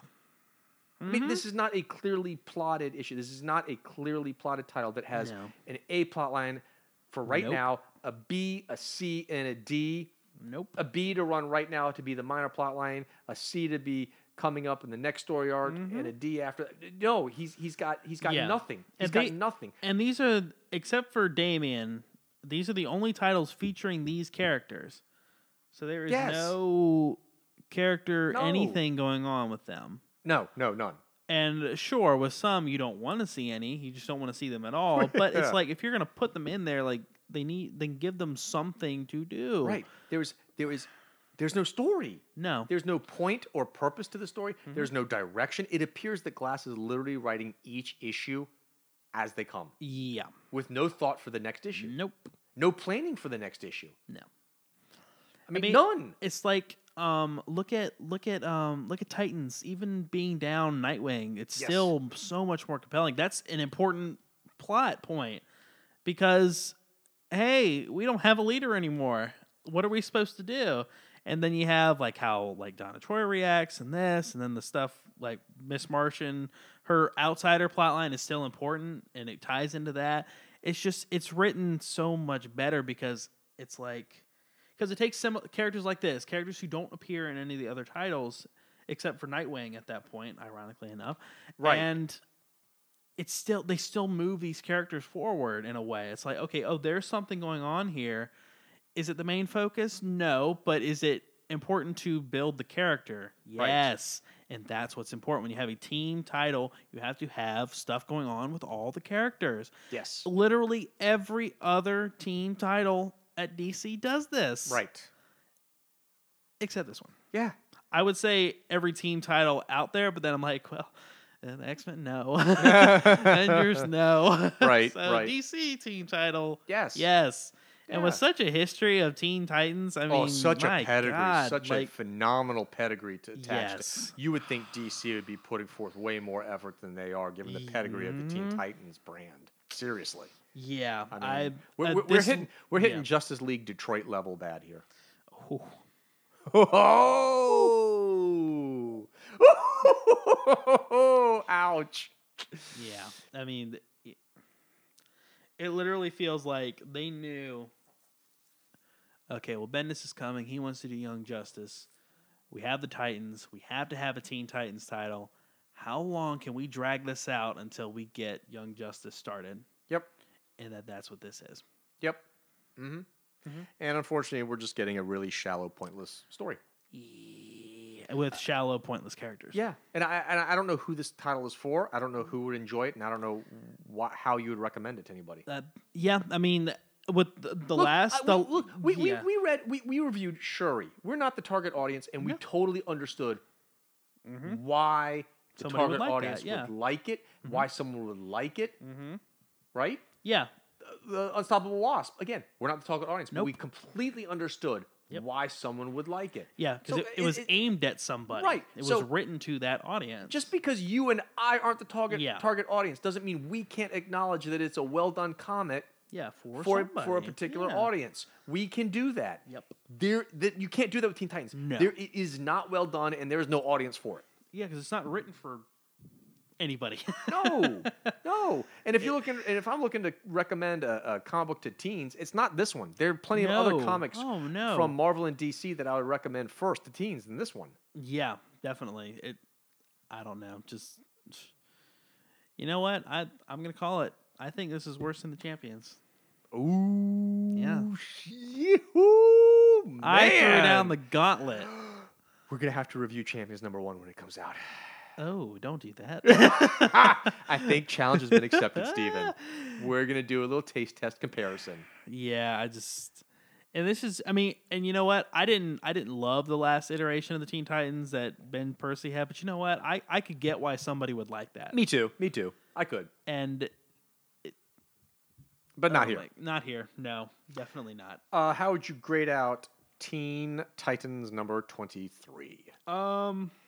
I mean, this is not a clearly plotted issue. This is not a clearly plotted title that has No. an A plot line for right Nope. now, a B, a C, and a D. Nope. A B to run right now to be the minor plot line, a C to be coming up in the next story arc, and a D after. No, he's he's got he's got Mm-hmm. Yeah. nothing. He's And got they- nothing. And these are, except for Damian, these are the only titles featuring these characters. So there is Yes. no character No. anything going on with them. No, no, none. And sure, with some you don't want to see any, you just don't want to see them at all. But it's like if you're gonna put them in there, like they need, then give them something to do. Right. There's there is there's no story. No. There's no point or purpose to the story. Mm-hmm. There's no direction. It appears that Glass is literally writing each issue as they come, Yeah. with no thought for the next issue, Nope. no planning for the next issue. No. I mean, mean- none. It's like um look at look at um look at Titans even being down Nightwing it's Yes. still so much more compelling. That's an important plot point because hey we don't have a leader anymore. What are we supposed to do? And then you have like how like Donna Troy reacts and this and then the stuff like Miss Martian her outsider plotline is still important and it ties into that. It's just it's written so much better because it's like because it takes some characters like this, characters who don't appear in any of the other titles except for Nightwing at that point, ironically enough, Right. And it's still they still move these characters forward in a way. It's like okay, oh, there's something going on here. Is it the main focus? No, but is it important to build the character? Right. Yes. And that's what's important. When you have a team title, you have to have stuff going on with all the characters Yes. literally every other team title at DC does this. Right. Except this one. Yeah. I would say every team title out there, but then I'm like, well, uh, X Men, no. Avengers, no. Right, so right. DC team title, Yes. yes. And with such a history of Teen Titans, I mean, oh, such my a pedigree, God, such like, a phenomenal pedigree to attach. Yes. To. You would think DC would be putting forth way more effort than they are, given the pedigree of the Teen Mm-hmm. Titans brand. Seriously, yeah. I I, mean, we're, uh, we're, we're hitting we're hitting yeah. Justice League Detroit level bad here. Ooh. Oh, ouch! Yeah, I mean, it literally feels like they knew. Okay, well, Bendis is coming. He wants to do Young Justice. We have the Titans. We have to have a Teen Titans title. How long can we drag this out until we get Young Justice started? And that that's what this is. yep. hmm And unfortunately, we're just getting a really shallow, pointless story. Yeah, with shallow, pointless characters. Yeah, and I and I don't know who this title is for. I don't know who would enjoy it, and I don't know how you would recommend it to anybody. Uh, yeah, I mean, with the, the Look, last, I- the, we, look, we, yeah. we, we read we, we reviewed Shuri. We're not the target audience, and we No. totally understood why the Mm-hmm. Somebody would target like that, audience yeah. would like it, why someone would like it, Mm-hmm. right? Yeah, The Unstoppable Wasp. Again, we're not the target audience, but Nope. we completely understood Yep. why someone would like it. Yeah, because So it, it was aimed at somebody. Right, It so- was written to that audience. Just because you and I aren't the target Yeah. target audience doesn't mean we can't acknowledge that it's a well done comic yeah, for for somebody. for a particular Yeah. audience. We can do that. Yep. There that you can't do that with Teen Titans. No. There it is not well done and there is no audience for it. Yeah, because it's not written for anybody. No. no. And if you're looking and if I'm looking to recommend a, a comic book to teens, it's not this one. There are plenty of other comics Oh, no. from Marvel and DC that I would recommend first to teens than this one. yeah, definitely. It. I don't know. Just. You know what? I I'm gonna call it. I think this is worse than the champions. Ooh. Yeah. Yee-hoo, I threw down the gauntlet. We're gonna have to review Champions number one when it comes out. Oh, don't do that. I think challenge has been accepted, Steven. We're gonna do a little taste test comparison. yeah, I just and this is I mean, and you know what? I didn't I didn't love the last iteration of the Teen Titans that Ben Percy had, but you know what? I I could get why somebody would like that. Me too. Me too. I could, And but not oh, here. like, not here. No, definitely not. Uh, how would you grade out Teen Titans number twenty-three? Um, I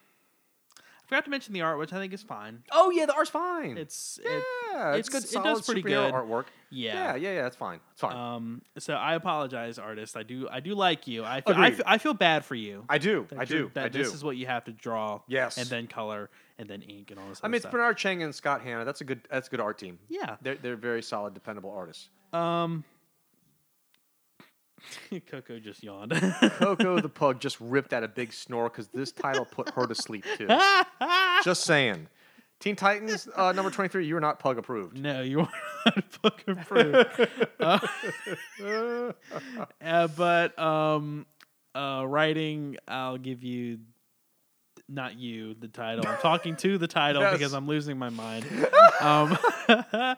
Forgot to mention the art, which I think is fine. Oh yeah, the art's fine. It's yeah, it, it's, good. it Solid does pretty superhero good. artwork. Yeah. yeah, yeah, yeah. It's fine. It's fine. Um, so I apologize, artist. I do, I do like you. I feel, I feel, I feel bad for you. I do. I do. That I do. this is what you have to draw. Yes. and then color, and then ink, and all this. I mean, it's stuff. Bernard Chang and Scott Hanna. That's a good. That's a good art team. Yeah. They're they're very solid, dependable artists. Um, Coco just yawned. Coco the pug just ripped out a big snore because this title put her to sleep too. just saying. Teen Titans uh, number twenty three. You are not pug approved. no, you are not fucking approved. uh, uh, but um, uh, writing, I'll give you. Not you, the title. I'm talking to the title Yes. because I'm losing my mind. um,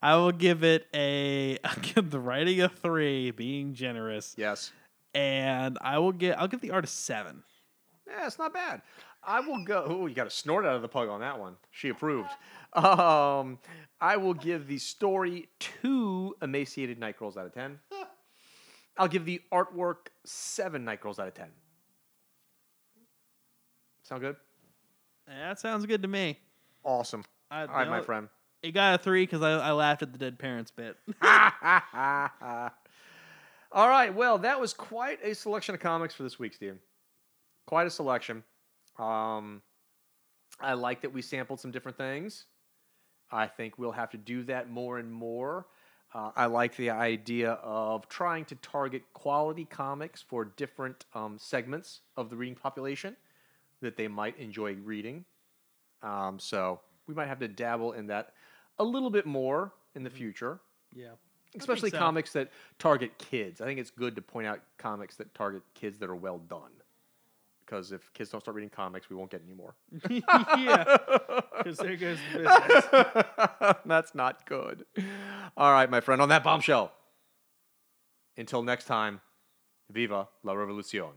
I will give it a. I'll give the writing a three, being generous, Yes. and I will get. I'll give the art a seven. Yeah, it's not bad. I will go. Oh, you got a snort out of the pug on that one. She approved. Um, I will give the story two emaciated night girls out of ten. I'll give the artwork seven night girls out of ten. Sound good? That sounds good to me. Awesome. I, All right, my friend. It got a three because I, I laughed at the dead parents bit. All right. Well, that was quite a selection of comics for this week, Steve. Quite a selection. Um, I like that we sampled some different things. I think we'll have to do that more and more. Uh, I like the idea of trying to target quality comics for different um, segments of the reading population that they might enjoy reading. Um, so we might have to dabble in that a little bit more in the future yeah. especially so. comics that target kids. I think it's good to point out comics that target kids that are well done. Because if kids don't start reading comics, we won't get any more. yeah. Because there goes the business. That's not good. All right, my friend, on that bombshell. Until next time, viva la revolucion.